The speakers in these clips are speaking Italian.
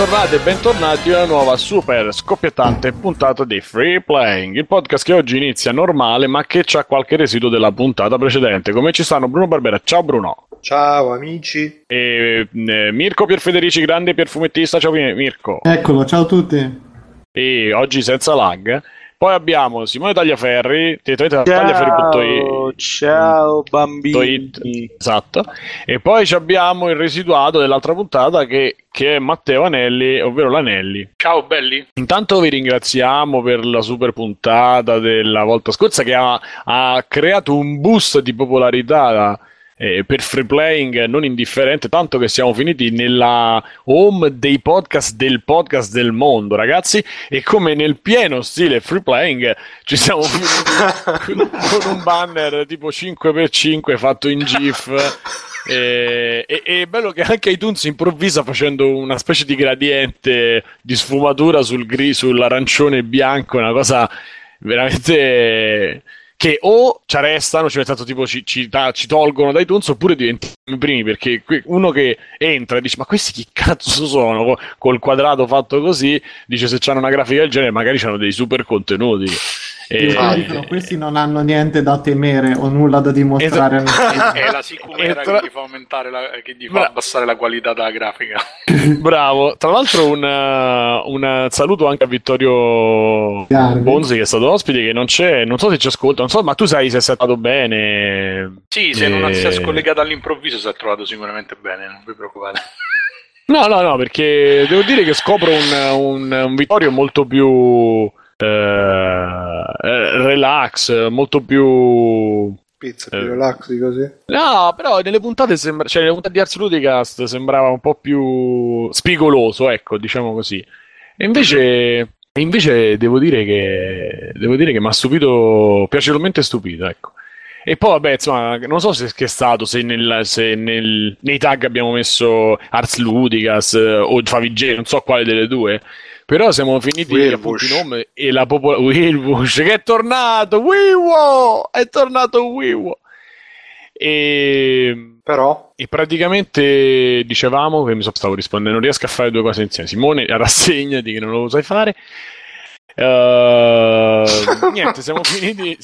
Bentornati e bentornati a una nuova super scoppiettante puntata di Free Playing, il podcast che oggi inizia normale ma che ha qualche residuo della puntata precedente. Come ci stanno Bruno Barbera? Ciao Bruno. Ciao amici. E eh, Mirko Pierfederici, grande perfumettista. Ciao Mirko. Eccolo, ciao a tutti. E oggi senza lag. Poi abbiamo Simone Tagliaferri, direttamente da tagliaferri.it. Ciao bambini. Esatto. E poi abbiamo il residuato dell'altra puntata che, che, è Matteo Anelli, ovvero l'Anelli. Ciao belli. Intanto vi ringraziamo per la super puntata della volta scorsa che ha, ha creato un boost di popolarità eh, per free playing non indifferente, tanto che siamo finiti nella home dei podcast del podcast del mondo, ragazzi. E come nel pieno stile free playing ci siamo finiti con un banner tipo 5x5 fatto in GIF. E, e, e, bello che anche iTunes improvvisa facendo una specie di gradiente di sfumatura sul gri, sull'arancione bianco, una cosa veramente che o ci arrestano, nel senso tipo ci, ci, ci tolgono da iTunes oppure diventiamo i primi perché uno che entra e dice ma questi chi cazzo sono? Col quadrato fatto così dice se c'hanno una grafica del genere magari hanno dei super contenuti e, dicono, questi non hanno niente da temere o nulla da dimostrare. Esatto. È la sicumera tra... che gli fa aumentare la, che gli fa Bra... abbassare la qualità della grafica. Bravo. Tra l'altro, un, un saluto anche a Vittorio Garbi. Bonzi che è stato ospite. Che non c'è, non so se ci ascolta, non so, ma tu sai se è stato bene. Sì, se e... non si è scollegato all'improvviso, si è trovato sicuramente bene. Non vi preoccupate. No, no, no, perché devo dire che scopro un, un, un Vittorio molto più eh, eh, relax, molto più pizza più eh. relax di così. No, però nelle puntate sembra, cioè nelle puntate di Ars Ludicast sembrava un po' più spigoloso, ecco, diciamo così. E invece, invece devo dire che devo dire che mi ha stupito, piacevolmente stupito, ecco. E poi, vabbè, insomma, non so se è stato, se, nel, se nel, nei tag abbiamo messo Ars Ludicas eh, o Favij, non so quale delle due. Però siamo finiti appunto in home e la popolazione che è tornato, Wiwo! È tornato Wiwo! E però e praticamente dicevamo che mi stavo rispondendo, non riesco a fare due cose insieme. Simone, rassegnati che non lo sai fare. Uh, niente, siamo finiti.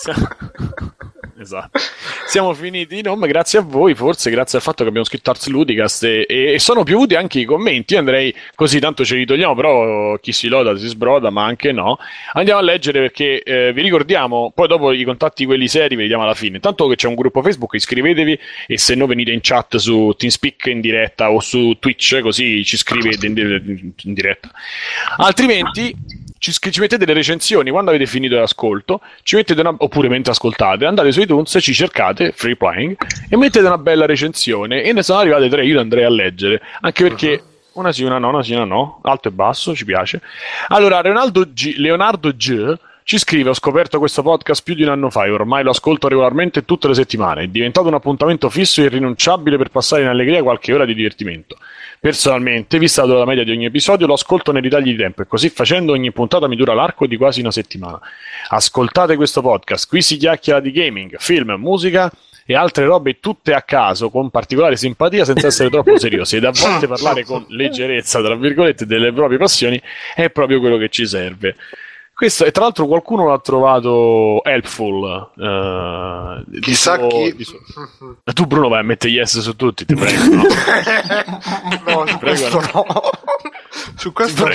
esatto. Siamo finiti in home grazie a voi, forse grazie al fatto che abbiamo scritto Ars Ludicast e, e, sono piovuti anche i commenti. Io andrei così, tanto ce li togliamo, però chi si loda si sbroda, ma anche no. Andiamo a leggere perché eh, vi ricordiamo, poi dopo i contatti quelli seri vediamo alla fine. Intanto che c'è un gruppo Facebook, iscrivetevi e se no venite in chat su TeamSpeak in diretta o su Twitch, così ci scrivete in, in, in diretta. Altrimenti ci, ci, mettete le recensioni quando avete finito l'ascolto, ci mettete una, oppure mentre ascoltate, andate su iTunes, ci cercate Free Playing e mettete una bella recensione. E ne sono arrivate tre, io le andrei a leggere, anche perché. Uh-huh. Una sì, una no, una sì, una no, alto e basso, ci piace. Allora, G, Leonardo G ci scrive: Ho scoperto questo podcast più di un anno fa e ormai lo ascolto regolarmente tutte le settimane. È diventato un appuntamento fisso e irrinunciabile per passare in allegria qualche ora di divertimento. Personalmente, vista la media di ogni episodio, lo ascolto nei ritagli di tempo e così facendo ogni puntata mi dura l'arco di quasi una settimana. Ascoltate questo podcast, qui si chiacchiera di gaming, film, musica e altre robe tutte a caso con particolare simpatia senza essere troppo seriosi ed a volte parlare con leggerezza tra virgolette delle proprie passioni è proprio quello che ci serve questo, e tra l'altro qualcuno l'ha trovato helpful. Uh, Chissà suo, chi. Suo... Tu, Bruno, vai a mettere yes su tutti, ti prego. No, no su prego, questo no. Su questo no.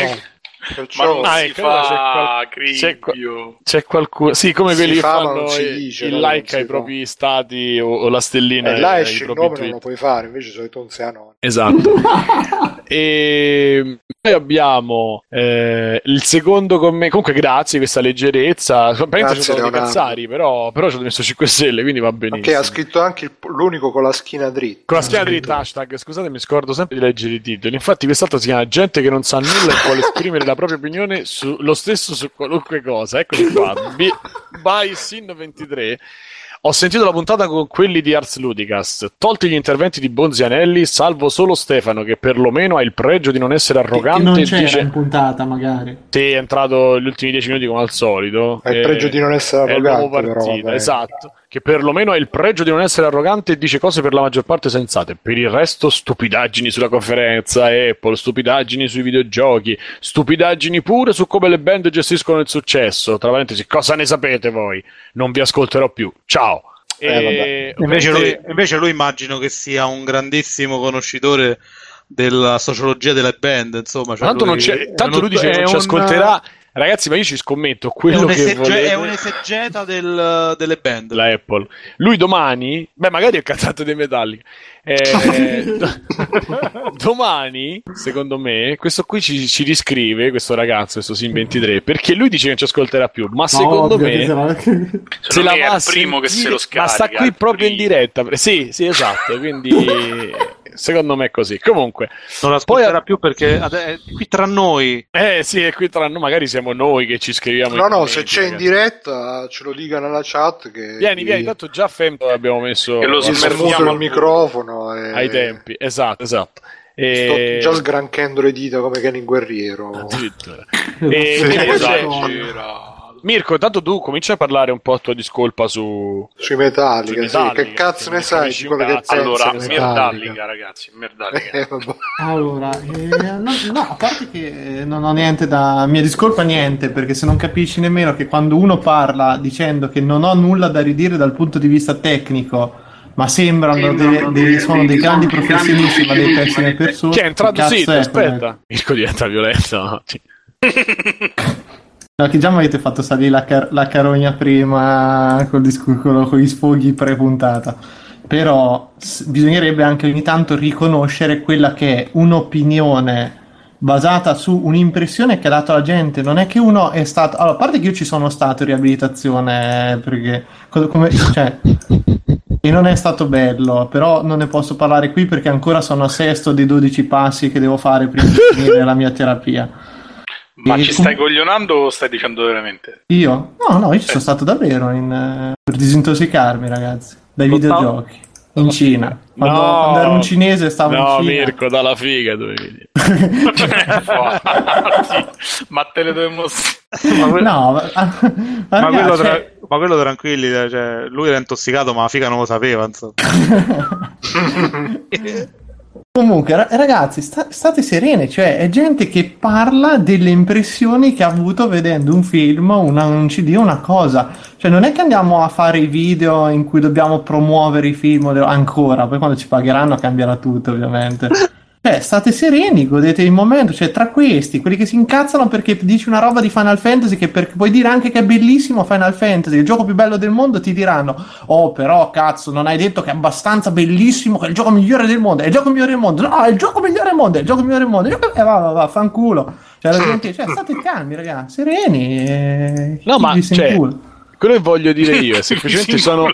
Perciò Ma non si fa c'è, qual- c'è, qualcuno sì come quelli che fanno dice, il like ai propri stati o, o, la stellina eh, là esce il nome non lo puoi fare invece sono i tonzi anonimi esatto. E poi abbiamo eh, il secondo commento comunque grazie questa leggerezza. Praticamente ci sono cazzari però, però ci ho messo 5 stelle quindi va benissimo che ha scritto anche il, l'unico con la schiena dritta. Con la schiena dritta hashtag scusate mi scordo sempre di leggere i titoli. Infatti quest'altro si chiama gente che non sa nulla e vuole esprimere la propria opinione su, lo stesso su qualunque cosa. Eccoli qua. By Sin23. Ho sentito la puntata con quelli di Ars Ludicast. Tolti gli interventi di Bonzianelli, salvo solo Stefano, che perlomeno ha il pregio di non essere arrogante. Che non c'era dice... in puntata, magari. Sì, è entrato gli ultimi dieci minuti come al solito. Ha il pregio di non essere arrogante. Partita, però, esatto che perlomeno ha il pregio di non essere arrogante e dice cose per la maggior parte sensate. Per il resto, stupidaggini sulla conferenza Apple, stupidaggini sui videogiochi, stupidaggini pure su come le band gestiscono il successo. Tra parentesi, cosa ne sapete voi? Non vi ascolterò più. Ciao. Eh, invece, lui, invece lui immagino che sia un grandissimo conoscitore della sociologia delle band, insomma. Cioè tanto, lui, tanto lui dice che non ci ascolterà. Ragazzi, ma io ci scommetto quello è che volete... È un'esegeta del, delle band. La Apple. Lui domani, beh, magari è cantato dei Metallica. Eh, domani, secondo me, questo qui ci, ci, riscrive, questo ragazzo, questo Sim23, perché lui dice che non ci ascolterà più, ma secondo no, me... Se la va è il primo che se lo scarica. Ma sta qui proprio in diretta. Sì, sì, esatto, quindi... secondo me è così. Comunque, non ascolterà poi... più perché è qui tra noi. Eh sì, è qui tra noi. Magari siamo noi che ci scriviamo. No, no, se c'è ragazzi. in diretta ce lo dica nella chat. Che vieni, vieni. Tanto già Femto abbiamo messo. Che lo smermiamo il microfono. E... Ai tempi, esatto, esatto. E... Sto già sgranchendo le dita come Kenny Guerriero. Addirittura. e... Sì, esatto. Mirko, tanto tu comincia a parlare un po' a tua discolpa su... sui Metallica, sì. che cazzo ne sai di quello che pensi allora Merdallica ragazzi Merdallica eh, allora eh, no, no, a parte che non ho niente da mia discolpa niente perché se non capisci nemmeno che quando uno parla dicendo che non ho nulla da ridire dal punto di vista tecnico ma sembrano, dei, dei, sono dei grandi professionisti ma delle pessime persone che è entrato sì, aspetta Mirko diventa violento Che già mi avete fatto salire la, car- la carogna prima col discorso con gli sfoghi pre-puntata. Però s- bisognerebbe anche ogni tanto riconoscere quella che è un'opinione basata su un'impressione che ha dato la gente. Non è che uno è stato. Allora, a parte che io ci sono stato in riabilitazione perché. Come, cioè, e non è stato bello, però non ne posso parlare qui perché ancora sono a sesto dei 12 passi che devo fare prima di finire la mia terapia. Ma e ci stai coglionando o stai dicendo veramente? Io? No, no, io ci eh. sono stato davvero in, uh, per disintossicarmi, ragazzi, dai Lo videogiochi. Stavo... In Cina. Quando, no, quando ero un cinese stavo no, in Cina. No, Mirko, dalla figa dovevi ma te le dovevo ma No, ma, ma, ma, quello tra- cioè... ma, quello tranquilli, cioè, lui era intossicato ma la figa non lo sapeva, insomma. Comunque, ragazzi, sta- state sereni, cioè è gente che parla delle impressioni che ha avuto vedendo un film, una, un CD, una cosa. Cioè, non è che andiamo a fare i video in cui dobbiamo promuovere i film ancora, poi quando ci pagheranno cambierà tutto, ovviamente. Cioè, state sereni, godete il momento. Cioè, tra questi, quelli che si incazzano perché dici una roba di Final Fantasy, che per... puoi dire anche che è bellissimo Final Fantasy, il gioco più bello del mondo, ti diranno: Oh, però, cazzo, non hai detto che è abbastanza bellissimo, che è il gioco migliore del mondo. È il gioco migliore del mondo. No, è il gioco migliore del mondo. È il gioco migliore del mondo. E eh, va, va, va, fanculo. Cioè, la gente, cioè, state calmi, ragazzi, sereni. Eh, no, ma. Cioè, quello che voglio dire io è semplicemente sono,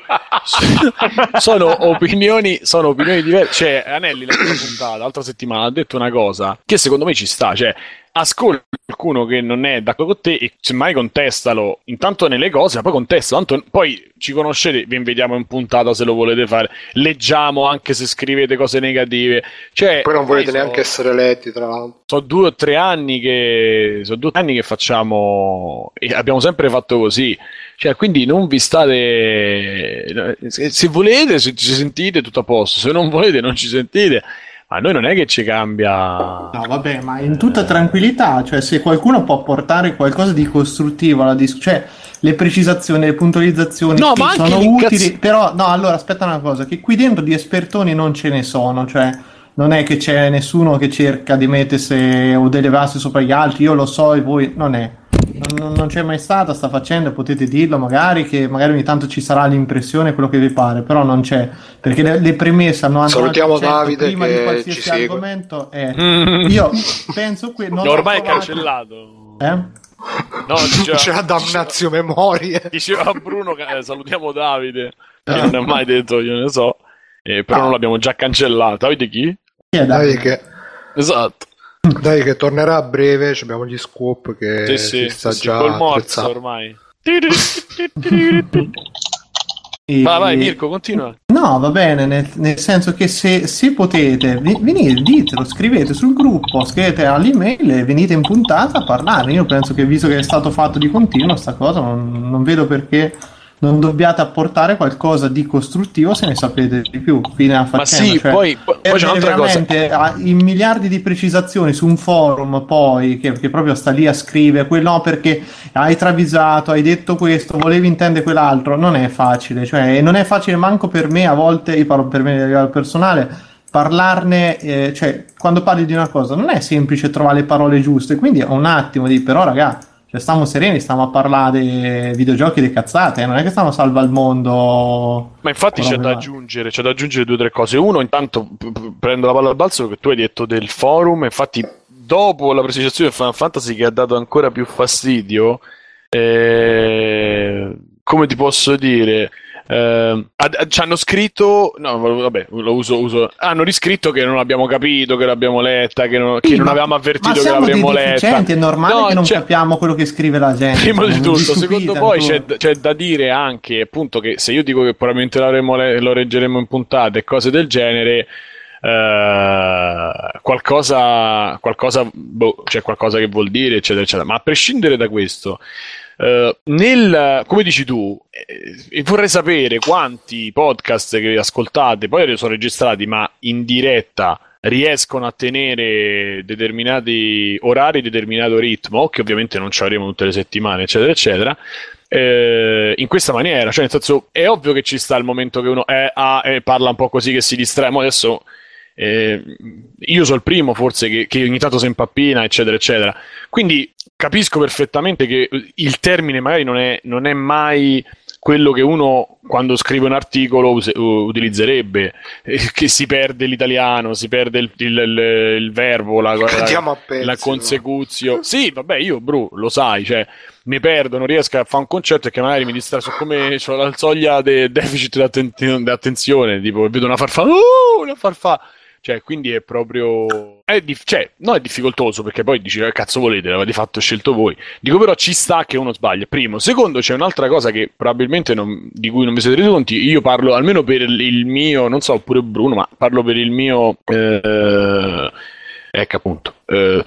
sono, opinioni, sono opinioni diverse. Cioè, Anelli, l'altra puntata, l'altra settimana, ha detto una cosa che secondo me ci sta. Cioè, ascolta qualcuno che non è d'accordo con te e semmai contestalo intanto nelle cose, ma poi contestalo. Tanto poi ci conoscete, vi invitiamo in puntata se lo volete fare. Leggiamo anche se scrivete cose negative. Cioè, poi non volete so, neanche essere letti, tra l'altro. Sono due o tre anni che, sono due anni che facciamo e abbiamo sempre fatto così. Cioè, quindi non vi state. Se volete, se ci sentite, tutto a posto. Se non volete, non ci sentite. Ma noi non è che ci cambia. No, vabbè, ma in tutta tranquillità, cioè, se qualcuno può portare qualcosa di costruttivo alla discussione, cioè, le precisazioni, le puntualizzazioni no, sono utili, cazzo... però, no, allora aspetta una cosa: che qui dentro di espertoni non ce ne sono, cioè non è che c'è nessuno che cerca di mettersi o di elevarsi sopra gli altri, io lo so e voi non è non, non, c'è mai stata sta facendo, potete dirlo magari che magari ogni tanto ci sarà l'impressione quello che vi pare, però non c'è perché le, le premesse hanno anche Salutiamo Davide prima di qualsiasi argomento è mm. io penso qui non ormai è cancellato. Eh? No, diceva, c'è la damnazio memorie. Diceva Bruno che eh, salutiamo Davide, che non è mai detto, io ne so, eh, però ah. non l'abbiamo già cancellato. Davide chi? Chi è Davide? Davide che... Esatto. Dai, che tornerà a breve. Abbiamo gli scoop che sì, sì, sta sì, già. Col morso ormai. E... Vai, vai, Mirko, continua. No, va bene, nel, nel senso che se, se potete, venite, ditelo, scrivete sul gruppo, scrivete all'email e venite in puntata a parlare. Io penso che visto che è stato fatto di continuo sta cosa, non, non vedo perché non dobbiate apportare qualcosa di costruttivo se ne sapete di più. Fine a Ma sì, cioè, poi, poi c'è un'altra cosa. In miliardi di precisazioni su un forum, poi che, che, proprio sta lì a scrivere quello no, perché hai travisato, hai detto questo, volevi intendere quell'altro. Non è facile, cioè, non è facile manco per me a volte, io parlo per me a livello personale. Parlarne, eh, cioè, quando parli di una cosa, non è semplice trovare le parole giuste, quindi è un attimo di però, ragazzi cioè, stiamo sereni, stiamo a parlare di videogiochi di cazzate, non è che stiamo a salvare il mondo. Ma infatti c'è da, aggiungere, c'è da aggiungere due o tre cose. Uno, intanto prendo la palla al balzo che tu hai detto del forum, infatti dopo la presentazione di Final Fantasy che ha dato ancora più fastidio, eh, come ti posso dire? Eh, ci hanno scritto, no, vabbè, lo uso, uso, hanno riscritto che non abbiamo capito, che l'abbiamo letta, che non, che non avevamo avvertito che l'avremmo letta. È normale no, che non capiamo quello che scrive la gente. Prima di tutto, secondo voi c'è, c'è, da dire anche appunto che se io dico che probabilmente le- lo reggeremo in puntate e cose del genere. Uh, qualcosa, qualcosa, boh, c'è qualcosa che vuol dire, eccetera, eccetera. Ma a prescindere da questo, Uh, nel, come dici tu, eh, vorrei sapere quanti podcast che ascoltate, poi sono registrati, ma in diretta riescono a tenere determinati orari, determinato ritmo, che ovviamente non ci avremo tutte le settimane, eccetera, eccetera. Eh, in questa maniera, cioè nel senso è ovvio che ci sta il momento che uno è, ah, eh, parla un po' così che si distrae, ma adesso eh, io sono il primo forse che, che ogni tanto si impappina, eccetera, eccetera. Quindi capisco perfettamente che il termine magari non è, non è mai quello che uno quando scrive un articolo us- utilizzerebbe, eh, che si perde l'italiano, si perde il, il, il, il verbo, la, la, la consecuzio. No? Sì, vabbè, io, Bru, lo sai, cioè, mi perdo, non riesco a fare un concetto e che magari mi distrae, so come ho la soglia del deficit di attenzione, tipo, vedo una farfalla, uh, una farfalla cioè, quindi è proprio. È dif- cioè, non è difficoltoso perché poi dici, che cazzo volete, l'avete fatto scelto voi. Dico, però ci sta che uno sbaglia. Primo. Secondo, c'è un'altra cosa che probabilmente non, di cui non vi siete resi conti. Io parlo almeno per il mio, non so, oppure Bruno, ma parlo per il mio. Eh, ecco appunto. Eh,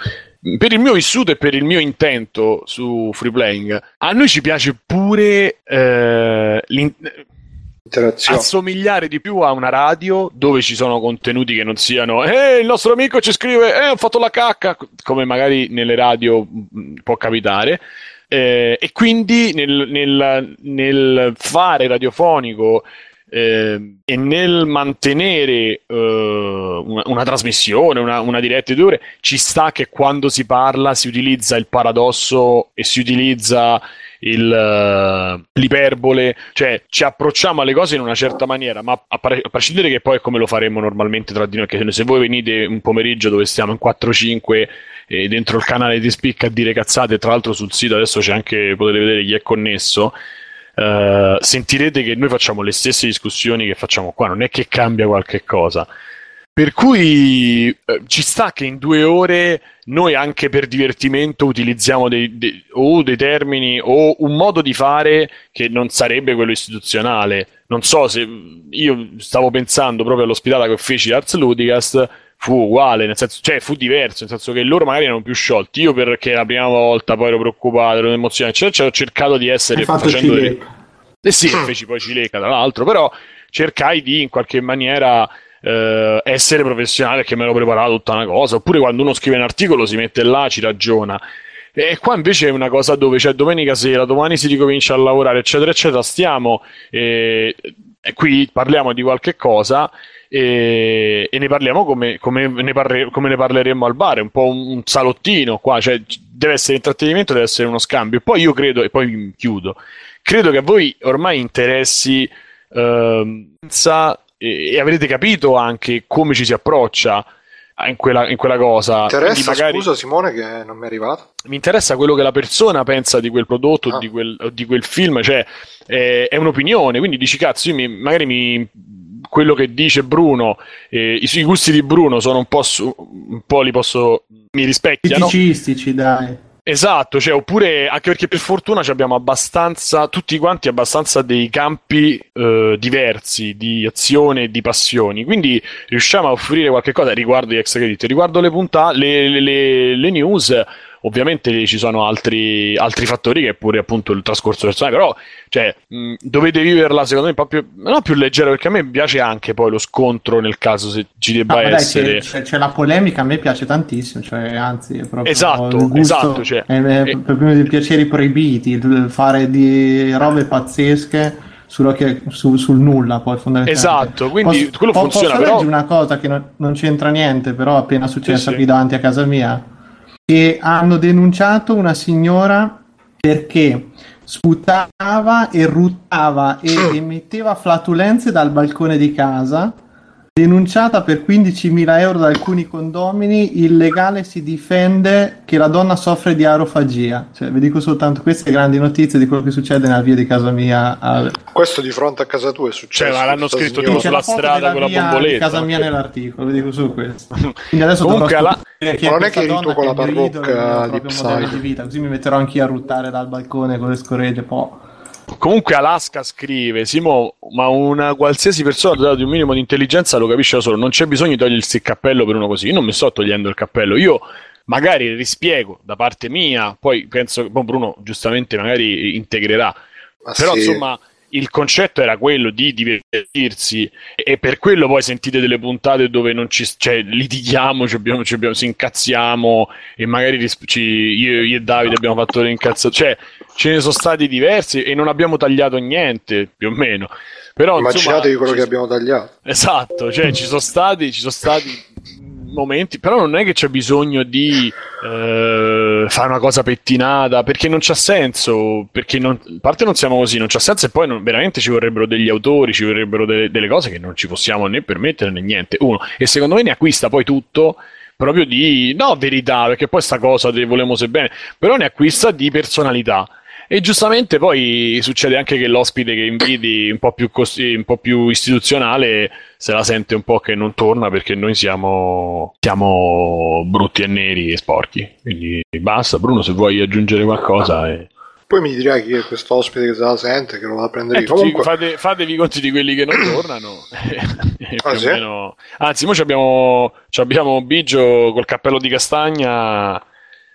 per il mio vissuto e per il mio intento su free playing, a noi ci piace pure eh, assomigliare di più a una radio dove ci sono contenuti che non siano eh il nostro amico ci scrive eh ho fatto la cacca come magari nelle radio può capitare. Eh, e quindi nel, nel, nel fare radiofonico eh, e nel mantenere uh, una, una, trasmissione, una, una diretta di ore, ci sta che quando si parla si utilizza il paradosso e si utilizza il, uh, l'iperbole, cioè ci approcciamo alle cose in una certa maniera, ma a, pre- a, prescindere che poi è come lo faremo normalmente tra di noi, che se voi venite un pomeriggio dove stiamo in 4-5 e dentro il canale di Spicca a dire cazzate, tra l'altro sul sito adesso c'è anche, potete vedere chi è connesso, uh, sentirete che noi facciamo le stesse discussioni che facciamo qua, non è che cambia qualche cosa. Per cui eh, ci sta che in due ore noi anche per divertimento utilizziamo dei, dei, o dei termini o un modo di fare che non sarebbe quello istituzionale. Non so se io stavo pensando proprio all'ospitale che feci Arts Ludicast fu uguale, nel senso, cioè fu diverso, nel senso che loro magari erano più sciolti. Io perché la prima volta poi ero preoccupato, ero emozionato, eccetera, ho cercato di essere facendo delle... Eh sì, feci poi Cileca tra l'altro, però cercai di in qualche maniera eh, essere professionale che me l'ho preparato tutta una cosa, oppure quando uno scrive un articolo si mette là, ci ragiona. E qua invece è una cosa dove c'è domenica sera, domani si ricomincia a lavorare, eccetera, eccetera. Stiamo e, e qui parliamo di qualche cosa e, e ne parliamo come, come, ne parre, come, ne parleremmo al bar, è un po' un, un salottino qua, cioè deve essere intrattenimento, deve essere uno scambio. Poi io credo, e poi chiudo, credo che a voi ormai interessi eh, e, e avrete capito anche come ci si approccia in quella, in quella cosa. Mi interessa, magari, scusa Simone che non mi è arrivato. Mi interessa quello che la persona pensa di quel prodotto ah. di, quel, di quel film, cioè è, è, un'opinione, quindi dici cazzo, io mi, magari mi, quello che dice Bruno, eh, i, i, gusti di Bruno sono un po', su, un po' li posso, mi rispecchiano. Critici, dai. Esatto, cioè, oppure anche perché per fortuna abbiamo abbastanza, tutti quanti abbastanza dei campi eh, diversi di azione e di passioni, quindi riusciamo a offrire qualche cosa riguardo gli extra credit, riguardo le puntate, le, le, le, le news, ovviamente ci sono altri, altri fattori che pure appunto il trascorso personale, però cioè, mh, dovete viverla secondo me un po' più, non più leggero perché a me piace anche poi lo scontro nel caso se ci debba ah, essere. Dai, c'è, c'è, la polemica, a me piace tantissimo, cioè anzi è proprio esatto, gusto, esatto cioè, è, è, è proprio dei piaceri proibiti, fare di robe pazzesche sul, sul, sul nulla poi fondamentalmente. Esatto, quindi posso, quello funziona. Posso però... una cosa che non, non, c'entra niente, però appena successa sì, qui davanti a casa mia, che hanno denunciato una signora perché sputava e ruttava e emetteva flatulenze dal balcone di casa Denunciata per 15.000 euro da alcuni condomini, il legale si difende che la donna soffre di arofagia. Cioè, vi dico soltanto queste grandi notizie di quello che succede nella via di casa mia. A... Questo di fronte a casa tua è successo. Cioè, l'hanno scritto tipo sulla strada con la bomboletta. Di casa mia nell'articolo, vi dico solo questo. Quindi adesso Comunque, alla... Ma non è che eri tu con la parrocchia di di vita, così mi metterò anch'io a ruttare dal balcone con le scoregge, poi Comunque Alaska scrive, Simo, ma una qualsiasi persona dotata di un minimo di intelligenza lo capisce da solo, non c'è bisogno di togliersi il cappello per uno così, io non mi sto togliendo il cappello, io magari rispiego da parte mia, poi penso che Bruno giustamente magari integrerà, ma però sì. insomma il concetto era quello di divertirsi. E per quello poi sentite delle puntate dove non ci, cioè, litighiamo, ci abbiamo, ci abbiamo, ci incazziamo e magari ci, io, io, e Davide abbiamo fatto le cioè ce ne sono stati diversi e non abbiamo tagliato niente più o meno. Però, Immaginatevi insomma, quello che abbiamo tagliato. Esatto, cioè ci sono stati, ci sono stati momenti, però non è che c'è bisogno di eh, fare una cosa pettinata perché non c'ha senso. Perché non, a parte non siamo così, non c'ha senso, e poi non, veramente ci vorrebbero degli autori, ci vorrebbero delle, delle cose che non ci possiamo né permettere né niente. Uno, e secondo me ne acquista poi tutto proprio di no verità, perché poi sta cosa te volemo se bene, però ne acquista di personalità. E giustamente poi succede anche che l'ospite che invidi un po' più, costi- un po più istituzionale se la sente un po' che non torna perché noi siamo, siamo brutti e neri e sporchi. Quindi basta, Bruno, se vuoi aggiungere qualcosa. E... Poi mi dirai chi è questo ospite che se la sente, che lo va a prendere. Eh, Comunque... fate, fatevi conti di quelli che non tornano. ah, sì? meno... Anzi, noi abbiamo, abbiamo Biggio col cappello di castagna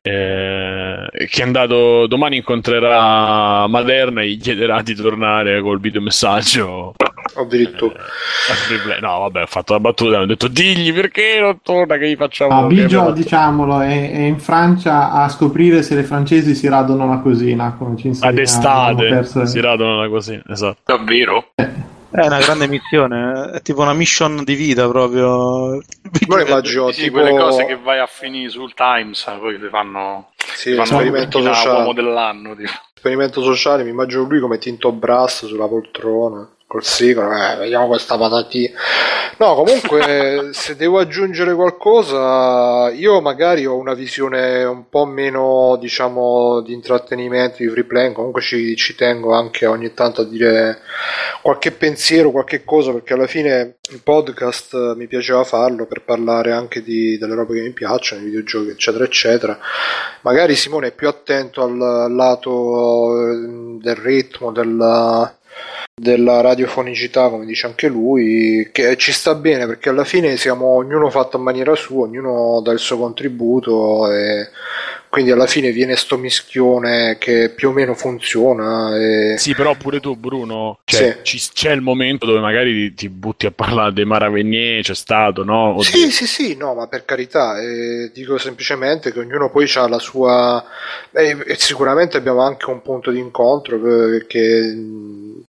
eh, che è andato domani incontrerà Maderna e gli chiederà di tornare col videomessaggio. Addirittura. Eh, no vabbè ho fatto la battuta ho detto digli perché non torna che gli facciamo ah, Biggio diciamolo è, è, in Francia a scoprire se le francesi si radono una cosina come ci ad estate si radono una cosina esatto. Davvero? Eh. È una grande missione, è tipo una mission di vita proprio. Non immagino sì, tipo... quelle cose che vai a finire sul Times, poi le fanno, sì, fanno esperimento sociale. uomo dell'anno. Tipo. Esperimento sociale, mi immagino lui come Tinto Brass sulla poltrona col sigaro, eh, vediamo questa patatina. No, comunque, se devo aggiungere qualcosa, io magari ho una visione un po' meno, diciamo, di intrattenimento, di free play, comunque ci, ci tengo anche ogni tanto a dire qualche pensiero, qualche cosa, perché alla fine il podcast mi piaceva farlo per parlare anche di, delle robe che mi piacciono, i videogiochi, eccetera, eccetera. Magari Simone è più attento al lato eh, del ritmo, del della radiofonicità, come dice anche lui, che ci sta bene perché alla fine siamo ognuno fatto a maniera sua, ognuno dà il suo contributo e quindi alla fine viene sto mischione che più o meno funziona. E... Sì, però pure tu, Bruno, cioè, sì. ci, c'è il momento dove magari ti, butti a parlare dei Maravigné, c'è stato, no? O sì, di... sì, sì, no, ma per carità, eh, dico semplicemente che ognuno poi ha la sua. Eh, e sicuramente abbiamo anche un punto di incontro che, che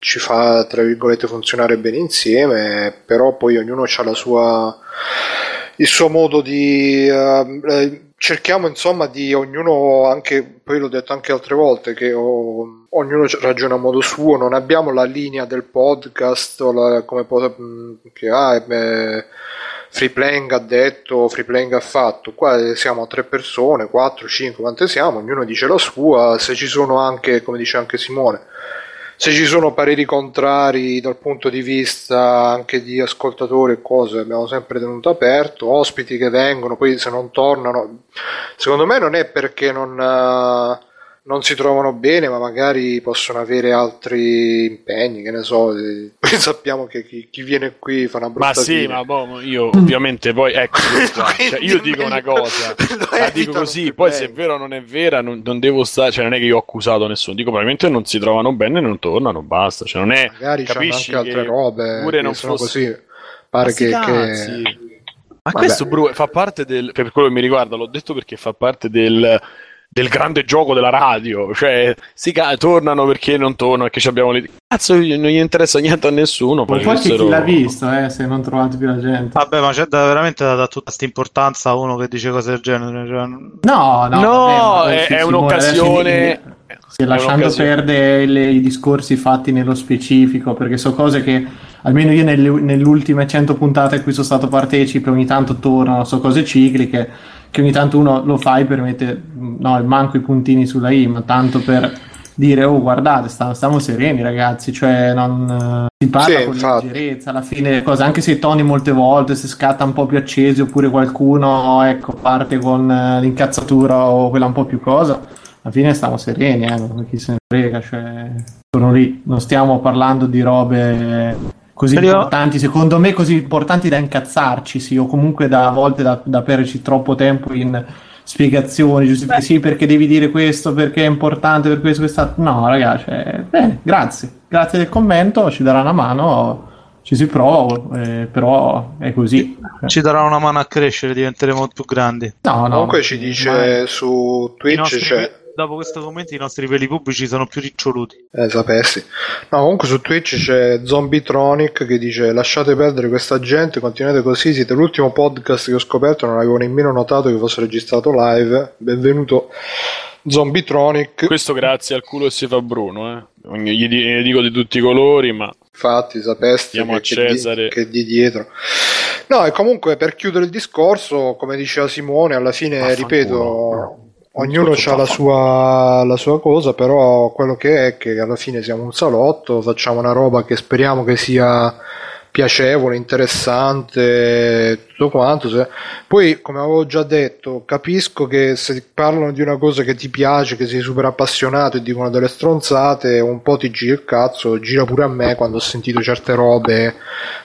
ci fa, tra virgolette, funzionare bene insieme, però poi ognuno ha la sua. il suo modo di. Uh, cerchiamo insomma di ognuno anche poi l'ho detto anche altre volte che oh, ognuno ragiona a modo suo non abbiamo la linea del podcast la, come mm, che ah, beh, free playing ha detto free playing ha fatto qua siamo tre persone 4 5 quante siamo ognuno dice la sua se ci sono anche come dice anche Simone se ci sono pareri contrari dal punto di vista anche di ascoltatori e cose, abbiamo sempre tenuto aperto, ospiti che vengono, poi se non tornano, secondo me non è perché non, uh, non si trovano bene, ma magari possono avere altri impegni, che ne so. Poi sappiamo che chi, chi viene qui fa una brutta Ma sì, fine. ma boh, io ovviamente poi ecco, cioè, io dico una cosa, la dico così, poi se è vero o non è vera, non, non, devo stare, cioè non è che io ho accusato nessuno, dico probabilmente non si trovano bene e non tornano, basta, cioè non è magari capisci anche altre robe pure non sono fosse... così. Pare che, che... Ma Vabbè. questo Bru, fa parte del per quello che mi riguarda, l'ho detto perché fa parte del del grande gioco della radio, cioè si ca- tornano perché non tornano, perché abbiamo le... Cazzo, non gli interessa niente a nessuno. Poi chi l'ha visto, eh, se non trovate più la gente. Vabbè, ma c'è da, veramente da, da tutta questa importanza a uno che dice cose del genere. Cioè... No, no, no vabbè, è, è un'occasione. Si è lasciando perdere le, i discorsi fatti nello specifico, perché so cose che almeno io nelle, nelle ultime 100 puntate a cui sono stato partecipe ogni tanto tornano, so cose cicliche che ogni tanto uno lo fa e permette, no, manco i puntini sulla i, ma tanto per dire, oh guardate, stiamo, stiamo sereni ragazzi, cioè non si parla sì, con infatti. leggerezza, alla fine cosa, anche se i toni molte volte si scatta un po' più accesi oppure qualcuno, ecco, parte con uh, l'incazzatura o quella un po' più cosa, alla fine stiamo sereni, eh, chi se ne frega, cioè sono lì, non stiamo parlando di robe così Io... importanti, secondo me così importanti da incazzarci, sì, o comunque da a volte da, da perderci troppo tempo in spiegazioni, giustificazioni, sì, perché devi dire questo, perché è importante, per questo, questa... No, ragazzi, cioè, bene, grazie, grazie del commento, ci darà una mano, ci si prova, eh, però è così. Ci darà una mano a crescere, diventeremo più grandi. No, no. Comunque ci dice ma... su Twitch, nostri... cioè dopo questo commento i nostri peli pubblici sono più riccioluti. Eh, sapessi. No, comunque su Twitch c'è Zombietronic che dice lasciate perdere questa gente, continuate così, siete l'ultimo podcast che ho scoperto, non avevo nemmeno notato che fosse registrato live. Benvenuto Zombietronic. Questo grazie al culo che si fa Bruno, eh. Gli dico di tutti i colori, ma... Infatti, sapesti che, a Cesare. Che, di, che di dietro. No, e comunque per chiudere il discorso, come diceva Simone, alla fine, ah, ripeto ognuno ha la sua, la sua, cosa, però quello che è che alla fine siamo un salotto, facciamo una roba che speriamo che sia piacevole, interessante, tutto quanto. Poi, come avevo già detto, capisco che se parlano di una cosa che ti piace, che sei super appassionato e dicono delle stronzate, un po' ti gira il cazzo, gira pure a me quando ho sentito certe robe,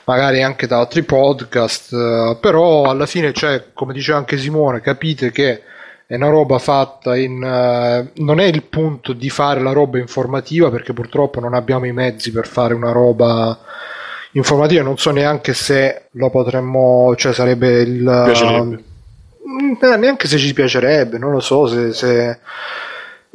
magari anche da altri podcast, però alla fine, cioè, come diceva anche Simone, capite che è una roba fatta in... Uh, non è il punto di fare la roba informativa perché purtroppo non abbiamo i mezzi per fare una roba informativa, non so neanche se lo potremmo, cioè sarebbe il... Piacerebbe. Uh, neanche se ci piacerebbe, non lo so se... se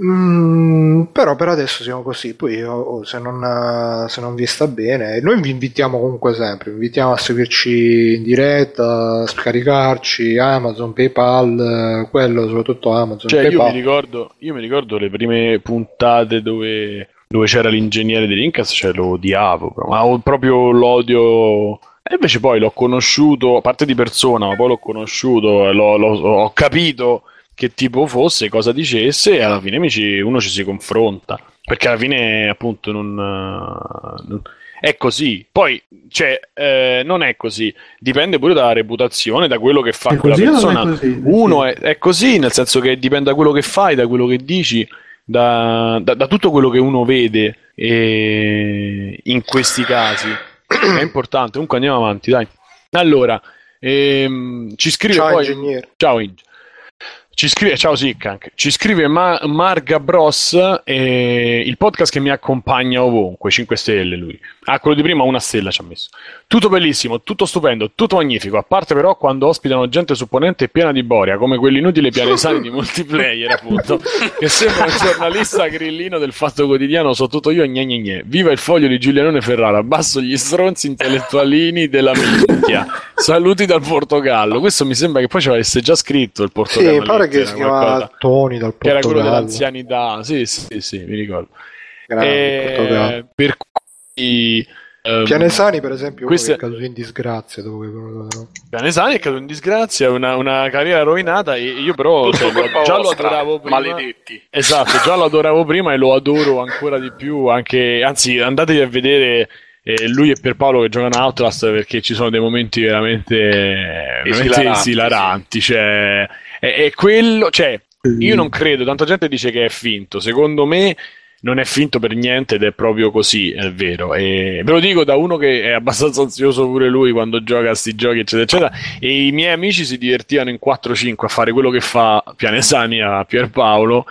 Mm, però per adesso siamo così. Poi oh, oh, se, non, se, non, vi sta bene, noi vi invitiamo comunque sempre. Vi invitiamo a seguirci in diretta, a scaricarci Amazon, PayPal, quello soprattutto Amazon. Cioè, PayPal. Io, mi ricordo, io mi ricordo le prime puntate dove, dove c'era l'ingegnere di Rincas, cioè lo odiavo, ma ho proprio l'odio. E invece poi l'ho conosciuto, a parte di persona, ma poi l'ho conosciuto, l'ho, l'ho, ho capito che tipo fosse, cosa dicesse e alla fine ci, uno ci si confronta. Perché alla fine appunto non... non è così. Poi, cioè, eh, non è così. Dipende pure dalla reputazione, da quello che fa è quella persona. È Uno è, è, così, nel senso che dipende da quello che fai, da quello che dici, da, da, da tutto quello che uno vede. E in questi casi è importante. Comunque andiamo avanti, dai. Allora, ehm, ci scrive Ciao, poi. Ingegnere. Ciao, Ingegnere. Ci scrive, ciao Sickank, ci scrive Ma- Marga Bros, eh, il podcast che mi accompagna ovunque, 5 stelle lui. Ah, quello di prima una stella ci ha messo. Tutto bellissimo, tutto stupendo, tutto magnifico, a parte però quando ospitano gente supponente piena di boria, come quell'inutile pianesani di multiplayer, appunto, che sembra un giornalista grillino del fatto quotidiano, so tutto io, gne gne gne. Viva il foglio di Giulianone Ferrara, abbasso gli stronzi intellettualini della minchia. Saluti dal Portogallo. Questo mi sembra che poi ci avesse già scritto il Portogallo. Sì, pare che si chiama Tony dal Portogallo. Che era quello dell'anzianità, sì, sì, sì, mi ricordo. Grande, e... Per cui... Um, Pianesani, per esempio, questo... è caduto in disgrazia. Che... Pianesani è caduto in disgrazia, una, una carriera rovinata. E io, però, cioè, già lo adoravo prima. Maledetti. Esatto, già lo adoravo prima e lo adoro ancora di più. Anche, anzi, andatevi a vedere eh, lui e Pierpaolo che giocano a Outlast perché ci sono dei momenti veramente, veramente esilaranti. esilaranti sì. Cioè, è, è quello, cioè, Io non credo, tanta gente dice che è finto. Secondo me non è finto per niente ed è proprio così, è vero. E ve lo dico da uno che è abbastanza ansioso pure lui quando gioca a questi giochi, eccetera, eccetera. E i miei amici si divertivano in 4-5 a fare quello che fa Pianesani a Pierpaolo.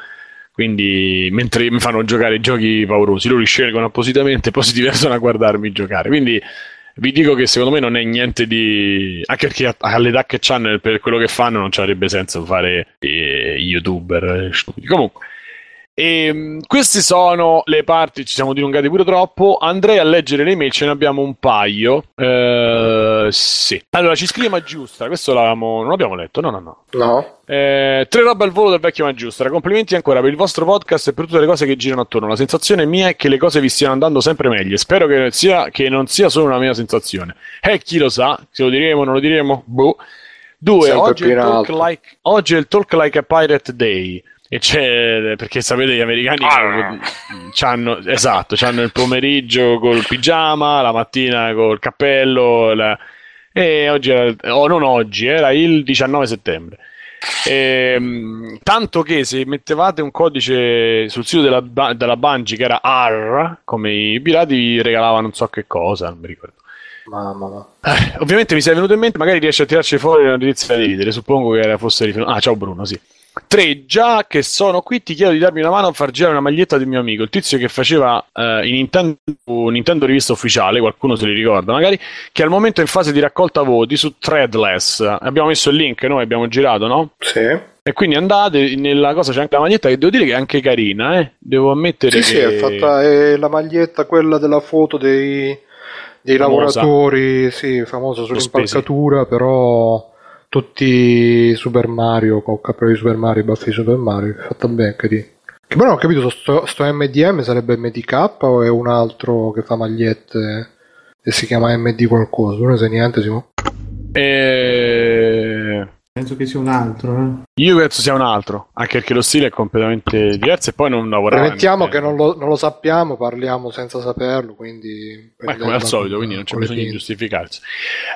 Quindi, mentre mi fanno giocare giochi paurosi, loro li scelgono appositamente e poi si divertono a guardarmi giocare. Quindi, vi dico che secondo me non è niente di. anche perché all'età che hanno per quello che fanno non ci avrebbe senso fare eh, youtuber eh. Comunque. E, ehm, queste sono le parti, ci siamo dilungati pure troppo. Andrei a leggere le email, ce ne abbiamo un paio. Eh, sì. Allora, ci scrive Maggiustra, questo l'avevamo, non l'abbiamo letto, no, no, no. No. Eh, tre robe al volo del vecchio Maggiustra. Complimenti ancora per il vostro podcast e per tutte le cose che girano attorno. La sensazione mia è che le cose vi stiano andando sempre meglio. Spero che, sia, che non sia solo una mia sensazione. E eh, chi lo sa, se lo diremo o non lo diremo, boh. Due, oggi è, like, oggi è il Talk Like a Pirate Day. E c'è perché sapete gli americani ah. hanno esatto, hanno il pomeriggio col pigiama, la mattina col cappello. La, e oggi era, o oh, non oggi, era il 19 settembre. E, ehm, tanto che se mettevate un codice sul sito della, della Bungie che era AR, come i pirati vi regalavano non so che cosa, non mi ricordo. Mamma mia. Eh, ovviamente mi sei venuto in mente, magari riesci a tirarci fuori la notizia di ridere. Suppongo che era fosse riferito. Ah, ciao Bruno, sì. 3. Già che sono qui, ti chiedo di darmi una mano a far girare una maglietta del mio amico, il tizio che faceva eh, in Nintendo, Nintendo Rivista Ufficiale, qualcuno se li ricorda magari, che al momento è in fase di raccolta voti su Threadless. Abbiamo messo il link, noi abbiamo girato, no? Sì. E quindi andate, nella cosa c'è anche la maglietta che devo dire che è anche carina, eh? Devo ammettere sì, che... Sì, è fatta è la maglietta, quella della foto dei, dei lavoratori, sì, famosa sull'impalcatura, però tutti Super Mario con cappello di Super Mario, baffi di Super Mario, fatta bene, che di. Che poi non ho capito, sto, sto MDM sarebbe MDK o è un altro che fa magliette e si chiama MD qualcosa? Non ne sai niente, Simo? E... Penso che sia un altro. Eh. Io penso sia un altro, anche perché lo stile è completamente diverso e poi non lavorava. Mettiamo che non lo, non lo, sappiamo, parliamo senza saperlo, quindi... Ma come al solito, quindi non c'è bisogno di giustificarsi.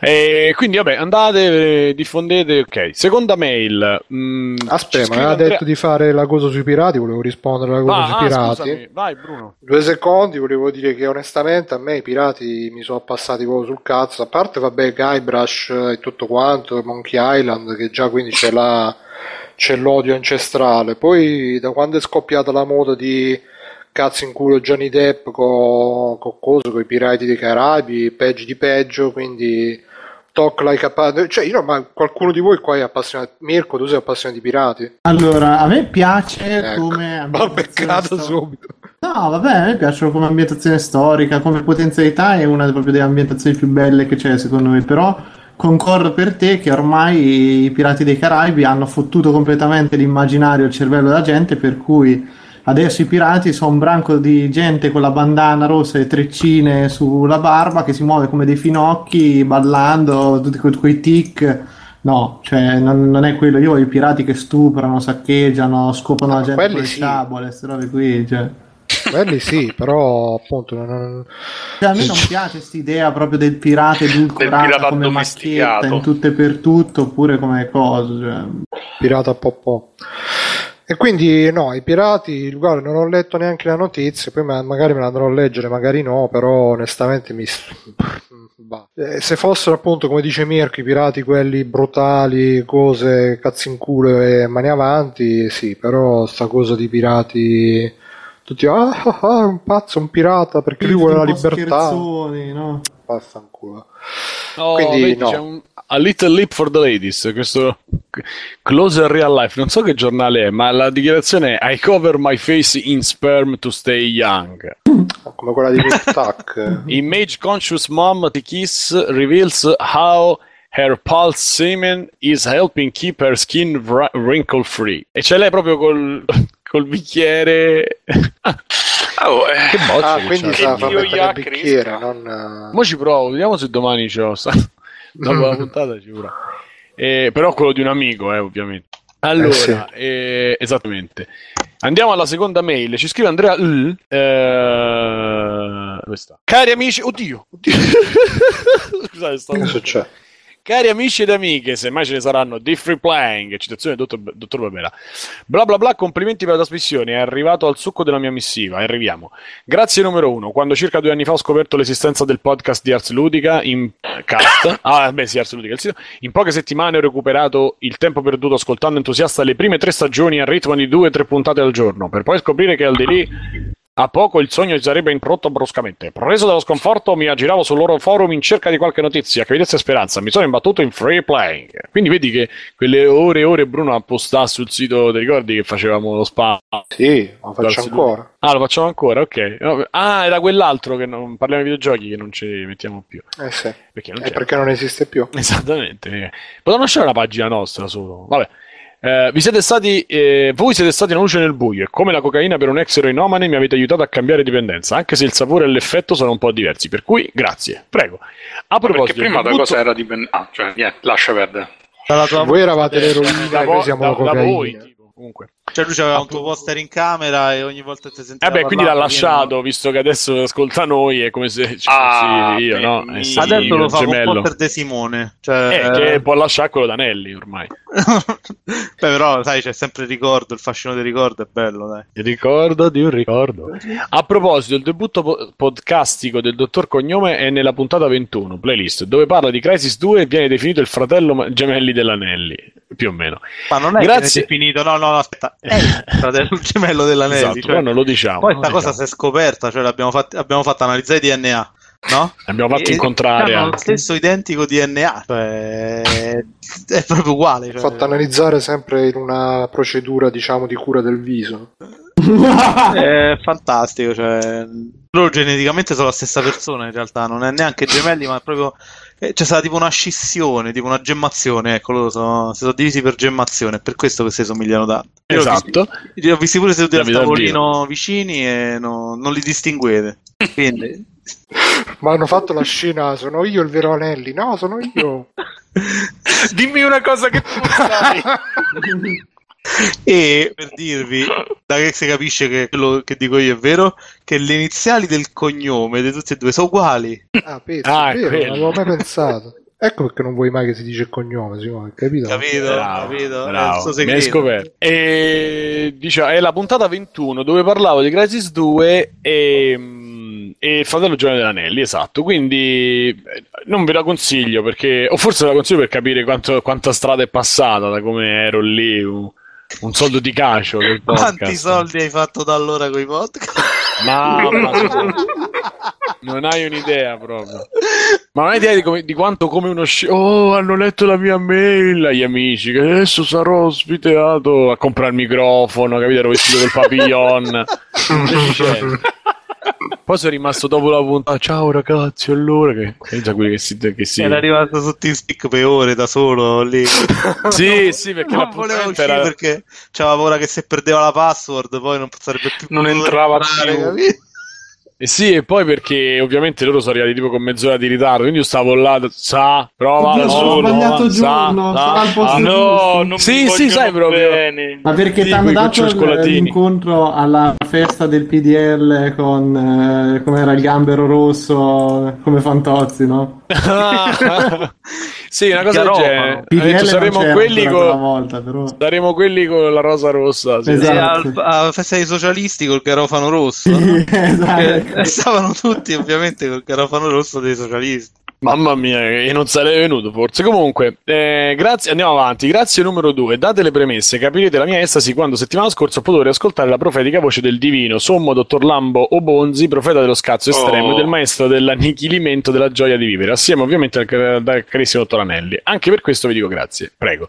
E quindi vabbè, andate, diffondete, ok. Seconda mail. Mh, mm, Aspetta, ma aveva Andrea... detto di fare la cosa sui pirati, volevo rispondere alla cosa ah, sui ah, pirati. Scusami. Vai Bruno. Due secondi, volevo dire che onestamente a me i pirati mi sono passati proprio sul cazzo, a parte vabbè Guybrush e tutto quanto, Monkey Island, che già quindi c'è, la, c'è l'odio ancestrale. Poi da quando è scoppiata la moda di cazzo in culo Johnny Depp con co cosa, con i pirati dei Caraibi, peggio di peggio, quindi talk like a cioè io ma qualcuno di voi qua è appassionato Mirko tu sei appassionato di pirati allora a me piace ecco. come ho beccato subito no vabbè a me piacciono come ambientazione storica come potenzialità è una proprio delle ambientazioni più belle che c'è secondo me però concordo per te che ormai i Pirati dei Caraibi hanno fottuto completamente l'immaginario e il cervello della gente, per cui adesso i pirati sono un branco di gente con la bandana rossa e treccine sulla barba che si muove come dei finocchi ballando, tutti que- quei tic. No, cioè non, non, è quello. Io ho i pirati che stuprano, saccheggiano, scopano la gente con le sì. sciabole, queste robe qui. Cioè. Quelli sì, però appunto non... Cioè, a me non piace questa idea proprio del pirata edulcorato come macchietta in tutto e per tutto oppure come cosa. Cioè... Pirata po'. E quindi no, i pirati, guarda, non ho letto neanche la notizia, poi magari me la andrò a leggere, magari no, però onestamente mi... Eh, se fossero appunto, come dice Mirko, i pirati quelli brutali, cose, cazzo in culo e mani avanti, sì, però sta cosa di pirati tutti ah, ah, ah un pazzo, un pirata perché lui vuole la libertà. No? Vaffanculo. Oh, Quindi vedi, no. C'è un A Little Leap for the Ladies, questo Closer Real Life, non so che giornale è, ma la dichiarazione è I cover my face in sperm to stay young. Come quella di Tuck. Image conscious mom to kiss reveals how her pulse semen is helping keep her skin wrinkle free. E c'è lei proprio col col bicchiere. Oh, eh. Che bocce ah, quindi sa far mettere il bicchiere, non... Mo ci provo, vediamo se domani ce lo sta. Dopo la puntata ci provo. Eh, però quello di un amico, eh, ovviamente. Allora, eh sì. eh, esattamente. Andiamo alla seconda mail. Ci scrive Andrea L. Eh, Cari amici, oddio, oddio. Scusate, sto... Che succede? Cari amici ed amiche, se mai ce ne saranno, di Free Playing, citazione dottor, dottor Barbera. Bla bla bla, complimenti per la trasmissione, è arrivato al succo della mia missiva, arriviamo. Grazie numero uno, quando circa due anni fa ho scoperto l'esistenza del podcast di Ars Ludica in cast, ah beh sì, Ars Ludica, il sito, in poche settimane ho recuperato il tempo perduto ascoltando entusiasta le prime tre stagioni a ritmo di due o tre puntate al giorno, per poi scoprire che al di lì a poco il sogno si sarebbe interrotto bruscamente. Preso dallo sconforto, mi aggiravo sul loro forum in cerca di qualche notizia, che vedesse speranza. Mi sono imbattuto in free playing. Quindi vedi che quelle ore e ore Bruno appostà sul sito, ti ricordi che facevamo lo spam? Sì, lo faccio ancora. Ah, lo facciamo ancora, ok. Ah, era quell'altro che non parliamo di videogiochi che non ci mettiamo più. Eh sì. Perché non, perché non esiste più. Esattamente. Potevamo lasciare la pagina nostra solo. Vabbè. Eh, vi siete stati, eh, voi siete stati una luce nel buio e come la cocaina per un ex eroinomane mi avete aiutato a cambiare dipendenza, anche se il sapore e l'effetto sono un po' diversi. Per cui, grazie. Prego. A proposito, perché prima da cosa era dipendenza? Ah, cioè, niente, lascia perdere. Voi eravate l'eroina, noi siamo la cocaina. Da voi, comunque. Cioè lui aveva un tuo poster in camera e ogni volta ti sentiva Eh beh, quindi l'ha lasciato, visto che adesso ascolta noi, è come se ci ah, io, no? Eh, sì, adesso lo fa gemello. un poster di Simone. Cioè... Eh, che può lasciare quello d'Anelli ormai. beh, però, sai, c'è sempre il ricordo, il fascino del ricordo è bello, dai. Il ricordo di un ricordo. A proposito, il debutto podcastico del dottor Cognome è nella puntata 21, playlist, dove parla di Crisis 2 e viene definito il fratello gemelli dell'Anelli, più o meno. Ma non è Grazie... definito, no, no, no, aspetta gemello dell'anelli. Esatto, cioè, non lo diciamo. Poi questa cosa diciamo. si è scoperta, cioè l'abbiamo fatto, abbiamo fatto analizzare i DNA. No? Abbiamo fatto e, incontrare hanno lo stesso identico DNA, cioè, è proprio uguale. Cioè. Fatto analizzare sempre in una procedura, diciamo, di cura del viso. è fantastico, cioè, loro geneticamente sono la stessa persona in realtà, non è neanche gemelli, ma è proprio eh, c'è stata tipo una scissione, tipo una gemmazione, ecco, loro sono, si sono divisi per gemmazione, è per questo che si somigliano tanto. Io esatto. Li ho visti pure seduti al tavolino vicini e no, non li distinguete. Quindi... Ma hanno fatto la scena, sono io il vero Anelli, no, sono io. Dimmi una cosa che tu sai. e per dirvi, da che si capisce che quello che dico io è vero, che le iniziali del cognome di tutti e due sono uguali. Ah, penso, ah, è vero, non avevo mai pensato. Ecco perché non vuoi mai che si dice il cognome, Simone, capito? Capito, bravo, capito. Bravo. Mi hai scoperto. E diciamo, è la puntata 21 dove parlavo di Crisis 2 e, e il fratello Giovanni dell'Anelli, esatto. Quindi eh, non ve la consiglio perché, o forse ve la consiglio per capire quanto, quanta strada è passata da come ero lì. Un soldo di cacio. Quanti soldi hai fatto da allora con i podcast? Mamma non hai un'idea proprio. Ma non hai idea di, come, di quanto come uno sci- Oh, hanno letto la mia mail agli amici che adesso sarò ospitato a comprare il microfono, capito? Ero vestito col papillon. Poi sono rimasto dopo la puntata. Ciao ragazzi, allora che, quelli che si, che si... Era rimasto su TeamSpeak per ore da solo lì. sì, sì, perché non voleva uscire era... perché c'aveva paura che se perdeva la password poi non sarebbe più non entrava più. Eh sì, e poi perché ovviamente loro sono arrivati tipo con mezz'ora di ritardo, quindi io stavo là, sa, prova Oddio, solo, sbagliato sa, giorno, sa, al posto ah, no, non sì, sì, sai proprio. Bene. Ma perché ti hanno dato l'incontro alla festa del PDL con, eh, come era il gambero rosso, come Fantozzi, no? sì, una cosa del genere. Detto, saremo, quelli con... volta, però. saremo quelli con la rosa rossa. Sì. Esatto. Alla festa dei socialisti col garofano rosso. Sì, esatto. stavano tutti ovviamente col garofano rosso dei socialisti. Mamma mia, e non sarei venuto forse. Comunque, eh, grazie, andiamo avanti. Grazie numero due. Date le premesse, capirete la mia estasi quando settimana scorsa ho potuto riascoltare la profetica voce del divino, sommo dottor Lambo o Bonzi, profeta dello scazzo estremo oh. e del maestro dell'annichilimento della gioia di vivere, assieme ovviamente al, al carissimo dottor Anelli. Anche per questo vi dico grazie. Prego.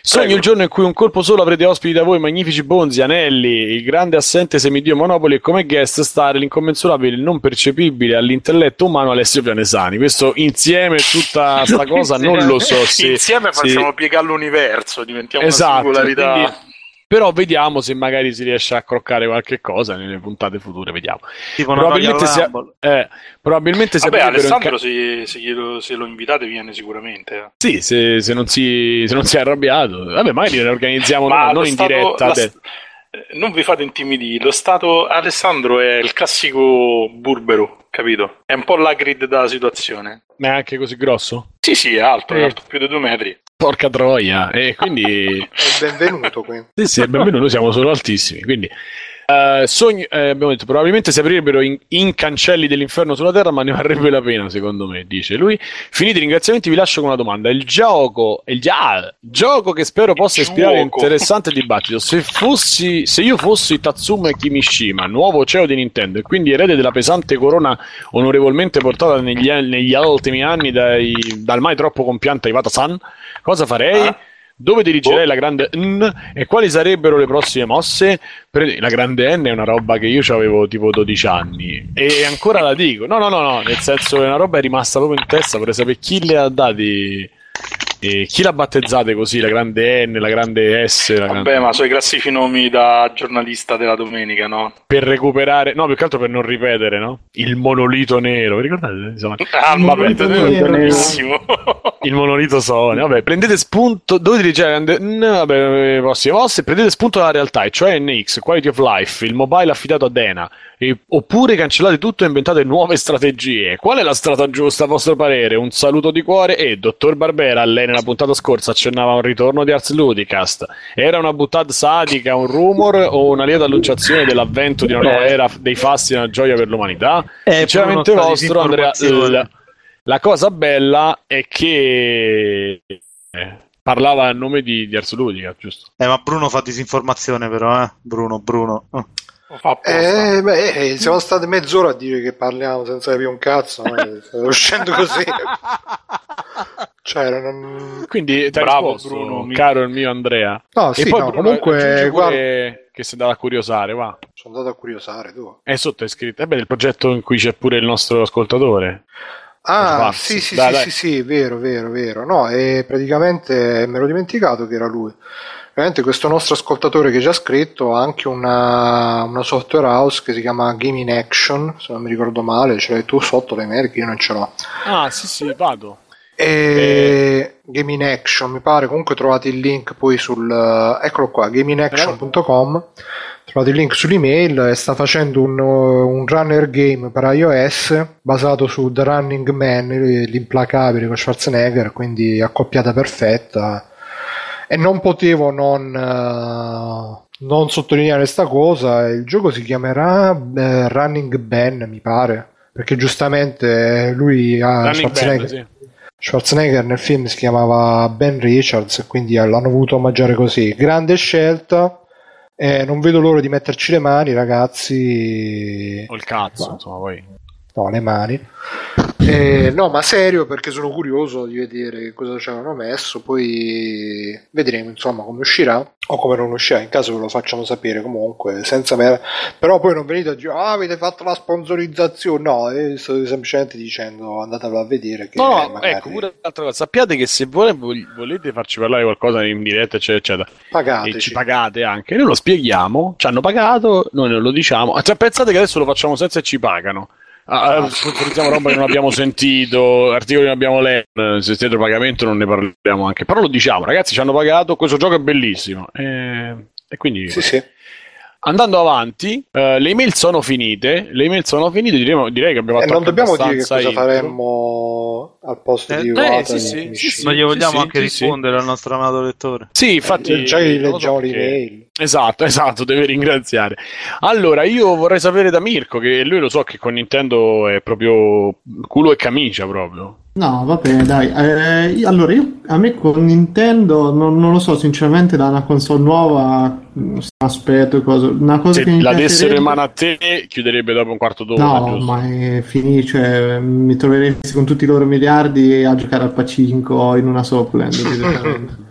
Sogno Prego. il giorno in cui un colpo solo avrete ospiti da voi, magnifici Bonzi, Anelli, il grande assente semidio Monopoli e come guest stare l'incommensurabile, il non percepibile all'intelletto umano Alessio Pianesani. Questo in insieme tutta sta cosa non lo so se insieme facciamo se... piegare l'universo diventiamo esatto, una singolarità quindi... Però vediamo se magari si riesce a croccare qualche cosa nelle puntate future. Vediamo. Probabilmente, sia, eh, probabilmente Vabbè, Alessandro, in... se, se, lo, se, lo, invitate, viene sicuramente. Eh. Sì, se, se, non si, se non si è arrabbiato, vabbè, magari ne organizziamo Ma non in diretta. La, non vi fate intimidire. Lo stato Alessandro è il classico burbero capito? È un po' la grid della situazione. Ma è anche così grosso? Sì, sì, è alto, è Eh. alto più di due metri. Porca troia. E quindi... È benvenuto qui. Sì, sì, benvenuto, noi siamo solo altissimi. Quindi, eh, sogni- eh, abbiamo detto, probabilmente si aprirebbero in, in cancelli dell'inferno sulla terra, ma ne varrebbe la pena, secondo me, dice lui. Finiti i ringraziamenti, vi lascio con una domanda. Il gioco, il gia- gioco che spero possa Il ispirare un interessante dibattito. Se, fossi, se io fossi Tatsume Kimishima, nuovo CEO di Nintendo, e quindi erede della pesante corona onorevolmente portata negli, negli ultimi anni dai- dal mai troppo compiante Iwata-san, cosa farei? Ah. Dove dirigerei Oh. la grande N e quali sarebbero le prossime mosse? La grande N è una roba che io avevo tipo 12 anni e ancora la dico. No, no, no, no, nel senso che una roba è rimasta proprio in testa. Vorrei sapere chi le ha dati e chi l'ha battezzate così, la grande N, la grande S, la grande- Vabbè, ma sono i classici nomi da giornalista della domenica, no? per recuperare, no, più che altro per non ripetere, no? Il monolito nero, vi ricordate? Insomma, Ah, Il vabbè, monolito nero. il monolito Sony. Vabbè, prendete spunto. Dove dirigere grande N? Vabbè, le prossime mosse. Prendete spunto dalla realtà, e cioè NX, Quality of Life, il mobile affidato a Dena. E- oppure cancellate tutto e inventate nuove strategie. Qual è la strada giusta a vostro parere? Un saluto di cuore e dottor Barbera, lei nella puntata scorsa accennava a un ritorno di Ars Ludicast. Era una buttata sadica, un rumor o una lieta annunciazione dell'avvento di una nuova era dei fasti e una gioia per l'umanità? Eh, Sinceramente vostro, Andrea. disinformazione. l- la cosa bella è che eh, parlava a nome di, di Ars Ludica, giusto? Eh, ma Bruno fa disinformazione però, eh? Bruno, Bruno. Oh. Eh, beh, eh, siamo stati mezz'ora a dire che parliamo senza capire un cazzo, ma sta uscendo così. Cioè, non... Quindi Bravo, risposto, Bruno, mi- caro il mio Andrea. No, e sì, poi no, Bruno, comunque, guarda, che sei andato a curiosare, va. sono andato a curiosare tu. È sotto è scritto, è beh, il progetto in cui c'è pure il nostro ascoltatore. Ah, sì, sì, Dai, sì, dai. sì, sì, vero, vero, vero. No, e praticamente me l'ho dimenticato che era lui. Veramente questo nostro ascoltatore che ci ha scritto ha anche una, una software house che si chiama Gaming Action, se non mi ricordo male, ce l'hai tu sotto le mail che io non ce l'ho. Ah, sì, sì, vado. E Gaming Action, mi pare, comunque trovate il link poi sul... eh, eccolo qua, gamingaction.com, trovate il link sull'email e sta facendo un, un runner game per iOS basato su The Running Man, l'implacabile con Schwarzenegger, quindi accoppiata perfetta. E non potevo non, eh, non sottolineare sta cosa, il gioco si chiamerà eh, Running Ben, mi pare, perché giustamente lui ha Running Schwarzenegger. Band, sì. Schwarzenegger nel film si chiamava Ben Richards e quindi l'hanno voluto omaggiare così. Grande scelta. Eh, non vedo l'ora di metterci le mani, ragazzi. O il cazzo, Ma- insomma, poi. No, le mani. Eh, no, ma serio perché sono curioso di vedere cosa ci avranno messo. Poi vedremo insomma come uscirà o come non uscirà. In caso ve lo facciamo sapere comunque. Senza me... Però poi non venite a dire ah, avete fatto la sponsorizzazione. No, eh, sto semplicemente dicendo andatelo a vedere. Che No, no, magari ecco, pure un'altra cosa. Sappiate che se voi vol- volete farci parlare qualcosa in diretta, eccetera, eccetera, e ci pagateci. pagate anche, noi lo spieghiamo, ci hanno pagato, noi non lo diciamo. Cioè, pensate che adesso lo facciamo senza e ci pagano. Ah, ah, sponsorizziamo roba che non abbiamo sentito, articoli che non abbiamo letto, se siete pagamento non ne parliamo anche. Però lo diciamo, ragazzi, ci hanno pagato, questo gioco è bellissimo. E, e quindi Sì, sì. andando avanti, eh, le email sono finite, le email sono finite, diremo- direi che abbiamo E fatto non anche dobbiamo dire che cosa intro. faremmo al posto Eh, di eh, sì, e sì, Mishima. sì, Ma gli vogliamo sì, anche sì, sì. rispondere al nostro amato lettore. Sì, infatti Eh, già non leggiamo perché- l'email. Esatto, esatto, deve ringraziare. Allora, io vorrei sapere da Mirko, che lui lo so che con Nintendo è proprio culo e camicia proprio. No, va bene, dai. Eh, io- allora, io, a me con Nintendo non, non lo so, sinceramente, da una console nuova mh, aspetto cosa, una cosa Se che mi la dessero in mano a te, chiuderebbe dopo un quarto d'ora, No, giusto? ma è finito, cioè, mi troveresti con tutti i loro miliardi a giocare al pacinco in una Sopland.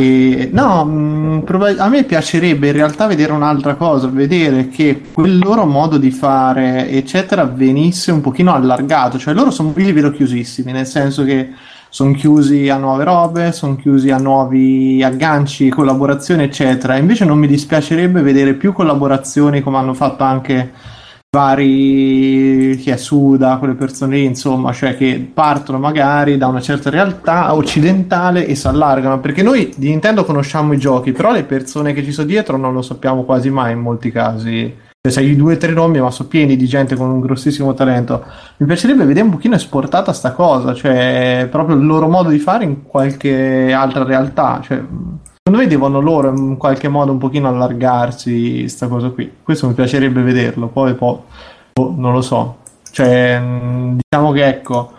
E, no, mh, proba- a me piacerebbe in realtà vedere un'altra cosa, vedere che quel loro modo di fare, eccetera, venisse un pochino allargato, cioè loro sono, io li vedo chiusissimi, nel senso che sono chiusi a nuove robe, sono chiusi a nuovi agganci, collaborazioni, eccetera. Invece non mi dispiacerebbe vedere più collaborazioni come hanno fatto anche vari chi è Suda, quelle persone lì, insomma, cioè che partono magari da una certa realtà occidentale e si allargano, perché noi di Nintendo conosciamo i giochi, però le persone che ci sono dietro non lo sappiamo quasi mai in molti casi Cioè, sai, due o tre nomi, ma sono pieni di gente con un grossissimo talento. Mi piacerebbe vedere un pochino esportata sta cosa, cioè proprio il loro modo di fare in qualche altra realtà. Cioè, secondo me devono loro in qualche modo un pochino allargarsi sta cosa qui. Questo mi piacerebbe vederlo, poi, poi boh, non lo so. Cioè, diciamo che ecco,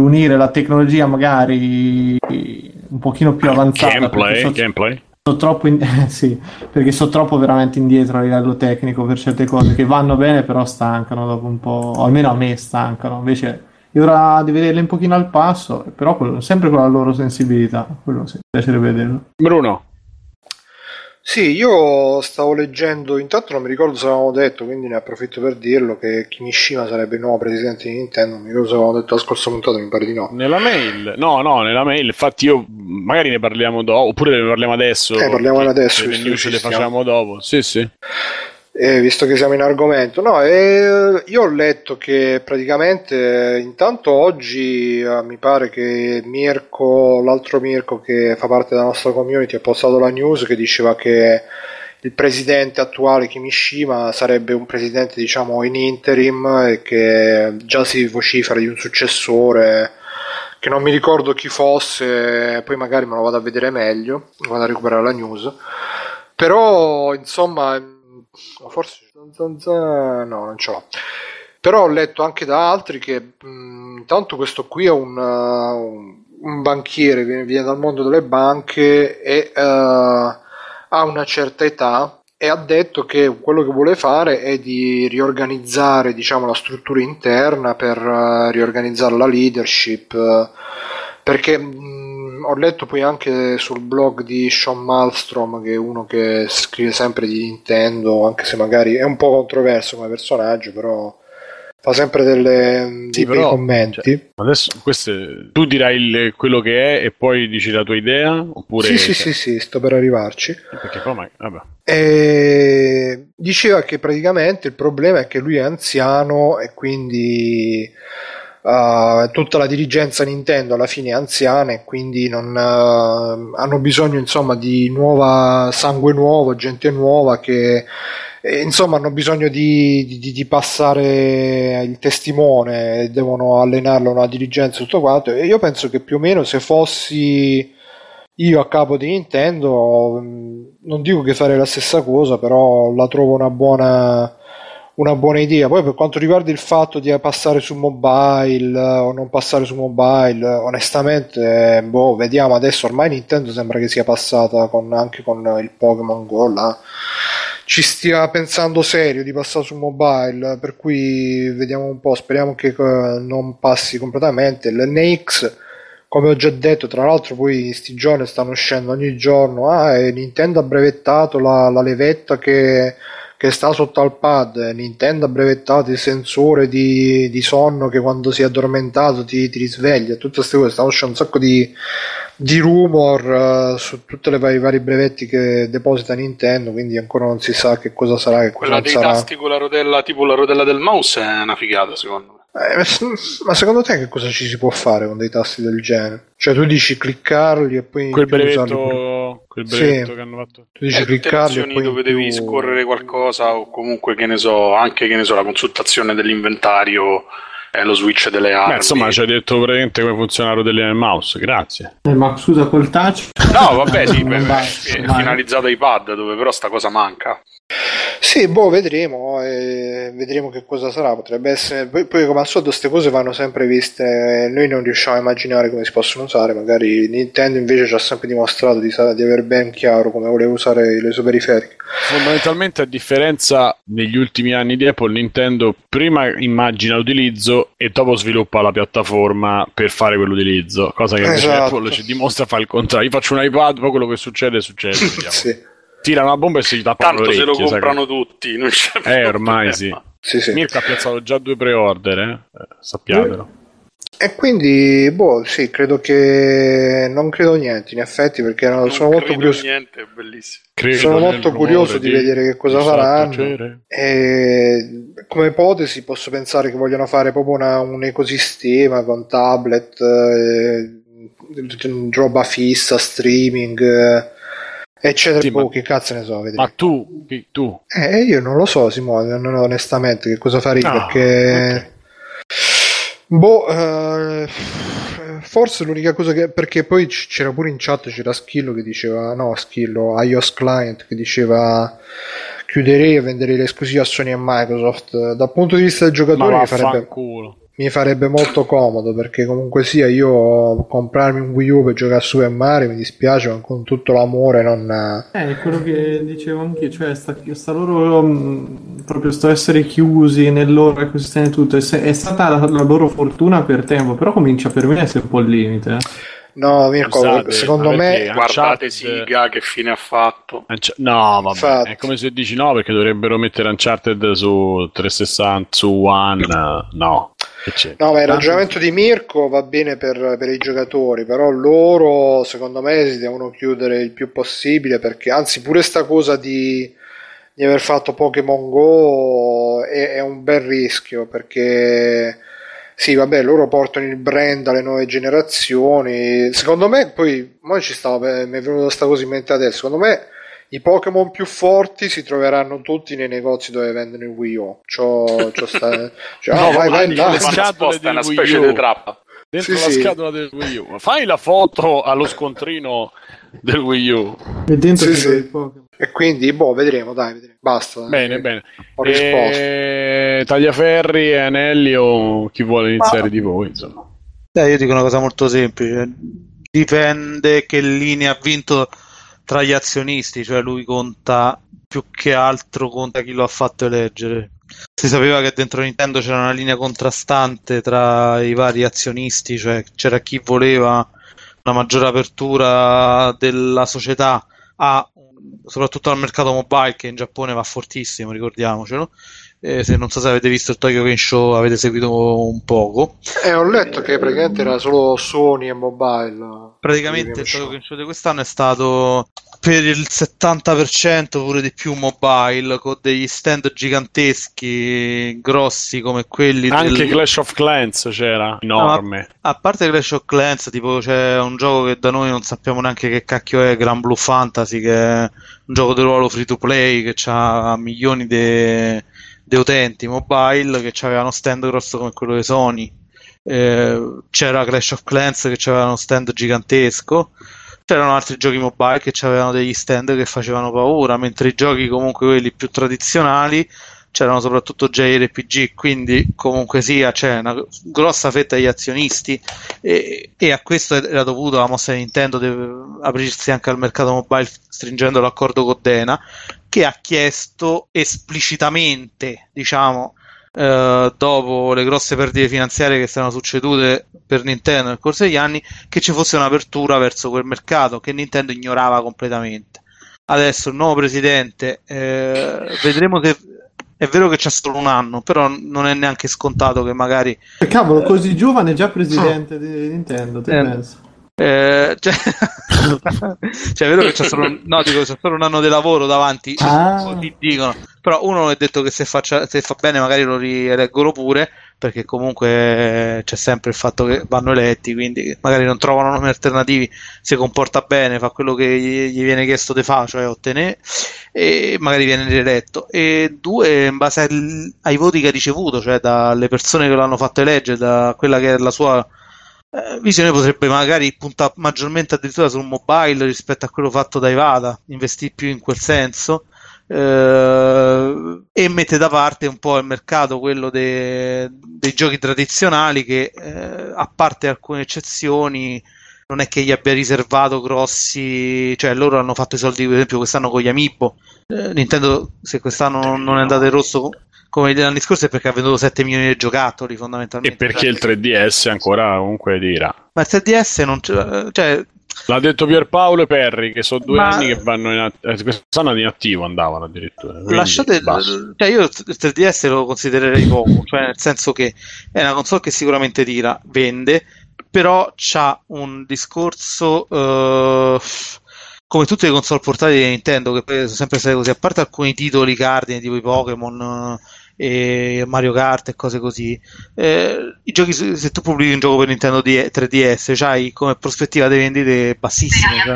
unire la tecnologia magari un pochino più avanzata. Gameplay, so, gameplay. So troppo in... sì, perché sono troppo veramente indietro a livello tecnico per certe cose che vanno bene, però stancano dopo un po', o almeno a me stancano. Invece è ora di vederle un pochino al passo, però quello, sempre con la loro sensibilità. Quello sì, piacerebbe vederlo. Bruno. Sì, io stavo leggendo, intanto non mi ricordo se avevamo detto, quindi ne approfitto per dirlo, che Kimishima sarebbe il nuovo presidente di Nintendo, non mi ricordo se avevamo detto la scorsa puntata, mi pare di no. Nella mail? No, no, nella mail, infatti io magari ne parliamo dopo, oppure ne parliamo adesso. Eh, parliamo adesso. Le news le facciamo dopo, sì sì eh, visto che siamo in argomento. No, eh, io ho letto che praticamente intanto oggi eh, mi pare che Mirko, l'altro Mirko che fa parte della nostra community, ha postato la news che diceva che il presidente attuale Kimishima sarebbe un presidente diciamo in interim e che già si vocifera di un successore che non mi ricordo chi fosse, poi magari me lo vado a vedere meglio, vado a recuperare la news. Però insomma forse no, non ce l'ho. Però ho letto anche da altri che mh, intanto questo qui è un, uh, un banchiere che viene dal mondo delle banche e uh, ha una certa età e ha detto che quello che vuole fare è di riorganizzare diciamo, la struttura interna per uh, riorganizzare la leadership perché mh, ho letto poi anche sul blog di Sean Malmstrom che è uno che scrive sempre di Nintendo anche se magari è un po' controverso come personaggio però fa sempre delle, sì, dei però, commenti. cioè, adesso queste, tu dirai il, quello che è e poi dici la tua idea oppure sì sì cioè... sì sì sto per arrivarci. Perché poi vabbè. E diceva che praticamente il problema è che lui è anziano e quindi Uh, tutta la dirigenza Nintendo alla fine è anziana e quindi non, uh, hanno bisogno insomma di nuova sangue nuovo, gente nuova che eh, insomma hanno bisogno di, di, di, passare il testimone, devono allenarlo una dirigenza e tutto quanto. E io penso che più o meno se fossi io a capo di Nintendo mm, non dico che farei la stessa cosa però la trovo una buona una buona idea. Poi per quanto riguarda il fatto di passare su mobile o non passare su mobile, onestamente, boh, vediamo adesso. Ormai Nintendo sembra che sia passata con, anche con il Pokémon Go là. Ci stia pensando serio di passare su mobile, per cui vediamo un po', speriamo che non passi completamente. L'NX, come ho già detto, tra l'altro poi in sti giorni stanno uscendo ogni giorno, ah, Nintendo ha brevettato la, la levetta che che sta sotto al pad. Nintendo ha brevettato il sensore di, di sonno che quando si è addormentato ti, ti risveglia. Tutte queste cose. Stanno uscendo un sacco di, di rumor uh, su tutti i vari brevetti che deposita Nintendo. Quindi ancora non si sa che cosa sarà. Che Quella cosa dei sarà. tasti con la rotella, tipo la rotella del mouse, è una figata secondo me. Eh, ma secondo te che cosa ci si può fare con dei tasti del genere? Cioè tu dici cliccarli e poi quel brevetto, quel brevetto sì. che hanno fatto. Tu dici eh, cliccarli e poi dove più... devi scorrere qualcosa o comunque che ne so, anche che ne so, la consultazione dell'inventario e lo switch delle armi. Beh, insomma, ci hai detto praticamente come funziona la rotellina del mouse, grazie. Eh, ma scusa col touch? No, vabbè, sì, beh, è finalizzato ai pad dove però sta cosa manca. Sì, boh, vedremo, eh, vedremo che cosa sarà. Potrebbe essere. Poi, poi come al solito, queste cose vanno sempre viste. Noi non riusciamo a immaginare come si possono usare. Magari Nintendo invece ci ha sempre dimostrato di, di aver ben chiaro come voleva usare le sue periferiche. Fondamentalmente, a differenza negli ultimi anni di Apple, Nintendo prima immagina l'utilizzo e dopo sviluppa la piattaforma per fare quell'utilizzo. Cosa che invece esatto. Apple ci dimostra fa il contrario. Io faccio un iPad, poi quello che succede, succede. sì tira una bomba e si tappano Tanto se lo comprano tutti, non c'è Eh, ormai sì. sì, sì. Mirko ha piazzato già due pre-order, eh? eh sappiatelo. E quindi, boh, sì, credo che non credo niente in effetti perché non sono molto curioso. Niente, è bellissimo. Credo sono molto curioso di, di vedere che cosa faranno. E come ipotesi posso pensare che vogliono fare proprio una, un ecosistema con tablet, eh, roba fissa, streaming. Eh, E c'è Sì, boh, ma- che cazzo ne so, vedete. Ma tu, tu, Eh, io non lo so, Simone, non onestamente che cosa farei Ah, perché. Boh, eh, forse l'unica cosa che. Perché poi c'era pure in chat, c'era Schillo che diceva. No, Schillo, iOS Client che diceva. Chiuderei e venderei l'esclusiva a Sony e Microsoft. Dal punto di vista del giocatore mi farebbe, vaffanculo. Mi farebbe molto comodo perché comunque sia io comprarmi un Wii U per giocare a Super Mario mi dispiace ma con tutto l'amore non Eh, è quello che dicevo anch'io, cioè sta, sta loro mh, proprio sto essere chiusi nel loro ecosistema e tutto, è, è stata la, la loro fortuna per tempo, però comincia per me a essere un po' il limite. eh. no Mirko Scusate, secondo avete- me Guardate Uncharted- Siga che fine ha fatto. Unch- No, vabbè, Infatti. è come se dici no perché dovrebbero mettere Uncharted su 360, su One, no. C'è? No, ma il ragionamento di Mirko va bene per, per i giocatori, però loro secondo me si devono chiudere il più possibile perché anzi pure sta cosa di, di aver fatto Pokémon Go è, è un bel rischio perché sì, vabbè, loro portano il brand alle nuove generazioni. Secondo me, poi mo ci stava, mi è venuta sta cosa in mente adesso. Secondo me i Pokémon più forti si troveranno tutti nei negozi dove vendono il Wii U. C'ho, c'ho sta, cioè, No, ah, vai, vai ma là. è una specie di trappa. Dentro Sì, la sì. scatola del Wii U. Fai la foto allo scontrino del Wii U. E dentro Sì, sì. E quindi, boh, vedremo, dai, vedremo. Basta. dai. Bene, bene. Ho risposto. E... Tagliaferri e anelli o chi vuole iniziare di voi, insomma. Eh, io dico una cosa molto semplice. Dipende che linea ha vinto tra gli azionisti, cioè lui conta più che altro conta chi lo ha fatto eleggere. Si sapeva che dentro Nintendo c'era una linea contrastante tra i vari azionisti, cioè c'era chi voleva una maggiore apertura della società a soprattutto al mercato mobile che in Giappone va fortissimo, ricordiamocelo. Eh, se non so se avete visto il Tokyo Game Show, avete seguito un poco. Eh, ho letto che praticamente era solo Sony e mobile. Praticamente il. Tokyo Game Show di quest'anno è stato per il 70% pure di più mobile, con degli stand giganteschi, grossi come quelli Anche del... Clash of Clans c'era, enorme. A parte Clash of Clans, tipo c'è un gioco che da noi non sappiamo neanche che cacchio è, Gran Blue Fantasy, che è un gioco di ruolo free to play che ha milioni di utenti mobile che avevano stand grosso come quello di Sony. Eh, c'era Clash of Clans che aveva uno stand gigantesco. C'erano altri giochi mobile che avevano degli stand che facevano paura, mentre i giochi comunque quelli più tradizionali c'erano soprattutto JRPG, quindi comunque sia c'è una grossa fetta degli azionisti e, e a questo era dovuto la mossa di Nintendo di aprirsi anche al mercato mobile stringendo l'accordo con Dena che ha chiesto esplicitamente, diciamo, eh, dopo le grosse perdite finanziarie che erano succedute per Nintendo nel corso degli anni, che ci fosse un'apertura verso quel mercato che Nintendo ignorava completamente. Adesso il nuovo presidente, eh, vedremo se è vero che c'è solo un anno, però non è neanche scontato che magari Eh, Cavolo, così giovane già presidente di Nintendo, te Eh, pensi? Eh, cioè, cioè, è vero che c'è solo, un- no, dico, c'è solo un anno di lavoro davanti, Ah. così dicono. Però uno è detto che se, faccia, se fa bene magari lo rieleggono pure, perché comunque c'è sempre il fatto che vanno eletti, quindi magari non trovano nomi alternativi, si comporta bene, fa quello che gli, gli viene chiesto di fare, cioè ottenere, e magari viene rieletto. E due, in base al- ai voti che ha ricevuto, cioè dalle persone che l'hanno fatto eleggere, da quella che è la sua visione potrebbe magari puntare maggiormente addirittura sul mobile rispetto a quello fatto da Ivada, investire più in quel senso. Eh, e mette da parte un po' il mercato, quello de- dei giochi tradizionali che eh, a parte alcune eccezioni non è che gli abbia riservato grossi, cioè loro hanno fatto i soldi per esempio quest'anno con gli Amiibo, Eh, Nintendo se quest'anno non è andato in rosso come gli anni scorsi è perché ha venduto 7 milioni di giocattoli E fondamentalmente. perché il 3DS ancora comunque dirà. Ma il 3DS non c'è, cioè, L'ha detto Pierpaolo e Perri, che sono due Ma- anni che vanno in att- eh, quest'anno in attivo andavano addirittura. lasciate cioè io il 3DS lo considererei poco, cioè nel senso che è una console che sicuramente tira, vende, però c'ha un discorso eh, come tutte le console portatili di Nintendo che sono sempre state così, a parte alcuni titoli cardine tipo i Pokémon e Mario Kart e cose così. Eh, I giochi, se tu pubblichi un gioco per Nintendo 3DS, c'hai come prospettiva dei vendite bassissime. Cioè.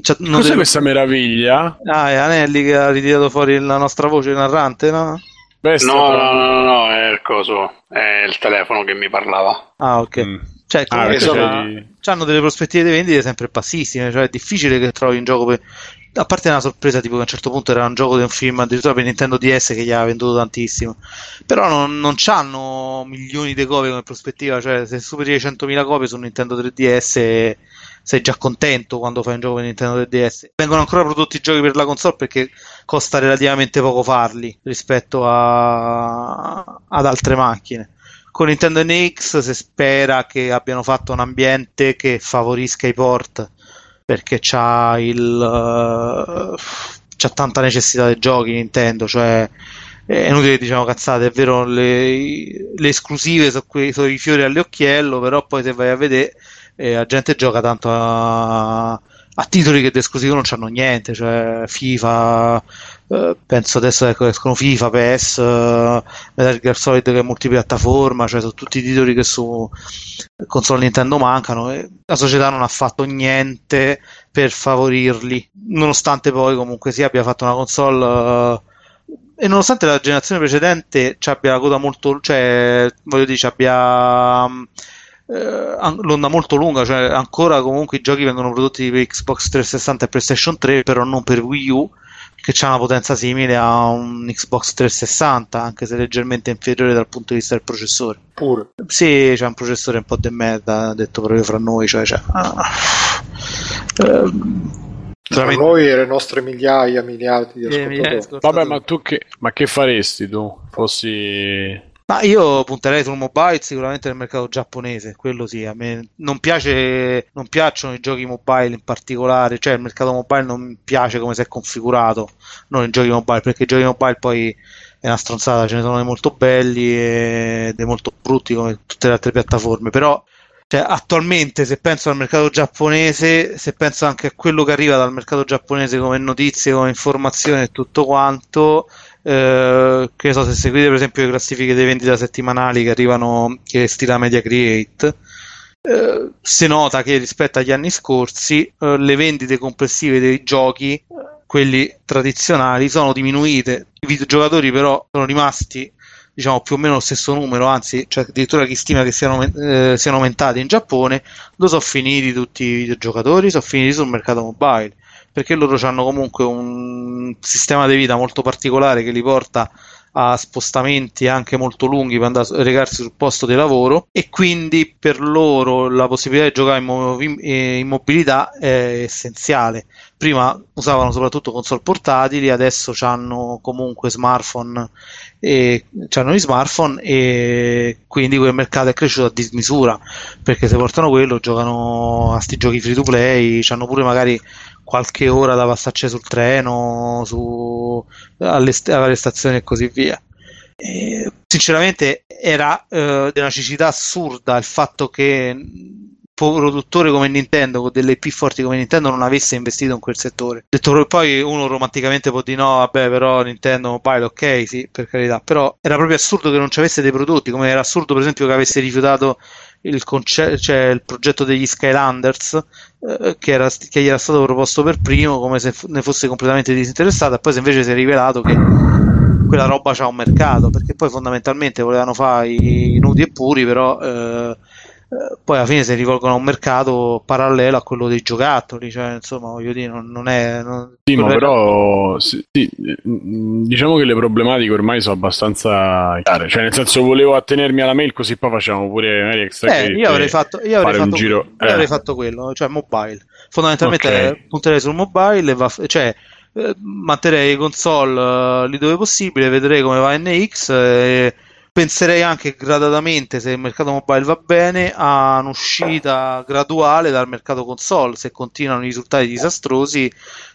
Cioè, Cos'è devo... questa meraviglia? Ah, è Anelli che ha ritirato fuori la nostra voce narrante, no? Beh, no, no, no, no, è il coso, è il telefono che mi parlava. Ah, ok. Mm. Cioè, ah, sono, hanno delle prospettive di vendite sempre bassissime, cioè è difficile che trovi un gioco per... A parte una sorpresa, tipo che a un certo punto era un gioco di un film addirittura per Nintendo DS che gli ha venduto tantissimo. Però non, non hanno milioni di copie come prospettiva, cioè se superi le 100.000 copie su Nintendo 3DS sei già contento quando fai un gioco per Nintendo 3DS. Vengono ancora prodotti giochi per la console perché costa relativamente poco farli rispetto a... ad altre macchine. Con Nintendo NX si spera che abbiano fatto un ambiente che favorisca i port perché c'ha il uh, c'ha tanta necessità dei giochi Nintendo, cioè è inutile diciamo cazzate, è vero le, le esclusive sono, sono i fiori all'occhiello, però poi se vai a vedere e la gente gioca tanto a, a titoli che d'esclusivo non c'hanno niente, cioè FIFA, eh, penso adesso ecco, escono FIFA, PS, eh, Metal Gear Solid che è multipiattaforma, cioè sono tutti titoli che su console Nintendo mancano e la società non ha fatto niente per favorirli, nonostante poi comunque si abbia fatto una console... Eh, e nonostante la generazione precedente ci abbia la coda molto, cioè voglio dire, ci abbia eh, l'onda molto lunga, cioè ancora comunque i giochi vengono prodotti per Xbox 360 e PlayStation 3, però non per Wii U, che ha una potenza simile a un Xbox 360, anche se leggermente inferiore dal punto di vista del processore. Pure. Sì, c'è un processore un po' di merda, detto proprio fra noi, cioè, cioè ah, eh, tra noi e le nostre migliaia, miliardi di eh, ascoltatori. Vabbè, ma tu che, ma che faresti tu? Fossi ma io punterei sul mobile sicuramente nel mercato giapponese, quello sì, a me non, piace, non piacciono i giochi mobile in particolare, cioè il mercato mobile non piace come si è configurato, non i giochi mobile, perché i giochi mobile poi è una stronzata, ce ne sono dei molto belli e dei molto brutti come tutte le altre piattaforme, però cioè, attualmente se penso al mercato giapponese, se penso anche a quello che arriva dal mercato giapponese come notizie, come informazioni e tutto quanto, eh, che so, se seguite per esempio le classifiche dei vendita settimanali che arrivano, che stila Media Create, eh, si nota che rispetto agli anni scorsi eh, le vendite complessive dei giochi, quelli tradizionali, sono diminuite. I videogiocatori però sono rimasti diciamo più o meno lo stesso numero, anzi c'è addirittura chi stima che siano, eh, siano aumentati in Giappone, dove sono finiti tutti i videogiocatori, sono finiti sul mercato mobile perché loro hanno comunque un sistema di vita molto particolare che li porta a spostamenti anche molto lunghi per andare a recarsi sul posto di lavoro e quindi per loro la possibilità di giocare in, movi- eh, in mobilità è essenziale. Prima usavano soprattutto console portatili, adesso hanno comunque smartphone e hanno gli smartphone e quindi quel mercato è cresciuto a dismisura perché se portano quello giocano a sti giochi free to play, hanno pure magari qualche ora da passarci sul treno, su, alle, alle stazioni e così via. E, sinceramente era eh, una cecità assurda il fatto che un produttore come Nintendo con delle IP forti come Nintendo non avesse investito in quel settore detto che poi uno romanticamente può dire no vabbè però Nintendo Mobile ok sì per carità però era proprio assurdo che non ci avesse dei prodotti come era assurdo per esempio che avesse rifiutato il, conce- cioè il progetto degli Skylanders eh, che, era, che, gli era stato proposto per primo come se f- ne fosse completamente disinteressato e poi invece si è rivelato che quella roba c'ha un mercato perché poi fondamentalmente volevano fare i nudi e puri però eh, poi alla fine si rivolgono a un mercato parallelo a quello dei giocattoli, cioè insomma voglio dire, non, non è... Non... Sì, ma però sì, sì, mm, diciamo che le problematiche ormai sono abbastanza chiare, cioè nel senso volevo attenermi alla mail così poi facciamo pure magari extra eh, io avrei fatto, io avrei fatto, giro, io eh. avrei fatto quello, cioè mobile, fondamentalmente okay. punterei sul mobile, va, cioè eh, manterrei console lì dove possibile, vedrei come va NX e penserei anche gradatamente, se il mercato mobile va bene, a un'uscita graduale dal mercato console, se continuano i risultati disastrosi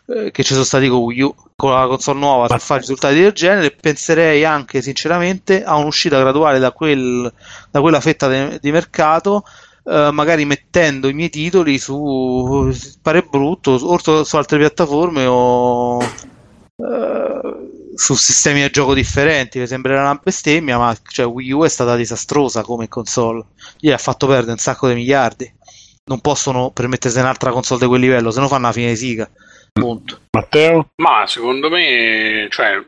eh, che ci sono stati con Wii U. Con la console nuova, se fa risultati del genere, penserei anche sinceramente a un'uscita graduale da, quel, da quella fetta de, di mercato. Uh, magari mettendo i miei titoli su pare brutto o su, altre piattaforme o uh, su sistemi di gioco differenti, mi sembrerà una bestemmia, ma cioè, Wii U è stata disastrosa come console. Gli ha fatto perdere un sacco di miliardi. Non possono permettersi un'altra console di quel livello, se no fanno la fine di siga. Punto. Matteo? Ma secondo me, cioè,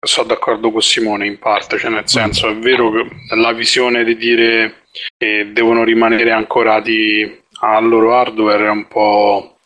sono d'accordo con Simone in parte, cioè nel senso è vero che la visione di dire che devono rimanere ancorati al loro hardware è un po'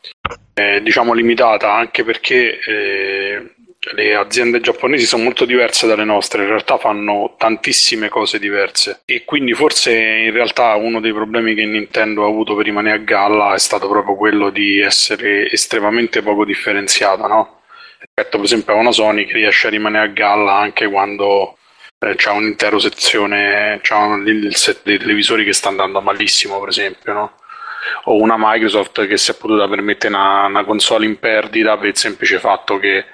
eh, diciamo limitata anche perché eh, le aziende giapponesi sono molto diverse dalle nostre, in realtà fanno tantissime cose diverse e quindi forse in realtà uno dei problemi che Nintendo ha avuto per rimanere a galla è stato proprio quello di essere estremamente poco differenziata, no? Rispetto per esempio a una Sony che riesce a rimanere a galla anche quando eh, c'è un'intera sezione, c'è un, il set dei televisori che sta andando malissimo per esempio, no? O una Microsoft che si è potuta permettere una, una console in perdita per il semplice fatto che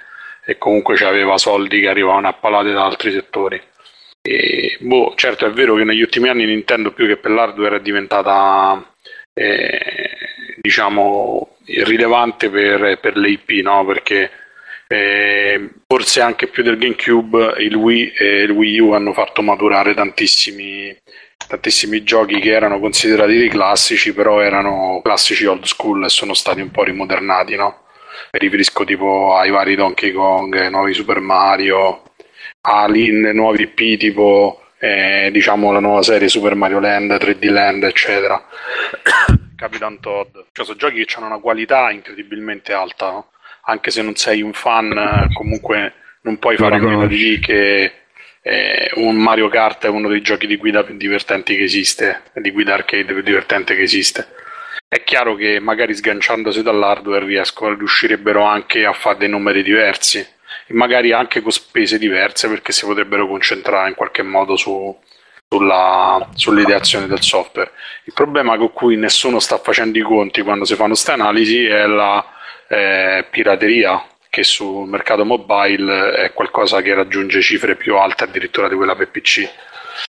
e comunque aveva soldi che arrivavano a palate da altri settori. E, boh, certo è vero che negli ultimi anni Nintendo più che per l'hardware è diventata eh, diciamo rilevante per, per le IP, no? perché eh, forse anche più del GameCube il Wii e il Wii U hanno fatto maturare tantissimi, tantissimi giochi che erano considerati dei classici, però erano classici old school e sono stati un po' rimodernati, no? Mi riferisco tipo ai vari Donkey Kong, ai nuovi Super Mario, ai nuovi P tipo eh, diciamo la nuova serie Super Mario Land, 3D Land, eccetera. Capitan Todd, cioè sono giochi che hanno una qualità incredibilmente alta, no? anche se non sei un fan, comunque non puoi fare a meno di dire che eh, un Mario Kart è uno dei giochi di guida più divertenti che esiste, di guida arcade più divertente che esiste. È chiaro che magari sganciandosi dall'hardware riescono, riuscirebbero anche a fare dei numeri diversi e magari anche con spese diverse perché si potrebbero concentrare in qualche modo su, sulla, sull'ideazione del software. Il problema con cui nessuno sta facendo i conti quando si fanno queste analisi è la eh, pirateria, che sul mercato mobile è qualcosa che raggiunge cifre più alte addirittura di quella per PC.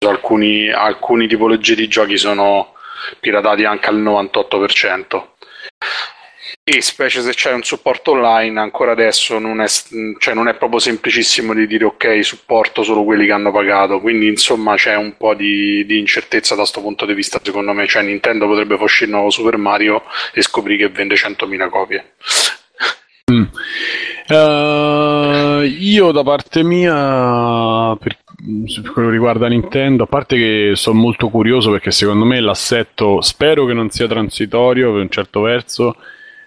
Alcuni, alcuni tipologie di giochi sono piratati anche al 98%. E specie se c'è un supporto online, ancora adesso non è, cioè non è proprio semplicissimo di dire ok, supporto solo quelli che hanno pagato. Quindi insomma c'è un po' di, di incertezza da questo punto di vista, secondo me. Cioè Nintendo potrebbe uscire il nuovo Super Mario e scoprire che vende 100.000 copie. Mm. Uh, io da parte mia, per quello riguarda Nintendo, a parte che sono molto curioso perché secondo me l'assetto spero che non sia transitorio per un certo verso.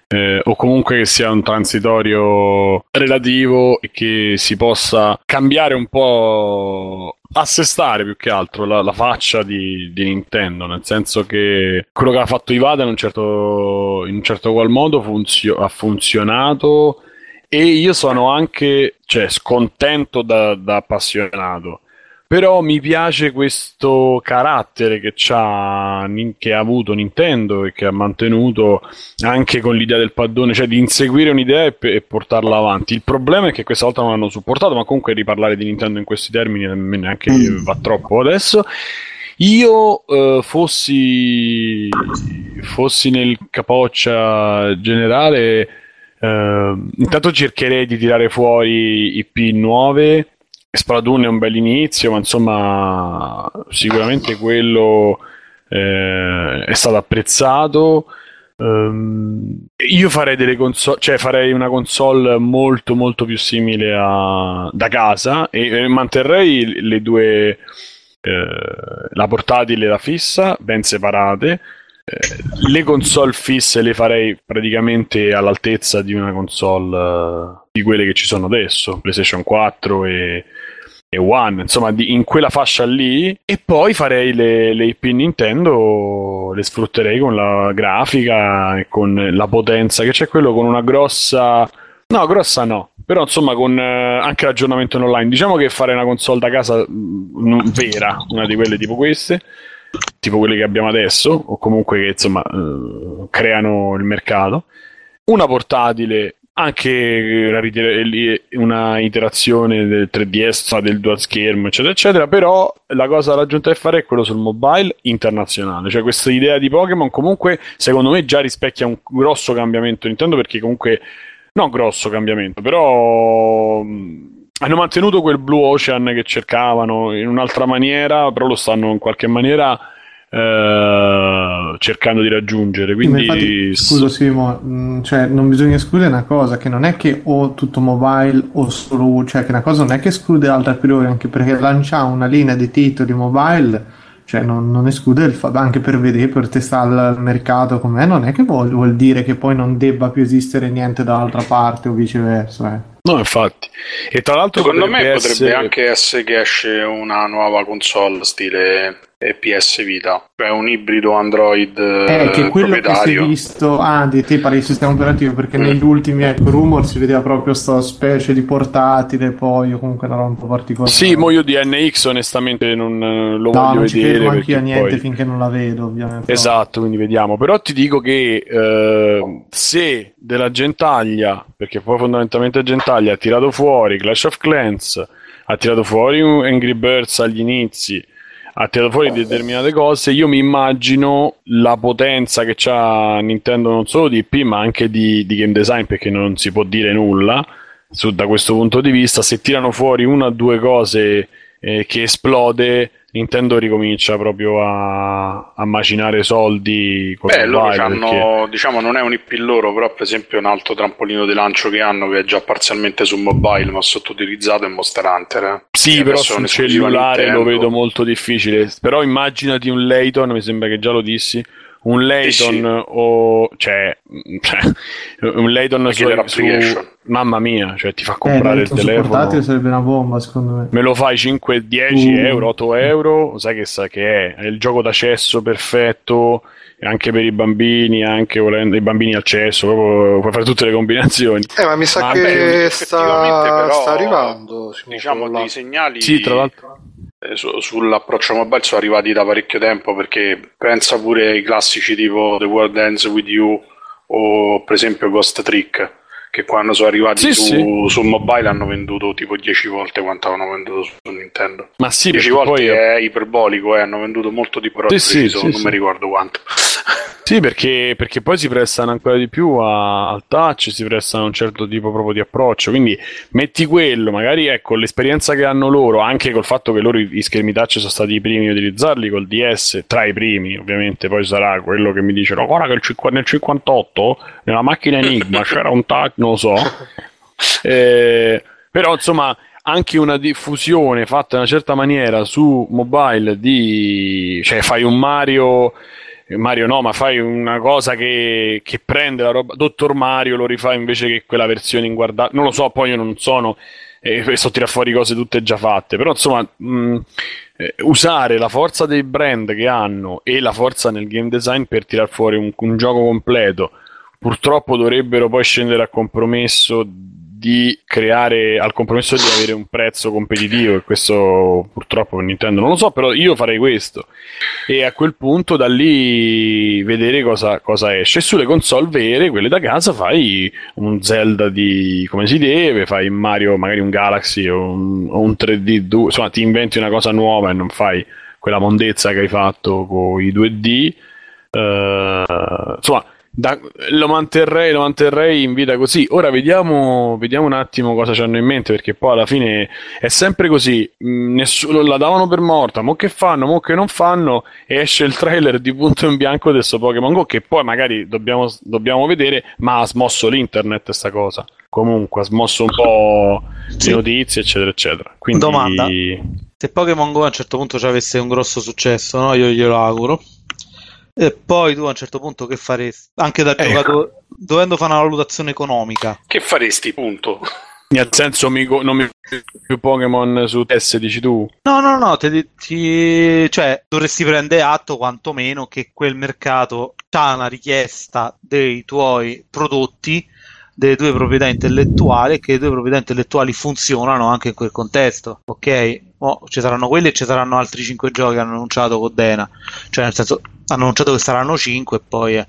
Eh, o comunque che sia un transitorio relativo e che si possa cambiare un po' assestare più che altro la, la faccia di, di, Nintendo, nel senso che quello che ha fatto Ivada in un certo, in un certo qual modo funzio- ha funzionato e io sono anche cioè, scontento da, da appassionato però mi piace questo carattere che, che, ha avuto Nintendo e che ha mantenuto anche con l'idea del paddone, cioè di inseguire un'idea e, e, portarla avanti. Il problema è che questa volta non hanno supportato, ma comunque riparlare di Nintendo in questi termini neanche mm. va troppo adesso. Io eh, fossi, fossi nel capoccia generale, eh, intanto cercherei di tirare fuori IP nuove Splatoon è un bel inizio, ma insomma, sicuramente quello eh, è stato apprezzato. Um, io farei delle console, cioè farei una console molto molto più simile a da casa e, e manterrei le due eh, la portatile e la fissa ben separate. Eh, le console fisse le farei praticamente all'altezza di una console uh, di quelle che ci sono adesso, PlayStation 4 e, e One, insomma di, in quella fascia lì e poi farei le, le IP Nintendo, le sfrutterei con la grafica e con la potenza che c'è quello con una grossa... No, grossa no, però insomma con eh, anche l'aggiornamento in online. Diciamo che fare una console da casa mh, mm, vera, una di quelle tipo queste, tipo quelle che abbiamo adesso, o comunque che insomma eh, creano il mercato. Una portatile anche una iterazione del 3DS, del dual schermo, eccetera, eccetera. Però la cosa raggiunta da fare è quello sul mobile internazionale. Cioè, questa idea di Pokémon, comunque, secondo me, già rispecchia un grosso cambiamento Nintendo. Perché, comunque, non grosso cambiamento, però hanno mantenuto quel Blue Ocean che cercavano in un'altra maniera, però lo stanno in qualche maniera eh, cercando di raggiungere. Quindi, Infatti, scusa Simo, mh, cioè, non bisogna escludere una cosa, che non è che o tutto mobile o solo, cioè che una cosa non è che esclude l'altra a priori, anche perché lanciare una linea di titoli mobile, cioè non, non esclude il fatto, anche per vedere, per testare il mercato com'è, non è che vuol, vuol dire che poi non debba più esistere niente dall'altra parte o viceversa. Eh. No, infatti. E tra l'altro Secondo me potrebbe potrebbe essere- anche essere che esce una nuova console stile eh, PS Vita, cioè un ibrido Android Eh, che quello che si è visto, ah, di te parli di sistema operativo, perché Mm. negli ultimi ecco, rumor si vedeva proprio sta specie di portatile, poi o comunque una roba un po' particolare. Sì, mo io di NX onestamente non eh, lo no, voglio non ci vedere. credo anche io a niente poi- finché non la vedo, ovviamente. Esatto, quindi vediamo. Però ti dico che eh, se della Gentaglia, perché poi fondamentalmente Gentaglia ha tirato fuori Clash of Clans, ha tirato fuori Angry Birds agli inizi, ha tirato fuori determinate cose, io mi immagino la potenza che c'ha Nintendo non solo di IP ma anche di, di game design perché non si può dire nulla su- da questo punto di vista, se tirano fuori una o due cose eh, che esplode, Nintendo ricomincia proprio a, a macinare soldi con Beh, loro perché- c'hanno, diciamo, non è un IP loro, però per esempio un altro trampolino di lancio che hanno che è già parzialmente su mobile ma sottoutilizzato è Monster Hunter. eh. Sì, però sul cellulare lo vedo molto difficile. Però immaginati un Layton, mi sembra che già lo dissi. Un Layton sì. o cioè, cioè, un Layton La su, su- mamma mia, cioè ti fa Eh, comprare il Nintendo su telefono. portatile sarebbe una bomba, secondo me. Me lo fai 5, 10 Uh. euro, 8 euro, sai che sa che è? È il gioco d'accesso perfetto anche per i bambini, anche volendo i bambini al cesso, proprio puoi fare tutte le combinazioni. Eh, ma mi sa Ma che beh, sta, effettivamente, però, sta arrivando. Diciamo dei segnali Sì, tra l'altro. Eh, su- sull'approccio mobile sono arrivati da parecchio tempo perché pensa pure ai classici tipo The World Ends With You o per esempio Ghost Trick che quando sono arrivati Sì, su, sì. su mobile hanno venduto tipo 10 volte quanto avevano venduto su Nintendo Ma sì, 10 perché volte poi è iperbolico eh, hanno venduto molto di però Sì, sì, non mi ricordo quanto Sì, perché, perché poi si prestano ancora di più a- al touch, si prestano a un certo tipo proprio di approccio. Quindi metti quello, magari ecco l'esperienza che hanno loro, anche col fatto che loro i, schermi touch sono stati i primi a utilizzarli col DS, tra i primi, ovviamente, poi sarà quello che mi dice: "No, guarda che nel 58 nella macchina Enigma c'era un touch, non lo so. Eh, però insomma anche una diffusione fatta in una certa maniera su mobile di cioè fai un Mario Mario no ma fai una cosa che, che prende la roba Dottor Mario lo rifà invece che quella versione inguardabile non lo so poi io non sono e sto tirare fuori cose tutte già fatte però insomma mh, eh, usare la forza dei brand che hanno e la forza nel game design per tirar fuori un, un gioco completo purtroppo dovrebbero poi scendere a compromesso di creare al compromesso di avere un prezzo competitivo e questo purtroppo per Nintendo non lo so però io farei questo. E a quel punto da lì vedere cosa, cosa esce. E sulle console vere quelle da casa fai un Zelda di come si deve fai Mario magari un Galaxy o un, o un 3D insomma ti inventi una cosa nuova e non fai quella mondezza che hai fatto con i 2D eh, insomma da- lo, manterrei, lo manterrei in vita così. Ora vediamo, vediamo un attimo cosa ci hanno in mente, perché poi alla fine è sempre così. mh, nessuno la davano per morta, mo che fanno, mo che non fanno, e esce il trailer di punto in bianco di questo Pokémon Go, che poi magari dobbiamo, dobbiamo vedere, ma ha smosso l'internet sta cosa. Comunque, ha smosso un po' Sì. le notizie, eccetera, eccetera. Quindi, Domanda. Se Pokémon Go a un certo punto ci avesse un grosso successo, no? Io glielo auguro. E poi tu a un certo punto che faresti? Anche da Ecco. giocatore, dovendo fare una valutazione economica. che faresti punto Nel senso, mi non mi più Pokémon su TS, dici tu? No, no, no, ti, ti- cioè dovresti prendere atto quantomeno che quel mercato ha una richiesta dei tuoi prodotti, delle tue proprietà intellettuali e che le tue proprietà intellettuali funzionano anche in quel contesto, ok? Mo ci saranno quelli e ci saranno altri 5 giochi che hanno annunciato con Dena, cioè nel senso annunciato che saranno 5 e poi... eh,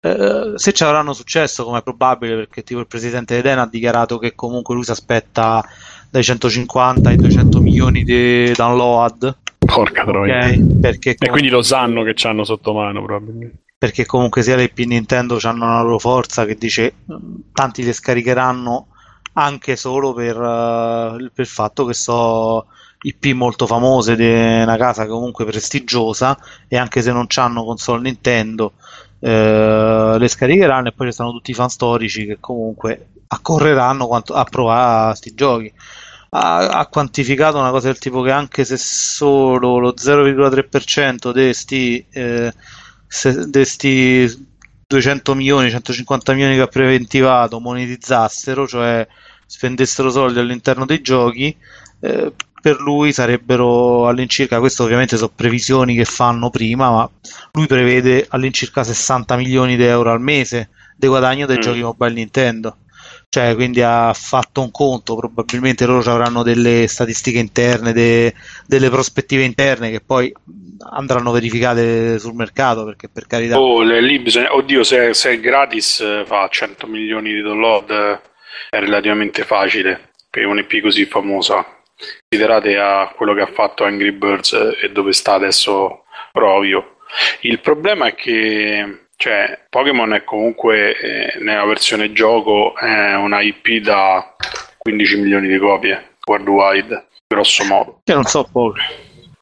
eh, se ci avranno successo, come è probabile, perché tipo il presidente di Dena ha dichiarato che comunque lui si aspetta dai 150 ai 200 milioni di download. Porca troia. ok? Perché, E quindi lo sanno che ci hanno sotto mano, probabilmente. perché comunque sia l'IP Nintendo hanno la loro forza che dice "Mm, tanti le scaricheranno anche solo per, uh, per il fatto che so IP molto famose di una casa comunque prestigiosa e anche se non hanno console Nintendo eh, le scaricheranno e poi ci stanno tutti i fan storici che comunque accorreranno quanto, a provare questi giochi. Ha, ha, quantificato una cosa del tipo che anche se solo lo 0,3% di questi eh, 200 milioni, 150 milioni che ha preventivato monetizzassero, cioè spendessero soldi all'interno dei giochi, eh, per lui sarebbero all'incirca, questo ovviamente sono previsioni che fanno prima, ma lui prevede all'incirca 60 milioni di euro al mese di guadagno dei mm. giochi mobile Nintendo. Cioè, quindi ha fatto un conto, probabilmente loro avranno delle statistiche interne, de, delle prospettive interne che poi andranno verificate sul mercato, perché per carità... Oh, lì bisogna... Oddio, se, se è gratis eh, fa 100 milioni di download eh, è relativamente facile per un'EP così famosa considerate a quello che ha fatto Angry Birds e dove sta adesso Rovio. Il problema è che cioè, Pokémon è comunque eh, nella versione gioco è una IP da 15 milioni di copie worldwide, grosso modo. Che non so poco.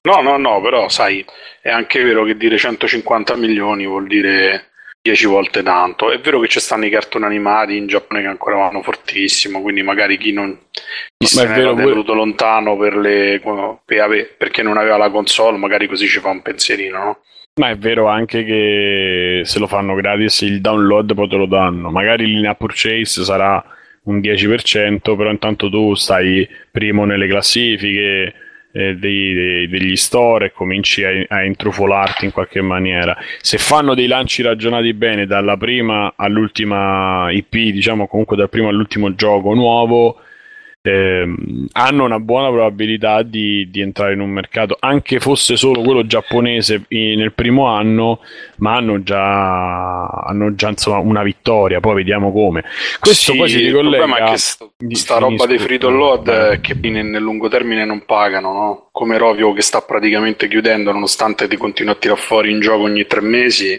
No, no, no, però sai, è anche vero che dire 150 milioni vuol dire 10 volte tanto. È vero che ci stanno i cartoni animati in Giappone che ancora vanno fortissimo, quindi magari chi non chi se ne era tenuto lontano per le, per, perché non aveva la console, magari così ci fa un pensierino, no? Ma è vero anche che se lo fanno gratis il download poi te lo danno. Magari l'in purchase sarà un 10%, però intanto tu stai primo nelle classifiche eh, dei, dei, degli store e cominci a, a intrufolarti in qualche maniera. Se fanno dei lanci ragionati bene dalla prima all'ultima IP, diciamo comunque dal primo all'ultimo gioco nuovo, eh, hanno una buona probabilità di, di, entrare in un mercato, anche fosse solo quello giapponese nel primo anno, ma hanno già, hanno già insomma, una vittoria, poi vediamo come. Questo sì, poi si ricollega... Il problema è che sta, sta roba dei free download eh, che nel lungo termine non pagano, no? come Rovio che sta praticamente chiudendo nonostante ti continua a tirare fuori in gioco ogni tre mesi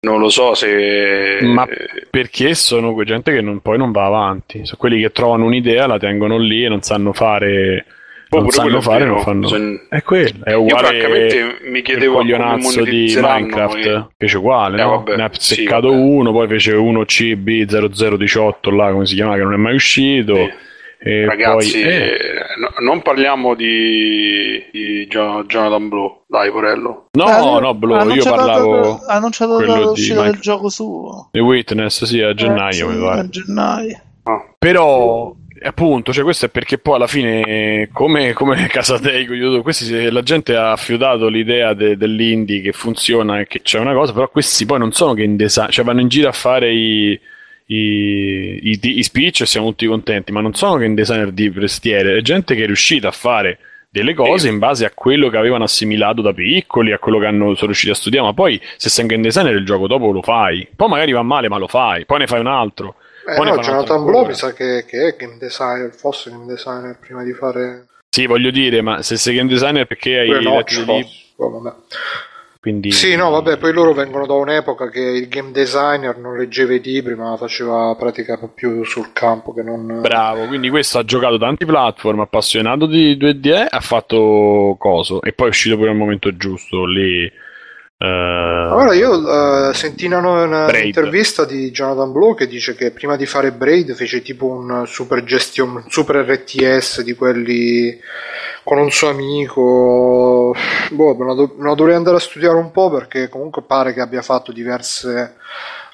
non lo so se. Ma perché sono quei gente che non, poi non va avanti. Sono quelli che trovano un'idea, la tengono lì e non sanno fare. Non sanno fare, non fanno. Bisogna... È quello. È uguale. Io francamente mi chiedevo il coglionazzo di Minecraft. E... Fece uguale, eh, no? Vabbè, ne ha seccato sì, uno, poi fece uno CB0018 là, come si chiama, che non è mai uscito. Sì e Ragazzi, poi, eh. no, non parliamo di, di Jonathan Blue, dai, Porello. No, eh, no, Blue, io parlavo. Ha annunciato l'uscita del gioco suo. The Witness, sì, a gennaio, eh, mi pare. A gennaio. Ah. Però appunto, cioè questo è perché poi alla fine, come, come Casateico, questi, la gente ha fiutato l'idea de, dell'indie che funziona e che c'è una cosa, però questi poi non sono che in design, cioè vanno in giro a fare i i, i, i speech e siamo tutti contenti, ma non sono che un designer di prestiere, è gente che è riuscita a fare delle cose in base a quello che avevano assimilato da piccoli, a quello che hanno, sono riusciti a studiare, ma poi se sei un game designer il gioco dopo lo fai, poi magari va male ma lo fai, poi ne fai un altro. Eh poi no, Jonathan Blow mi sa che, che, è game designer, fosse game designer prima di fare... Sì, voglio dire, ma se sei game designer perché hai letto libri... Oh, quindi... Sì, no, vabbè, poi loro vengono da un'epoca che il game designer non leggeva i libri, ma faceva pratica più sul campo che non... Bravo, quindi questo ha giocato tanti platform, appassionato di 2D, ha fatto coso, e poi è uscito pure al momento giusto, lì... Uh, allora io uh, sentì una, una intervista di Jonathan Blow che dice che prima di fare Braid fece tipo un super gestion, un super RTS di quelli con un suo amico. Boh, me lo, me lo dovrei andare a studiare un po' perché comunque pare che abbia fatto diverse.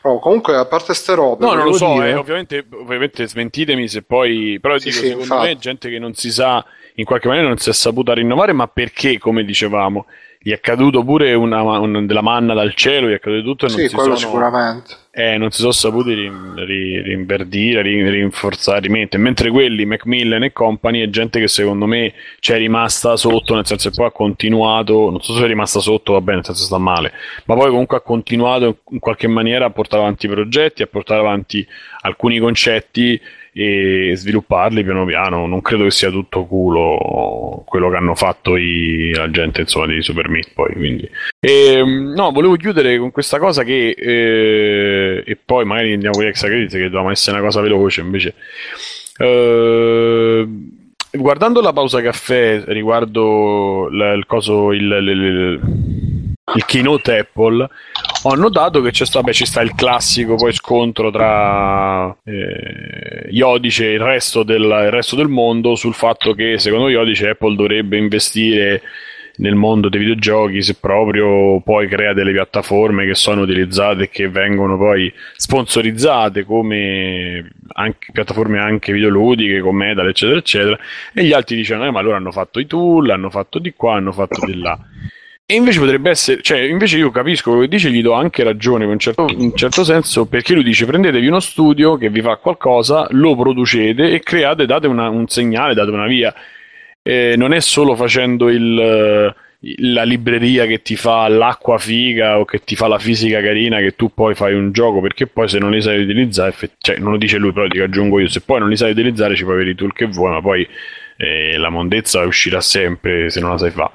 Oh, comunque, a parte ste robe, no, non lo so. Dire... Eh, ovviamente, ovviamente, smentitemi se poi. Però sì, dico, sì, secondo infatti. me, gente che non si sa, in qualche maniera non si è saputa rinnovare, ma perché, come dicevamo, gli è caduto pure una, una, della manna dal cielo, gli è caduto tutto e non sì, si sono, sicuramente. Eh, non si sono saputi rin, rin, rinverdire, rin, rinforzare, rimettere, mentre quelli, Macmillan e compagni, è gente che secondo me c'è rimasta sotto, nel senso che poi ha continuato, non so se è rimasta sotto, va bene, nel senso sta male, ma poi comunque ha continuato in qualche maniera a portare avanti i progetti, a portare avanti alcuni concetti e svilupparli piano piano. Non credo che sia tutto culo quello che hanno fatto i, la gente insomma, di Super Meat poi. Quindi. E, no, volevo chiudere con questa cosa che eh, e poi magari andiamo con gli extra che dovevamo essere una cosa veloce invece. Eh, guardando la pausa caffè riguardo l- il coso, il, il, il, il keynote Apple, ho notato che sta, beh, ci sta il classico poi scontro tra eh, Iodice e il resto, del, il resto del mondo sul fatto che secondo Iodice Apple dovrebbe investire nel mondo dei videogiochi se proprio poi crea delle piattaforme che sono utilizzate e che vengono poi sponsorizzate come anche, piattaforme anche videoludiche come Medal eccetera eccetera. E gli altri dicono eh, ma loro hanno fatto i tool hanno fatto di qua hanno fatto di là e invece potrebbe essere, cioè, invece io capisco quello che dice, gli do anche ragione in un, certo, in certo senso, perché lui dice prendetevi uno studio che vi fa qualcosa, lo producete e create, date una, un segnale, date una via. Eh, non è solo facendo il, la libreria che ti fa l'acqua figa o che ti fa la fisica carina che tu poi fai un gioco perché poi se non li sai utilizzare cioè non lo dice lui però ti aggiungo io se poi non li sai utilizzare ci puoi avere i tool che vuoi ma poi eh, la mondezza uscirà sempre se non la sai fare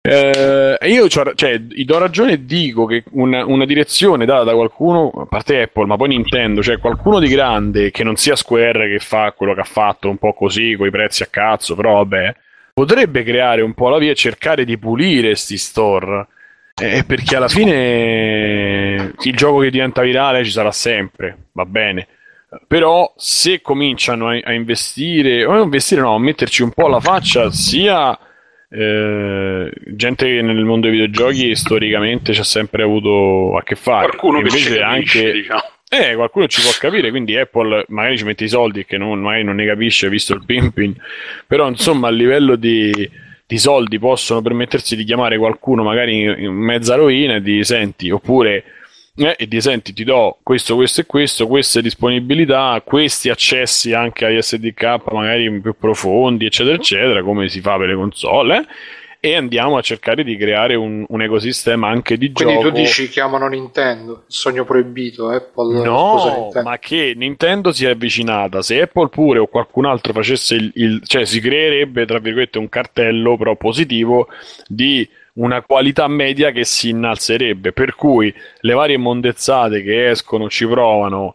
eh, io cioè, do ragione e dico che una, una, direzione data da qualcuno, a parte Apple, ma poi Nintendo, cioè qualcuno di grande che non sia Square che fa quello che ha fatto un po' così, con i prezzi a cazzo, però vabbè, potrebbe creare un po' la via e cercare di pulire sti store. Eh, perché alla fine il gioco che diventa virale ci sarà sempre, va bene. Però se cominciano a, a investire, o a investire no, a metterci un po' la faccia sia eh, gente che nel mondo dei videogiochi storicamente ci ha sempre avuto a che fare. Qualcuno che ci capisce, anche... diciamo. Eh, qualcuno ci può capire, quindi Apple magari ci mette i soldi che non, magari non ne capisce visto il pimping, però insomma a livello di, di soldi possono permettersi di chiamare qualcuno magari in mezza rovina e di senti, oppure eh, e di senti ti do questo, questo e questo, queste disponibilità, questi accessi anche agli SDK magari più profondi, eccetera, eccetera, come si fa per le console. Eh? e andiamo a cercare di creare un, un ecosistema anche di Quindi gioco. Quindi tu dici chiamano Nintendo, il sogno proibito, Apple. No, ma che Nintendo si è avvicinata. Se Apple pure o qualcun altro facesse il, il cioè si creerebbe tra virgolette un cartello però positivo di una qualità media che si innalzerebbe, per cui le varie mondezzate che escono ci provano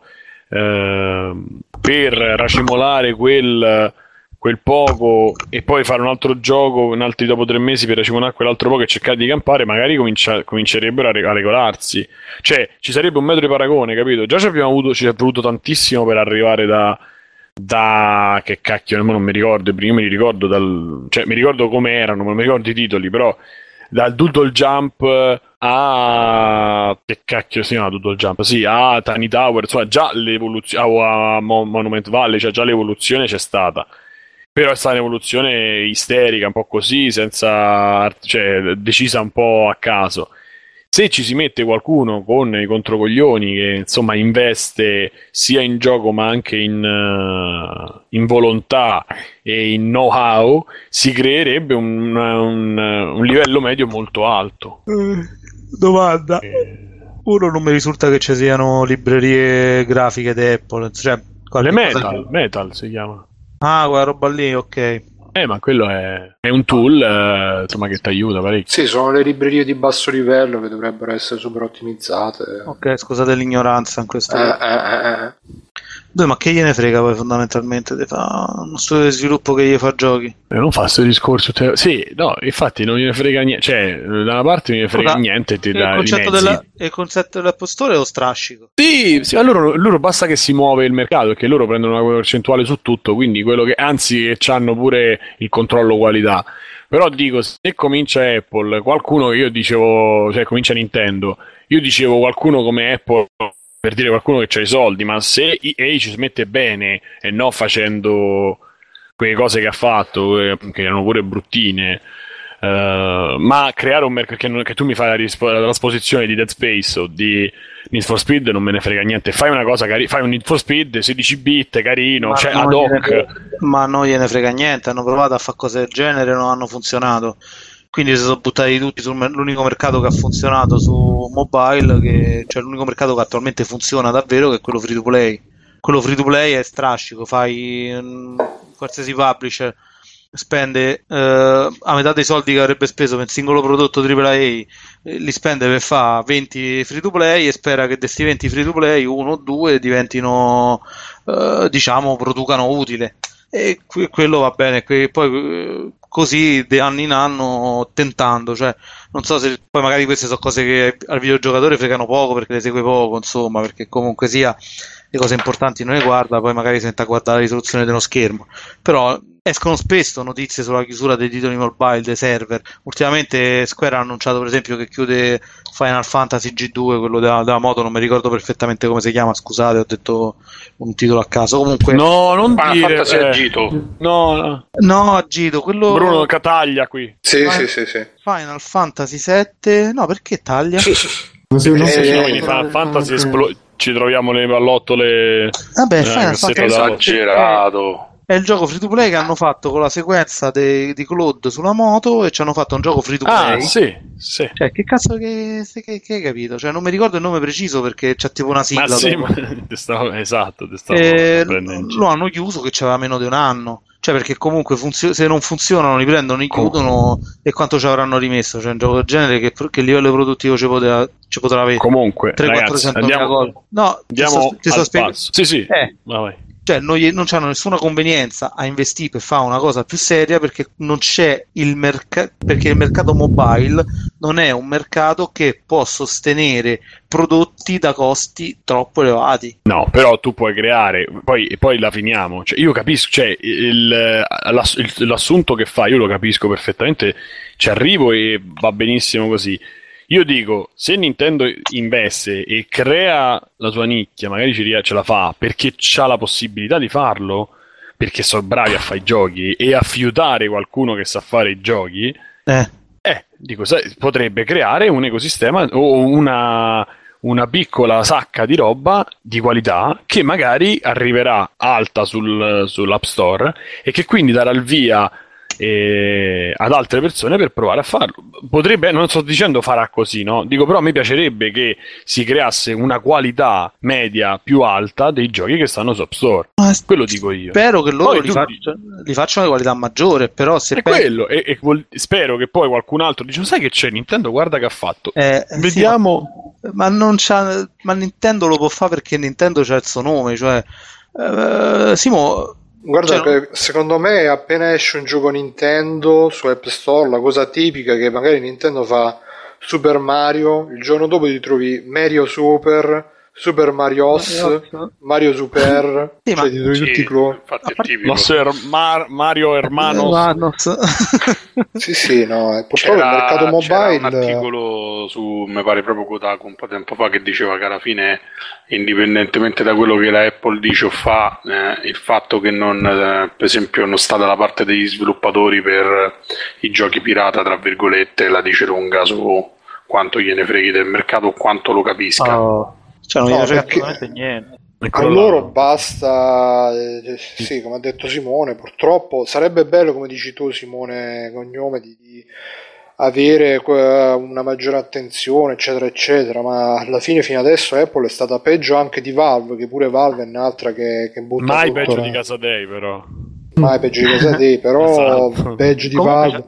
eh, per racimolare quel, quel, poco e poi fare un altro gioco in altri dopo tre mesi per racimolare quell'altro poco e cercare di campare, magari comincia, comincerebbero a, re, a, regolarsi. Cioè, ci sarebbe un metro di paragone, capito? Già ci abbiamo avuto, ci è voluto tantissimo per arrivare da da che cacchio non mi ricordo prima mi ricordo dal cioè mi ricordo come erano non mi ricordo i titoli però dal Doodle Jump a che cacchio si chiama Doodle Jump? Sì, a Tiny Tower, insomma, già l'evoluzione o a Monument Valley, cioè già l'evoluzione c'è stata. Però è stata un'evoluzione isterica, un po' così, senza cioè decisa un po' a caso se ci si mette qualcuno con i controcoglioni che insomma investe sia in gioco ma anche in, uh, in volontà e in know-how, si creerebbe un, un, un livello medio molto alto. Eh, domanda. Eh. Uno non mi risulta che ci siano librerie grafiche di Apple, cioè le Metal, Metal si chiama. Ah, quella roba lì, ok. Eh, ma quello è, è un tool eh, insomma, che ti aiuta parecchio. Sì, sono le librerie di basso livello che dovrebbero essere super ottimizzate. Ok, scusate l'ignoranza in questo. Eh, eh, eh, eh. Dove, ma che gliene frega poi fondamentalmente? Ti fa uno studio di sviluppo che gli fa giochi? Eh, non fa questo discorso. Te... Sì, no, infatti non gliene frega niente. Cioè, da una parte non gliene frega Ora, niente. Ti il, dà concetto della, il concetto dell'App Store è lo strascico. Sì, sì loro, loro, basta che si muove il mercato perché loro prendono una percentuale su tutto. Quindi quello che anzi, hanno pure il controllo qualità. Però dico, se comincia Apple, qualcuno che io dicevo, cioè comincia Nintendo, io dicevo qualcuno come Apple per dire qualcuno che ha i soldi, ma se EA ci smette bene e non facendo quelle cose che ha fatto, eh, che erano pure bruttine, uh, ma creare un mercato che, che, tu mi fai la, rispo- la trasposizione di Dead Space o di Need for Speed non me ne frega niente, fai una cosa carina, fai un Need for Speed 16 bit carino, ma cioè ad hoc. ma non gliene frega niente, hanno provato a fare cose del genere non hanno funzionato quindi si sono buttati tutti sull'unico mercato che ha funzionato su mobile, che, cioè l'unico mercato che attualmente funziona davvero, che è quello free to play. Quello free to play è strascico, fai um, qualsiasi publisher spende eh, a metà dei soldi che avrebbe speso per il singolo prodotto AAA, eh, li spende per fare 20 free to play e spera che questi 20 free to play uno o due diventino, eh, diciamo, producano utile. E que- quello va bene, que- poi eh, così di anno in anno tentando, cioè non so se poi magari queste sono cose che al videogiocatore fregano poco perché le segue poco, insomma, perché comunque sia le cose importanti non le guarda, poi magari si mette a guardare la risoluzione dello schermo. Però escono spesso notizie sulla chiusura dei titoli mobile, dei server. Ultimamente Square ha annunciato per esempio che chiude Final Fantasy G2, quello della, della moto, non mi ricordo perfettamente come si chiama, scusate, ho detto un titolo a caso. Comunque No, non Final dire... Fantasy eh, Agito. No, no. No, Agito, quello Bruno Cataglia qui. Sì, Ma- sì, sì, sì. Final Fantasy 7. No, perché taglia? Non si- non Eh, si- eh, Final Fantasy esplo- ci troviamo le pallottole. Vabbè, Eh, Final Fantasy da- 7 Esagerato. è il gioco free to play che hanno fatto con la sequenza de- di Claude sulla moto e ci hanno fatto un gioco free to play. Ah, sì, sì. Cioè, che cazzo che, che, che hai capito? Cioè, non mi ricordo il nome preciso perché c'è tipo una sigla. Ma sì, ma stavo- esatto, stavo Eh, lo hanno chiuso che c'aveva meno di un anno. Cioè, perché comunque funzio- se non funzionano, li prendono, li chiudono e quanto ci avranno rimesso? Cioè, un gioco del genere che, che livello produttivo ci poteva, ci potrà avere? Comunque, 3 ragazzi, 400 andiamo, gol. No, ti andiamo sto, ti sto al spiegando. passo. Sì, sì, Eh. Cioè, non, gli- non hanno nessuna convenienza a investire per fare una cosa più seria perché non c'è il mercato perché il mercato mobile non è un mercato che può sostenere prodotti da costi troppo elevati. No, però tu puoi creare, poi, poi la finiamo. Cioè, io capisco, cioè, il- l'ass- l'assunto che fa, io lo capisco perfettamente, ci arrivo e va benissimo così. Io dico, se Nintendo investe e crea la sua nicchia, magari ce la fa perché ha la possibilità di farlo, perché sono bravi a fare i giochi e a fiutare qualcuno che sa fare i giochi, Eh, eh, dico, sai, potrebbe creare un ecosistema o una, una piccola sacca di roba di qualità che magari arriverà alta sul, sull'App Store e che quindi darà il via ad altre persone per provare a farlo. Potrebbe, non sto dicendo farà così, no? Dico però a me piacerebbe che si creasse una qualità media più alta dei giochi che stanno su App Store. ma Quello dico io. spero che loro Poi li, tu- faccia- li facciano di qualità maggiore, però se È pensi- quello, e, e vuol- spero che poi qualcun altro dice: Sai che c'è Nintendo? Guarda che ha fatto. Eh, sì, Vediamo. ma, ma non c'ha, ma Nintendo lo può fare perché Nintendo c'ha il suo nome, cioè eh, Simo, Guarda, Cioè, secondo me appena esce un gioco Nintendo su App Store, la cosa tipica è che magari Nintendo fa Super Mario, il giorno dopo ti trovi Mario Super, Super Marios, Mario Super, Sì, cioè ma- ti trovi tutti i Sì, cloni. infatti è tipico. Mar- Mario Hermanos. Sì, sì, no, e purtroppo il C'era, mercato c'era un mobile... articolo su, mi pare proprio Kotaku un po' di tempo fa che diceva che alla fine, indipendentemente da quello che la Apple dice o fa, eh, il fatto che non, eh, per esempio, non sta dalla parte degli sviluppatori per i giochi pirata, tra virgolette, la dice lunga su quanto gliene freghi del mercato o quanto lo capisca. Oh, cioè non No, gli assolutamente niente. A Eccolo là. loro basta, eh, sì, come ha detto Simone, purtroppo sarebbe bello, come dici tu Simone Cognome, di, di avere una maggiore attenzione, eccetera, eccetera, ma alla fine fino adesso Apple è stata peggio anche di Valve, che pure Valve è un'altra che, che butta Mai tutto, peggio no? di Casadei, però. mai peggio di casa te, però Esatto. peggio di Comunque Valve.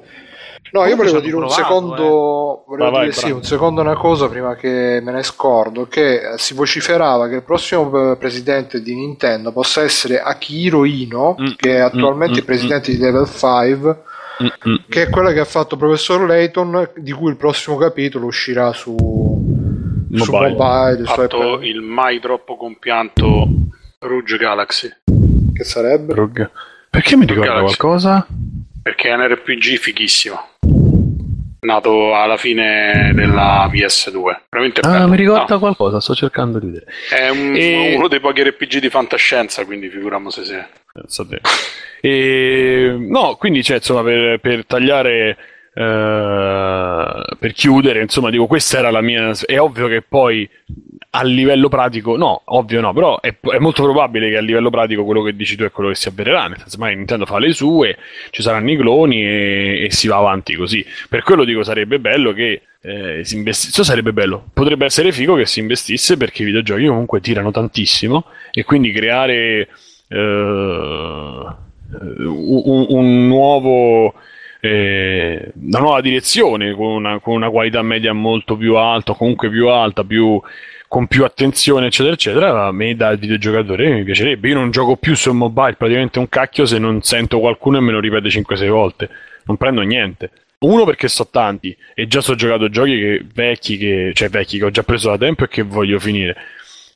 No, io volevo dire un provato, secondo, volevo Vai, vai, dire sì, bravo. un secondo una cosa prima che me ne scordo, che eh, si vociferava che il prossimo eh, presidente di Nintendo possa essere Akihiro Ino, Mm, che è attualmente mm, il presidente di Level 5, Mm-mm. che è quella che ha fatto Professor Layton, di cui il prossimo capitolo uscirà su su Mobile. mobile, Ha su fatto il mai troppo compianto Rouge Galaxy che sarebbe? Drog. Perché mi ricorda qualcosa? Perché è un RPG fighissimo. Nato alla fine della PS2. Veramente Ah, bello. mi ricorda No, qualcosa, sto cercando di vedere. è un- E- uno dei pochi RPG di fantascienza, quindi figuriamo se se. Pensa a te. E, no, quindi c'è insomma per, per tagliare, eh, per chiudere, insomma, dico, questa era la mia. È ovvio che poi a livello pratico, no, ovvio no, però è, è molto probabile che a livello pratico quello che dici tu è quello che si avvererà. Nel senso, magari Nintendo fa le sue, ci saranno i cloni e, e si va avanti così. Per quello dico, sarebbe bello che. Eh, si investisse, sarebbe bello, potrebbe essere figo che si investisse perché i videogiochi comunque tirano tantissimo e quindi creare eh, un, un nuovo eh, una nuova direzione con una, con una, qualità media molto più alta, comunque più alta, più, con più attenzione, eccetera, eccetera. A me da videogiocatore mi piacerebbe. Io non gioco più su mobile praticamente un cacchio se non sento qualcuno e me lo ripete 5-6 volte. Non prendo niente. Uno perché so tanti e già so giocato giochi che, vecchi, che, cioè vecchi che ho già preso da tempo e che voglio finire.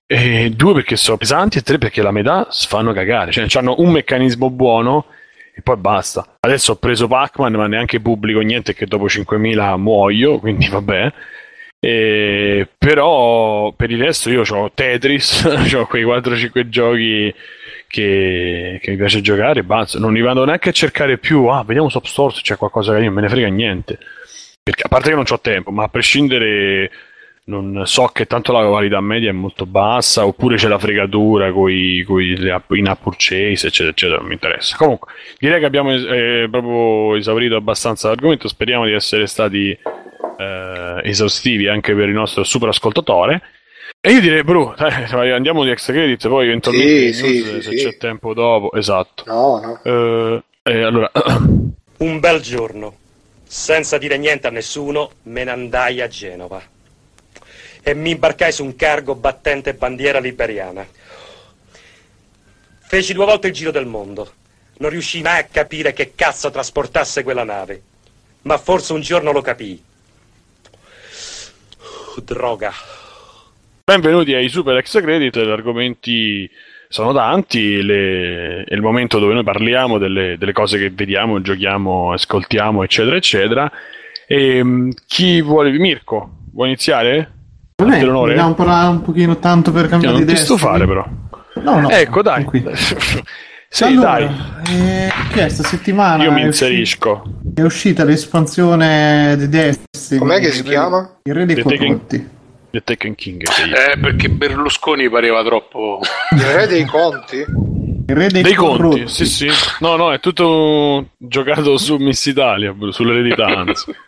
E due perché sono pesanti e tre perché la metà fanno cagare. Cioè, hanno un meccanismo buono e poi basta. Adesso ho preso Pac-Man, ma neanche pubblico niente che dopo 5.000 muoio, quindi vabbè. E, però per il resto io ho Tetris, ho quei 4-5 giochi che, che, mi piace giocare, basta. Non li vado neanche a cercare più, ah, vediamo su Store se c'è qualcosa che io me ne frega niente. Perché, a parte che non ho tempo, ma a prescindere non so che tanto la qualità media è molto bassa, oppure c'è la fregatura con i in-app purchase, eccetera, eccetera, non mi interessa. Comunque, direi che abbiamo eh, proprio esaurito abbastanza l'argomento, speriamo di essere stati eh, esaustivi anche per il nostro super ascoltatore. E io direi, Bru, dai, andiamo di extra credit, poi eventualmente sì, sì, se sì, c'è tempo dopo. Esatto. No, no. Eh, eh, allora, Un bel giorno, senza dire niente a nessuno, me ne andai a Genova e mi imbarcai su un cargo battente bandiera liberiana. Feci due volte il giro del mondo. Non riuscii mai a capire che cazzo trasportasse quella nave. Ma forse un giorno lo capii. Droga. benvenuti ai super extra credit, gli argomenti sono tanti, le- è il momento dove noi parliamo delle, delle cose che vediamo, giochiamo, ascoltiamo, eccetera, eccetera. E, mh, chi vuole, Mirko, vuoi iniziare? Vabbè, Fate l'onore? vogliamo parlare un pochino tanto per Cioè, cambiare non ti idea. stufare però. No, no. ecco, dai. sì, allora, dai, eh, che è sta settimana? io mi è usci- inserisco. È uscita l'espansione di Destiny. Com'è che si chiama? Il re dei The Taken- corrotti. The Tekken King. Eh, perché Berlusconi pareva troppo. Il re dei conti? Il re dei, Dei conti, sì, sì. No, no, è tutto giocato su Miss Italia, sull'eredità, anzi.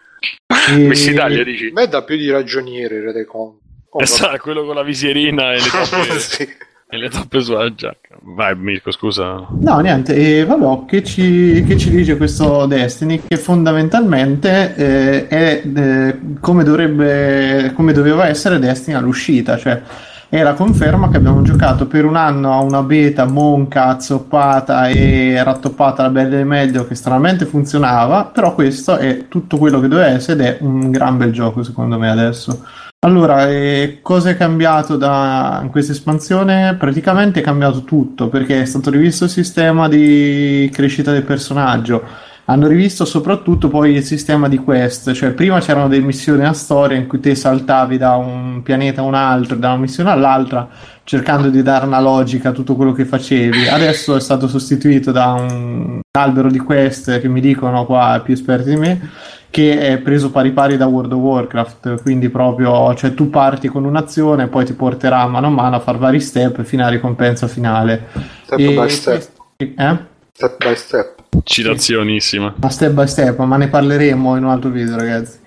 E- Miss Italia dici? A me dà più di ragioniere il re dei conti. Oh, Esatto, quello con la visierina e le toppe, sì. e le toppe sulla giacca. Vai, Mirko, scusa. No, niente, e vabbè, che ci, che ci dice questo Destiny? Che fondamentalmente eh, è eh, come, dovrebbe, come doveva essere Destiny all'uscita, cioè è la conferma che abbiamo giocato per un anno a una beta monca, azzoppata e rattoppata la bella e meglio che stranamente funzionava, però questo è tutto quello che doveva essere ed è un gran bel gioco secondo me adesso. Allora, eh, cosa è cambiato da in questa espansione? Praticamente è cambiato tutto perché è stato rivisto il sistema di crescita del personaggio. Hanno rivisto soprattutto poi il sistema di quest, cioè prima c'erano delle missioni a storia in cui te saltavi da un pianeta a un altro, da una missione all'altra, cercando di dare una logica a tutto quello che facevi. Adesso è stato sostituito da un albero di quest che mi dicono qua più esperti di me che è preso pari pari da World of Warcraft, quindi proprio cioè tu parti con un'azione, poi ti porterà mano a mano a fare vari step fino alla ricompensa finale. Step E by step. Eh? Step by step. Citazionissima. Ma step by step, ma ne parleremo in un altro video, ragazzi.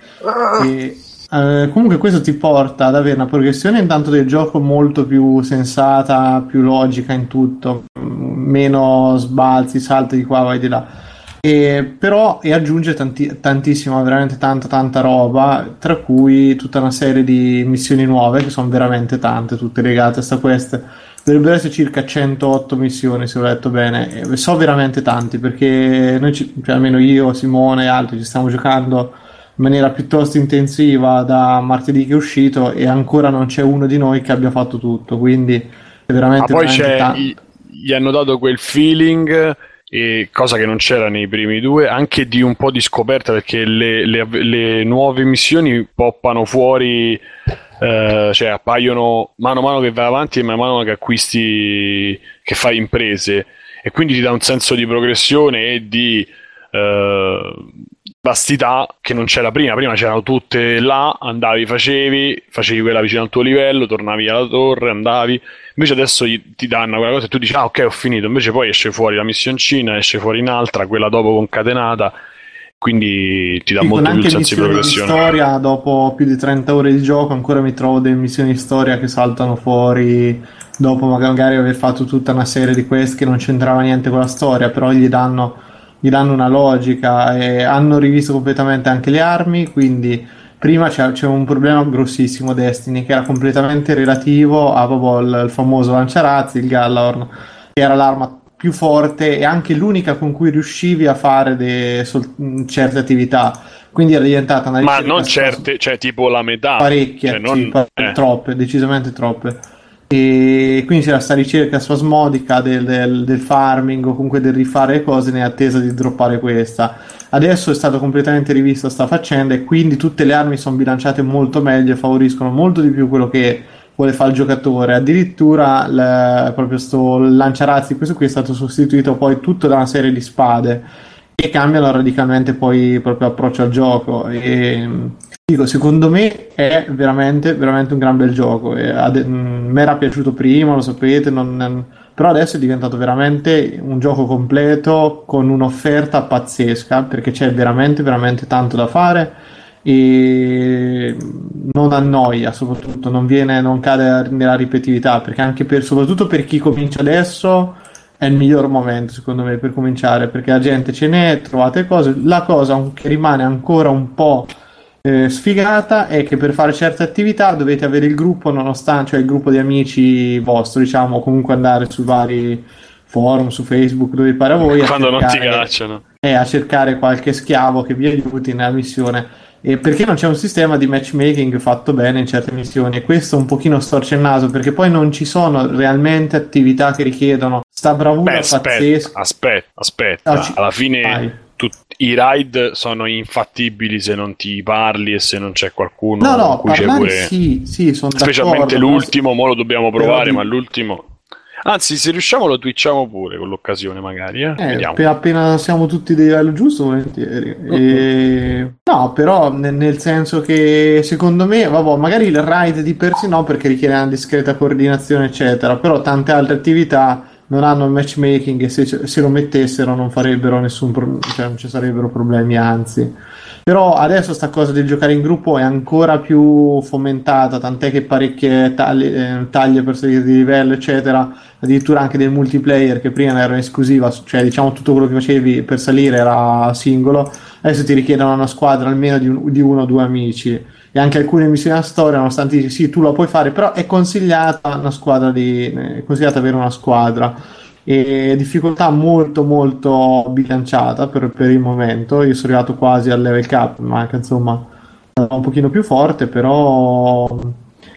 E, eh, comunque questo ti porta ad avere una progressione intanto del gioco molto più sensata, più logica in tutto, meno sbalzi, salti di qua, vai di là. E, però e aggiunge tanti- tantissima, veramente tanta tanta roba, tra cui tutta una serie di missioni nuove che sono veramente tante, tutte legate a sta queste. Dovrebbero essere circa 108 missioni, se ho letto bene. E so veramente tanti perché noi, ci- cioè almeno io, Simone e altri, ci stiamo giocando in maniera piuttosto intensiva da martedì che è uscito e ancora non c'è uno di noi che abbia fatto tutto. Quindi è Ma veramente, poi veramente c'è, i- gli hanno dato quel feeling, cosa che non c'era nei primi due, anche di un po' di scoperta perché le, le- le nuove missioni poppano fuori, eh, cioè appaiono mano a mano che vai avanti e man mano che acquisti, che fai imprese. E quindi ti dà un senso di progressione e di eh, vastità che non c'era prima. Prima c'erano tutte là, andavi, facevi, facevi quella vicino al tuo livello, tornavi alla torre, andavi. Invece adesso gli- ti danno quella cosa e tu dici, ah ok, ho finito. Invece poi esce fuori la missioncina, esce fuori un'altra, quella dopo concatenata. Quindi ti dà Sì, molto più il senso di missioni di progressione. storia, dopo più di 30 ore di gioco, ancora mi trovo delle missioni di storia che saltano fuori dopo magari aver fatto tutta una serie di quest che non c'entrava niente con la storia, però gli danno, gli danno una logica e hanno rivisto completamente anche le armi, quindi prima c'è, un problema grossissimo Destiny che era completamente relativo a proprio il, il famoso lanciarazzi, il Gallorn, che era l'arma più forte e anche l'unica con cui riuscivi a fare de, sol, certe attività. Quindi era diventata una Ma non certe, cioè tipo la metà. Parecchie, cioè, non, sì, eh. troppe, decisamente troppe. E quindi c'era questa ricerca spasmodica del, del, del, farming o comunque del rifare cose in attesa di droppare questa. Adesso è stata completamente rivista sta faccenda e quindi tutte le armi sono bilanciate molto meglio e favoriscono molto di più quello che vuole fare il giocatore. Addirittura il, proprio sto lanciarazzi, questo qui è stato sostituito poi tutto da una serie di spade che cambiano radicalmente poi proprio approccio al gioco. E dico, secondo me è veramente, veramente un gran bel gioco. E ad, mh, me era piaciuto prima, lo sapete, non, però adesso è diventato veramente un gioco completo con un'offerta pazzesca perché c'è veramente, veramente tanto da fare e non annoia soprattutto non viene non cade nella ripetitività perché anche per soprattutto per chi comincia adesso è il miglior momento secondo me per cominciare perché la gente ce n'è trovate cose la cosa che rimane ancora un po' eh, sfigata è che per fare certe attività dovete avere il gruppo nonostante cioè il gruppo di amici vostro diciamo comunque andare su vari forum su Facebook dove pare a voi quando a non ti cacciano. È a cercare qualche schiavo che vi aiuti nella missione. E perché non c'è un sistema di matchmaking fatto bene in certe missioni? E questo un pochino storce il naso perché poi non ci sono realmente attività che richiedono sta bravura Beh, aspetta, pazzesca. aspetta aspetta. No, ci- alla fine vai. Tut- i raid sono infattibili se non ti parli e se non c'è qualcuno no no cui pure sì sì sono specialmente l'ultimo mo lo dobbiamo Però provare di- ma l'ultimo anzi se riusciamo lo twitchiamo pure con l'occasione magari eh? Eh, appena, siamo tutti di livello giusto, volentieri. E- No, però ne- nel senso che secondo me, vabbè, magari il raid di per sé no, perché richiede una discreta coordinazione, eccetera. Però tante altre attività non hanno il matchmaking e se, se lo mettessero non farebbero nessun pro- cioè non ci sarebbero problemi, anzi. Però adesso sta cosa del giocare in gruppo è ancora più fomentata, tant'è che parecchie taglie, eh, taglie per salire di livello, eccetera, addirittura anche del multiplayer che prima era esclusiva, cioè diciamo tutto quello che facevi per salire era singolo, adesso ti richiedono una squadra almeno di, un- di uno o due amici e anche alcune missioni della storia, nonostante sì, tu la puoi fare, però è consigliata una squadra di, è consigliata avere una squadra e difficoltà molto molto bilanciata per, per il momento. Io sono arrivato quasi al level cap, ma anche insomma un pochino più forte, però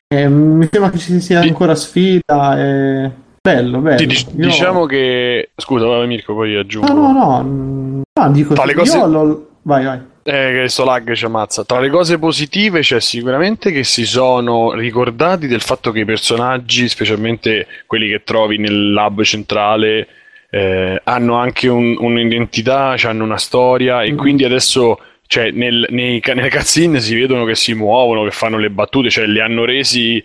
eh, mi sembra che ci sia ancora sfida. E... Bello, bello. Sì, dic- Io- diciamo che scusa vai, Mirko poi aggiungo No, no, no, no, dico Tra le io cose- Vai, vai. Eh, che sto lag ci ammazza. Tra le cose positive c'è sicuramente che si sono ricordati del fatto che i personaggi, specialmente quelli che trovi nel lab centrale, eh, hanno anche un- un'identità, hanno una storia e Mm. quindi adesso cioè, nel- nei, nelle cutscene si vedono che si muovono, che fanno le battute, cioè li hanno resi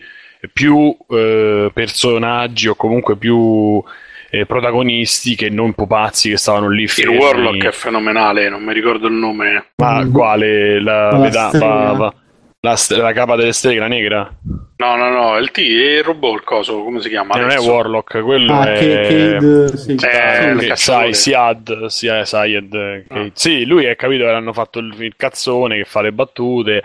più eh, personaggi o comunque più eh, protagonisti che non pupazzi che stavano lì Il fermi. Warlock è fenomenale, non mi ricordo il nome. Ma Mm. quale? La, La stella. va- va- la, la capa delle streghe, la negra? No, no, no, il T, il robot, il coso, come si chiama? Eh, non è? Warlock, quello Ah, è... che, Cade, sì. Eh, Eh, il cacciatore. sai, Siad, sì, Syed, eh, che- Ah. sì, lui è capito che hanno fatto il, il cazzone che fa le battute.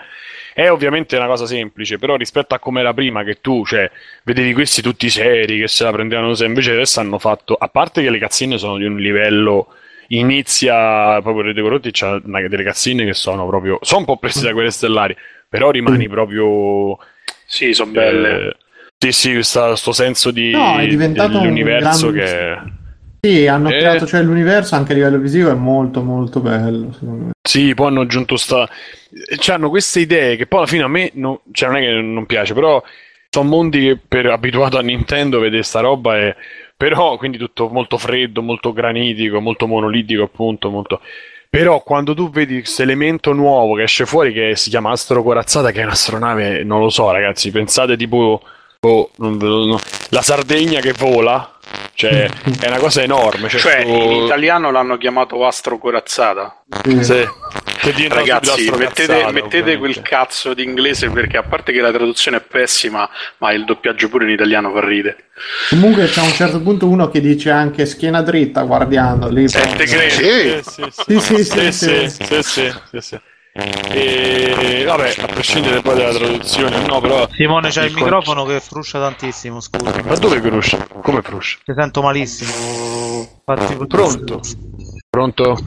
È ovviamente una cosa semplice, però rispetto a come era prima, che tu, cioè, vedevi questi tutti seri che se la prendevano se invece adesso hanno fatto, a parte che le cazzine sono di un livello, inizia proprio Rete Corrotti, c'ha una- delle cazzine che sono proprio, sono un po' prese da quelle stellari, però rimani proprio... Sì, sono belle. Eh, sì, sì, questo sto senso di, No, è diventato un gran- che... Sì, hanno Eh. creato, cioè l'universo anche a livello visivo è molto molto bello. secondo me. Sì, poi hanno aggiunto sta... Cioè, hanno queste idee che poi alla fine a me non, cioè, non è che non piace, però sono mondi che per abituato a Nintendo vede sta roba e... Però, quindi tutto molto freddo, molto granitico, molto monolitico appunto, molto... Però quando tu vedi questo elemento nuovo che esce fuori che si chiama Astro Corazzata, che è un'astronave, non lo so ragazzi, pensate tipo... boh, non ve lo- no, la Sardegna che vola, cioè è una cosa enorme. Cioè, Cioè, sto- in italiano l'hanno chiamato Astro Corazzata. Sì. Sì. Ragazzi, mettete, mettete quel cazzo di inglese perché a parte che la traduzione è pessima, ma il doppiaggio pure in italiano fa ride. Comunque c'è a un certo punto uno che dice anche schiena dritta guardando lì. Sette gradi. Sì. Sì, Sì, sì, sì, sì, sì. sì, sì, sì, sì. E vabbè, a prescindere poi dalla traduzione, no, però. Simone c'ha il, il microfono che fruscia tantissimo, scusa. Ma dove fruscia? Come fruscia? Ti sento malissimo. Infatti, Pronto? Pronto?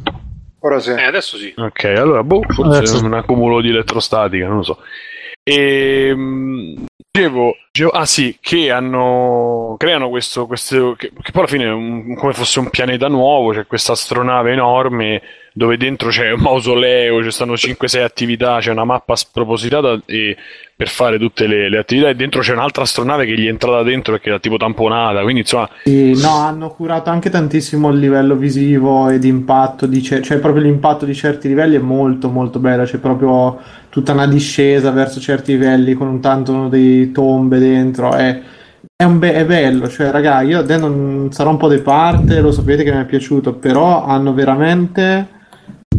Ora sì. Eh, adesso sì. Ok, allora, boh, forse Adesso- è un accumulo di elettrostatica, non lo so. E dicevo, ah sì, che hanno creano questo, questo che, che poi alla fine è un- come fosse un pianeta nuovo, c'è questa astronave enorme dove dentro c'è un mausoleo, ci stanno 5-6 attività, c'è una mappa spropositata e- per fare tutte le, le attività e dentro c'è un'altra astronave che gli è entrata dentro perché era tipo tamponata, quindi insomma Sì, no, hanno curato anche tantissimo il livello visivo e di impatto, di cioè proprio l'impatto di certi livelli è molto molto bello, c'è proprio tutta una discesa verso certi livelli con un tanto di tombe dentro, è, è, un be- è bello, cioè raga, io non sarò un po' di parte, lo sapete che mi è piaciuto, però hanno veramente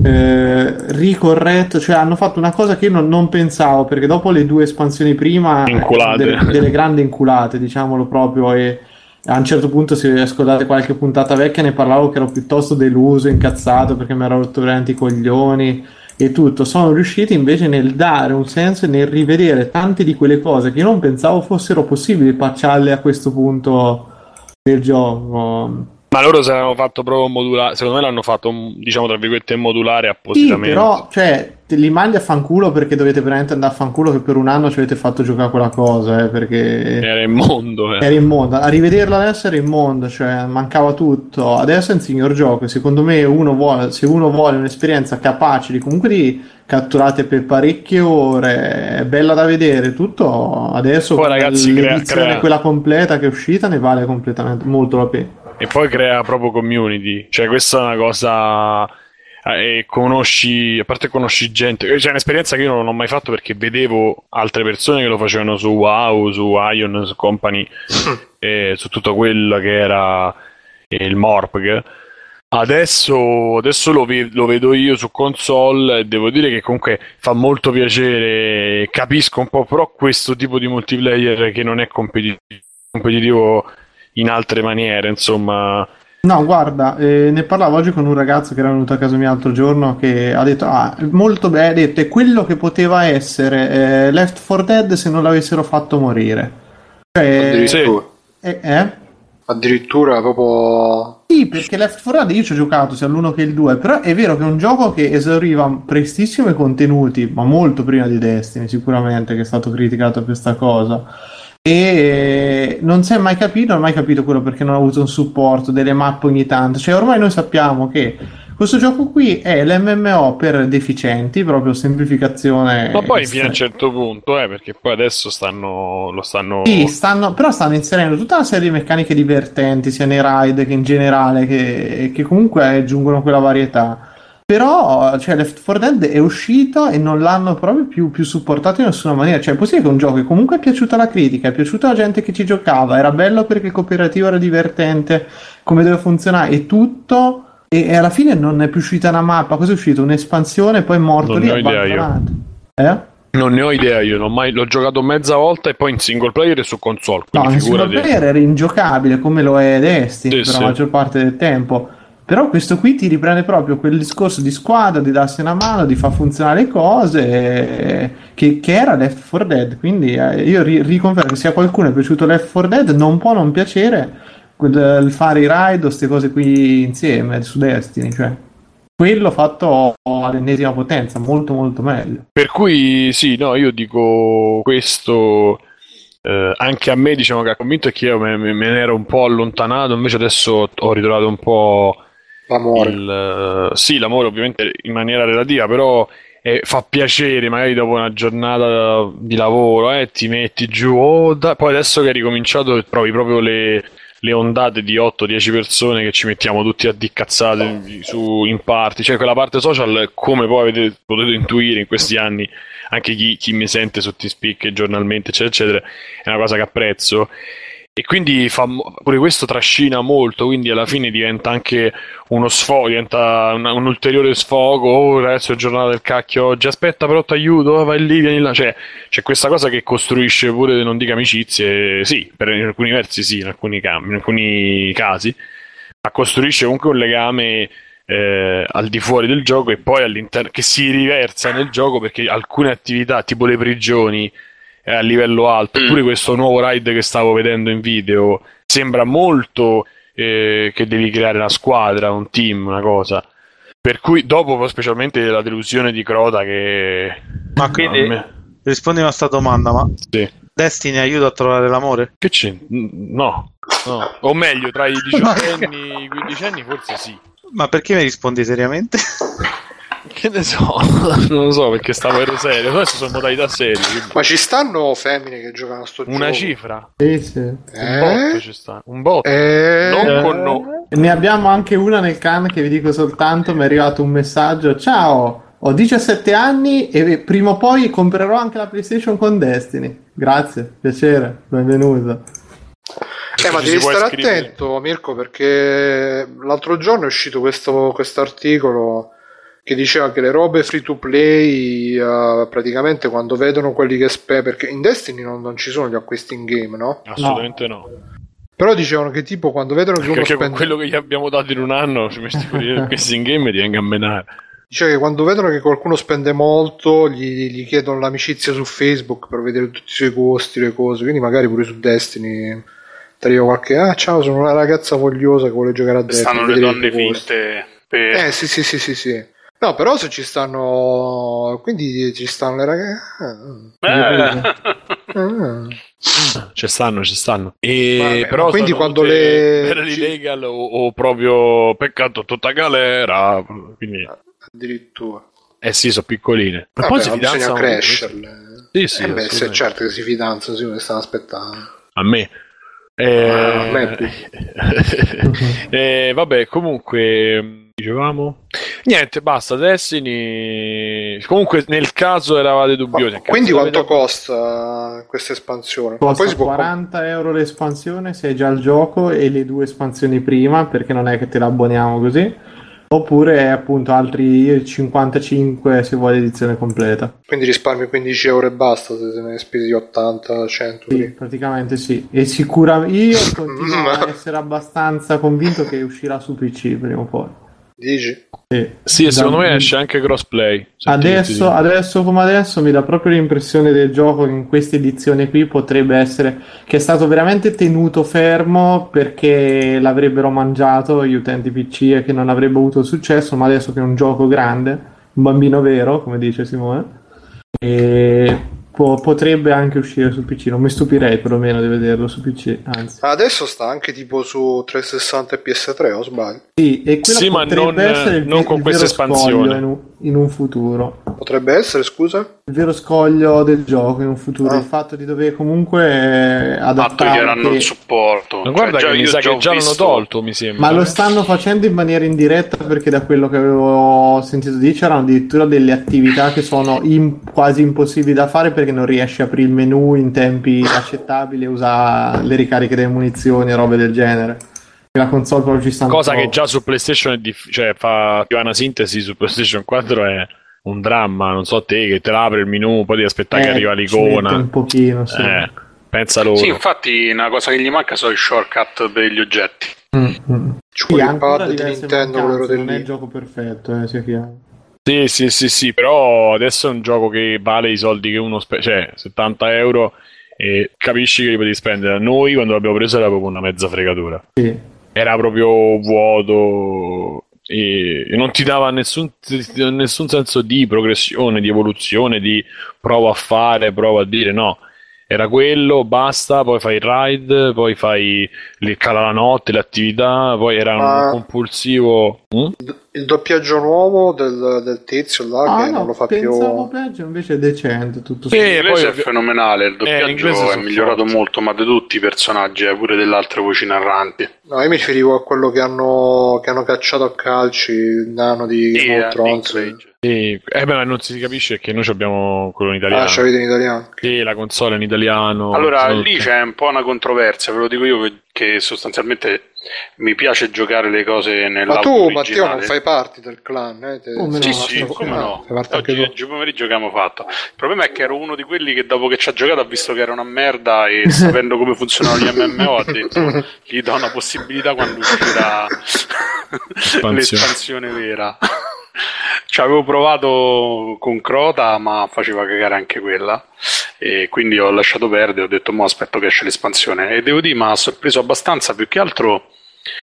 eh, ricorretto, cioè hanno fatto una cosa che io non, non pensavo, perché dopo le due espansioni prima, delle, delle grandi inculate, diciamolo proprio, e a un certo punto, se ascoltate qualche puntata vecchia, ne parlavo che ero piuttosto deluso, incazzato perché mi ero rotto veramente i coglioni e tutto. Sono riusciti invece nel dare un senso e nel rivedere tante di quelle cose che io non pensavo fossero possibili pacciarle a questo punto del gioco. Ma loro se l'hanno fatto proprio modulare, secondo me l'hanno fatto, diciamo, tra virgolette, modulare Sì, appositamente. però, cioè, te li mandi a fanculo perché dovete veramente andare a fanculo che per un anno ci avete fatto giocare quella cosa, eh, perché Era in mondo, eh. era immondo. A rivederlo adesso era immondo, cioè mancava tutto. Adesso è un signor gioco secondo me uno vuole, se uno vuole un'esperienza capace di comunque di catturate per parecchie ore, è bella da vedere, tutto adesso Poi, ragazzi, crea- crea- quella completa che è uscita ne vale completamente molto la pena. E poi crea proprio community. Cioè, questa è una cosa. eh, E conosci, a parte conosci gente, cioè un'esperienza che io non ho mai fatto perché vedevo altre persone che lo facevano su WoW, su Ion, su Company, e su tutto quello che era il Morpg. Adesso, adesso lo, ve- lo vedo io su console e devo dire che comunque fa molto piacere, capisco un po', però questo tipo di multiplayer che non è competi- competitivo in altre maniere, insomma, No, guarda, eh, ne parlavo oggi con un ragazzo che era venuto a casa mia l'altro giorno che ha detto, ah, molto bene, ha detto, è quello che poteva essere eh, Left 4 Dead se non l'avessero fatto morire. Cioè, Addirittura. eh, eh? Addirittura proprio. Sì, perché Left 4 Dead io ci ho giocato sia l'1 che il 2, però è vero che è un gioco che esauriva prestissimo i contenuti, ma molto prima di Destiny, sicuramente, che è stato criticato per questa cosa. E non si è mai capito, non ho mai capito quello perché non ha avuto un supporto delle mappe ogni tanto. Cioè, ormai noi sappiamo che questo gioco qui è l'MMO per deficienti, proprio semplificazione. ma poi fino a un certo punto, eh, perché poi adesso stanno, lo stanno... Sì, stanno, però stanno inserendo tutta una serie di meccaniche divertenti, sia nei raid che in generale, che, che comunque aggiungono quella varietà. Però, cioè, Left 4 Dead è uscito e non l'hanno proprio più, più supportato in nessuna maniera. Cioè, è possibile che un gioco che comunque è piaciuto alla critica, è piaciuto alla gente che ci giocava, era bello perché il cooperativo era divertente, come deve funzionare e tutto, e, e alla fine non è più uscita una mappa. Cosa è uscito? Un'espansione poi è morto Non lì ne ho idea io. Eh? Non ne ho idea io, non ho mai, l'ho giocato mezza volta e poi in single player e su console, No, nel single player era ingiocabile come lo è Destiny Sì, per sì. la maggior parte del tempo. Però questo qui ti riprende proprio quel discorso di squadra, di darsi una mano, di far funzionare le cose eh, che, che era Left 4 Dead. Quindi eh, io ri- riconfermo che se a qualcuno è piaciuto Left 4 Dead non può non piacere quel- il fare i raid o queste cose qui insieme su Destiny. Cioè, quello fatto all'ennesima potenza, molto molto meglio. Per cui sì, no, io dico questo eh, anche a me diciamo che ha convinto che io me- me ne ero un po' allontanato, invece adesso ho ritrovato un po' L'amore. il, eh, sì, l'amore ovviamente in maniera relativa, però eh, fa piacere magari dopo una giornata di lavoro, eh, ti metti giù, oh, dai. poi adesso che hai ricominciato trovi proprio le, le ondate di 8-10 persone che ci mettiamo tutti a dicazzate su, in parti, cioè quella parte social come poi avete potuto intuire in questi anni, anche chi, chi mi sente su Teamspeak giornalmente eccetera eccetera, è una cosa che apprezzo. E quindi fa, pure questo trascina molto, quindi alla fine diventa anche uno sfogo, diventa un, un ulteriore sfogo. Oh, ragazzi, è giornata del cacchio oggi. Aspetta, però ti aiuto, vai lì, vieni là. Cioè, c'è questa cosa che costruisce pure, non dica amicizie, sì, per, in alcuni versi sì, in alcuni, cam- in alcuni casi, ma costruisce comunque un legame eh, al di fuori del gioco e poi all'interno che si riversa nel gioco perché alcune attività, tipo le prigioni, è a livello alto. Mm. Oppure questo nuovo ride che stavo vedendo in video sembra molto eh, che devi creare una squadra, un team, una cosa. Per cui dopo, specialmente la delusione di Crota che... Ma quindi me- rispondi a questa domanda, ma sì. Destiny aiuta a trovare l'amore? Che c'è? No. no. O meglio, tra i 18 anni e i 15 anni forse sì. Ma perché mi rispondi seriamente? Che ne so, non lo so perché stavo ero serio. Adesso sono modalità serie. quindi- Ma ci stanno femmine che giocano a sto Una gioco? cifra? Sì, sì. Un Eh? botto ci sta. Un botto. Eh? Non con no. Ne abbiamo anche una nel can che vi dico soltanto, mi è arrivato un messaggio, ciao, ho 17 anni e prima o poi comprerò anche la PlayStation con Destiny. Grazie, piacere, benvenuto. Eh, ma devi stare iscrivere. attento, Mirko, perché l'altro giorno è uscito questo articolo che diceva che le robe free to play eh, praticamente quando vedono quelli che spe perché in Destiny non, non ci sono gli acquisti in game, no? Assolutamente no. Però dicevano che tipo quando vedono che uno Perché con spende quello che gli abbiamo dato in un anno ci metti fuori questi in game e ti venga a menare. Dice che quando vedono che qualcuno spende molto, gli, gli chiedono l'amicizia su Facebook per vedere tutti i suoi costi, le cose. Quindi magari pure su Destiny ti arriva qualche. Ah, ciao, sono una ragazza vogliosa che vuole giocare a Destiny. Stanno le donne tuoi costi." finte. per- Eh, sì, sì, sì, sì, sì. No, però se ci stanno. Quindi ci stanno le ragazze. Eh. Ah. Ci stanno, ci stanno. E Vabbè, però quindi quando le- per ci- illegal o, o proprio peccato tutta galera. Quindi, Addirittura. eh sì, sono piccoline. Ma poi si ma bisogna fidanzano. crescerle. Sì, sì, Eh beh, se assolutamente. certo che si fidanzano, sì, che stanno aspettando. A me. Eh, a me eh, vabbè, comunque dicevamo niente, basta. Destiny. Comunque, nel caso eravate dubbiosi. Ma quindi quanto l'avete- costa questa espansione? Costa poi si può 40 euro l'espansione se hai già il gioco e le due espansioni prima, perché non è che te la abboniamo così. Oppure appunto altri 55 se vuoi l'edizione completa. Quindi risparmi 15 euro e basta se se ne spesi 80, 100. Sì, praticamente sì. E sicuramente io continuo Ma- a essere abbastanza convinto che uscirà su PC prima o poi. Dici? Sì. Sì, secondo Da- me esce anche crossplay. Adesso, adesso come adesso mi dà proprio l'impressione del gioco che in questa edizione qui potrebbe essere che è stato veramente tenuto fermo perché l'avrebbero mangiato gli utenti PC e che non avrebbe avuto successo, ma adesso che è un gioco grande, un bambino vero, come dice Simone, e po- potrebbe anche uscire su PC, non mi stupirei perlomeno di vederlo su PC, anzi. Adesso sta anche tipo su 360 e PS3, o sbaglio? Sì, e quello Sì, ma potrebbe non- essere il, non con questa espansione. in in un futuro. Potrebbe essere, scusa? il vero scoglio del gioco in un futuro, Ah. il fatto di dover comunque eh, Fatto adattare. che il supporto. Ma guarda Cioè, già che mi io sa già che già l'hanno tolto, mi sembra. Ma lo stanno facendo in maniera indiretta perché da quello che avevo sentito dire c'erano addirittura delle attività che sono im- quasi impossibili da fare perché non riesci a aprire il menu in tempi accettabili e usa le ricariche delle munizioni e robe del genere. La console proprio ci stanno Cosa che già su PlayStation è difficile, cioè fa fa una sintesi su PlayStation 4 è un dramma, non so te, che te la apre il menu, poi devi aspettare che Eh, arriva ci mette l'icona. un pochino, sì. Eh, pensa loro. Sì, infatti una cosa che gli manca sono i shortcut degli oggetti. Mm, mm. Ci Sì, pad di Nintendo le mancanze, non è il gioco perfetto, eh, sia chiaro. Sì, sì, sì, sì, però adesso è un gioco che vale i soldi che uno spende, cioè 70 euro e capisci che li potevi spendere. Noi quando l'abbiamo preso era proprio una mezza fregatura. Sì. Era proprio vuoto e non ti dava nessun, nessun senso di progressione, di evoluzione, di prova a fare, prova a dire no. Era quello, basta, poi fai il ride, poi fai il cala la notte, le attività, poi era Ma- un compulsivo. Mm? il doppiaggio nuovo del, del tizio là Ah, che no, non lo fa pensavo più. peggio, invece è decente tutto Sì, e L'inglese poi- è fenomenale, il Eh, doppiaggio è sono migliorato forti. molto, ma di tutti i personaggi, eh, pure delle altre voci narranti. No, io mi riferivo a quello che hanno, che hanno cacciato a calci il nano di Sì, Game Sì, eh beh, ma non si capisce che noi abbiamo quello in italiano. Ah, c'avete in italiano. Sì, la console in italiano. Allora, sono lì c'è un po' una controversia, ve lo dico io che sostanzialmente mi piace giocare le cose Ma nell'auto tu, Matteo, originale. non fai parte del clan, eh? Te- Come Sì, no, sì, come no, no. Oggi, tu. oggi pomeriggio abbiamo fatto. Il problema è che ero uno di quelli che dopo che ci ha giocato ha visto che era una merda e sapendo come funzionano gli MMO ha detto gli do una possibilità quando uscirà l'espansione vera. Ci avevo provato con Crota, ma faceva cagare anche quella. E quindi ho lasciato perdere, ho detto mo aspetto che esce l'espansione. E devo dire, mi ha sorpreso abbastanza, più che altro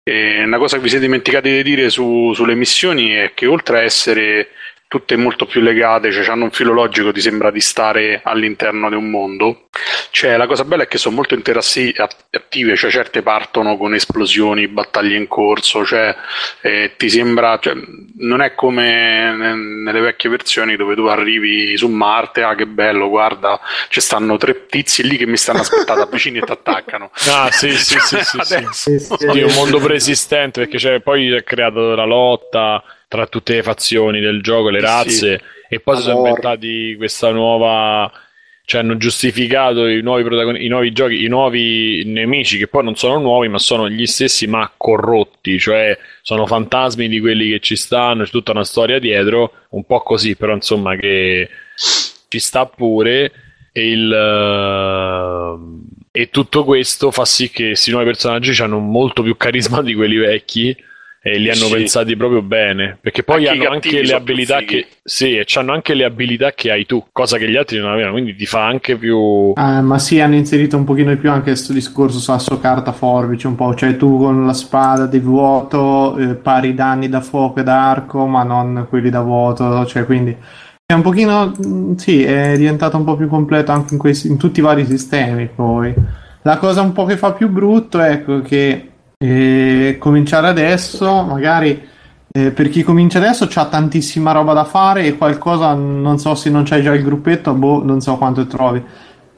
eh, una cosa che vi siete dimenticati di dire su- sulle missioni è che oltre a essere tutte molto più legate, cioè hanno un filo logico, ti sembra di stare all'interno di un mondo. Cioè, la cosa bella è che sono molto interassi- att- attive, cioè certe partono con esplosioni, battaglie in corso, cioè eh, ti sembra, cioè, non è come ne- nelle vecchie versioni dove tu arrivi su Marte, ah che bello, guarda, ci stanno tre tizi lì che mi stanno aspettando avvicini e ti attaccano. Ah, sì, sì, sì, sì, sì. Sì, sì. Sì, un mondo preesistente perché c'è, poi è creato la lotta tra tutte le fazioni del gioco, le Sì, razze, e poi si sono inventati questa nuova. Cioè, hanno giustificato i nuovi, protagoni- i nuovi giochi, i nuovi nemici che poi non sono nuovi, ma sono gli stessi, ma corrotti, cioè sono fantasmi di quelli che ci stanno, c'è tutta una storia dietro, un po' così, però insomma che ci sta pure. E, il, ehm, e tutto questo fa sì che questi nuovi personaggi hanno molto più carisma di quelli vecchi e li hanno Sì. pensati proprio bene perché poi Anche hanno anche le abilità che sì, e hanno anche le abilità che hai tu, cosa che gli altri non avevano, quindi ti fa anche più Ah, ma sì, hanno inserito un pochino di più anche questo discorso sasso, carta, forbice, un po', cioè tu con la spada di vuoto eh, pari danni da fuoco e da arco, ma non quelli da vuoto, cioè quindi è un pochino, mh, sì, è diventato un po' più completo anche in, questi, in tutti i vari sistemi poi. La cosa un po' che fa più brutto, ecco, che eh, cominciare adesso, magari eh, per chi comincia adesso c'ha tantissima roba da fare e qualcosa, non so se non c'hai già il gruppetto, boh, non so quanto trovi.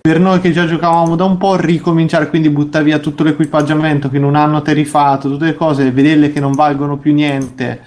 Per noi che già giocavamo da un po', ricominciare, quindi butta via tutto l'equipaggiamento che in un anno ti hai rifatto, tutte le cose, vederle che non valgono più niente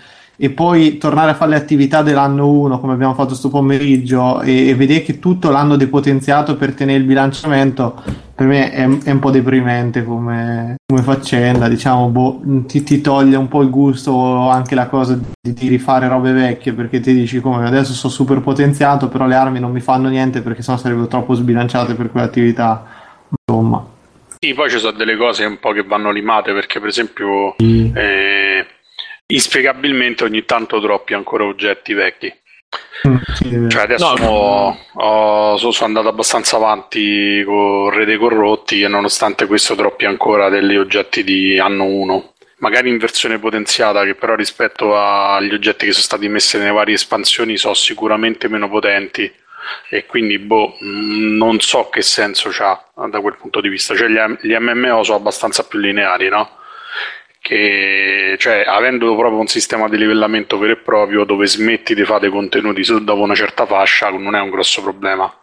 e poi tornare a fare le attività dell'anno 1 come abbiamo fatto sto pomeriggio e, e vedere che tutto l'hanno depotenziato per tenere il bilanciamento per me è, è un po' deprimente come, come faccenda diciamo boh, ti, ti toglie un po' il gusto anche la cosa di, di rifare robe vecchie perché ti dici come adesso sono super potenziato però le armi non mi fanno niente perché sennò sarebbero troppo sbilanciate per quell'attività. Insomma. Sì, poi ci sono delle cose un po' che vanno limate perché, per esempio, eh, inspiegabilmente ogni tanto droppi ancora oggetti vecchi. Mm, Cioè, adesso No. ho- ho- so- sono andato abbastanza avanti con Rete Corrotti e nonostante questo droppi ancora degli oggetti di anno 1. Magari in versione potenziata, che però rispetto agli oggetti che sono stati messi nelle varie espansioni sono sicuramente meno potenti. E quindi, boh, mh, non so che senso c'ha da quel punto di vista. Cioè, gli, gli MMO sono abbastanza più lineari, no? Che, cioè, avendo proprio un sistema di livellamento vero e proprio dove smetti di fare contenuti su- dopo una certa fascia, non è un grosso problema.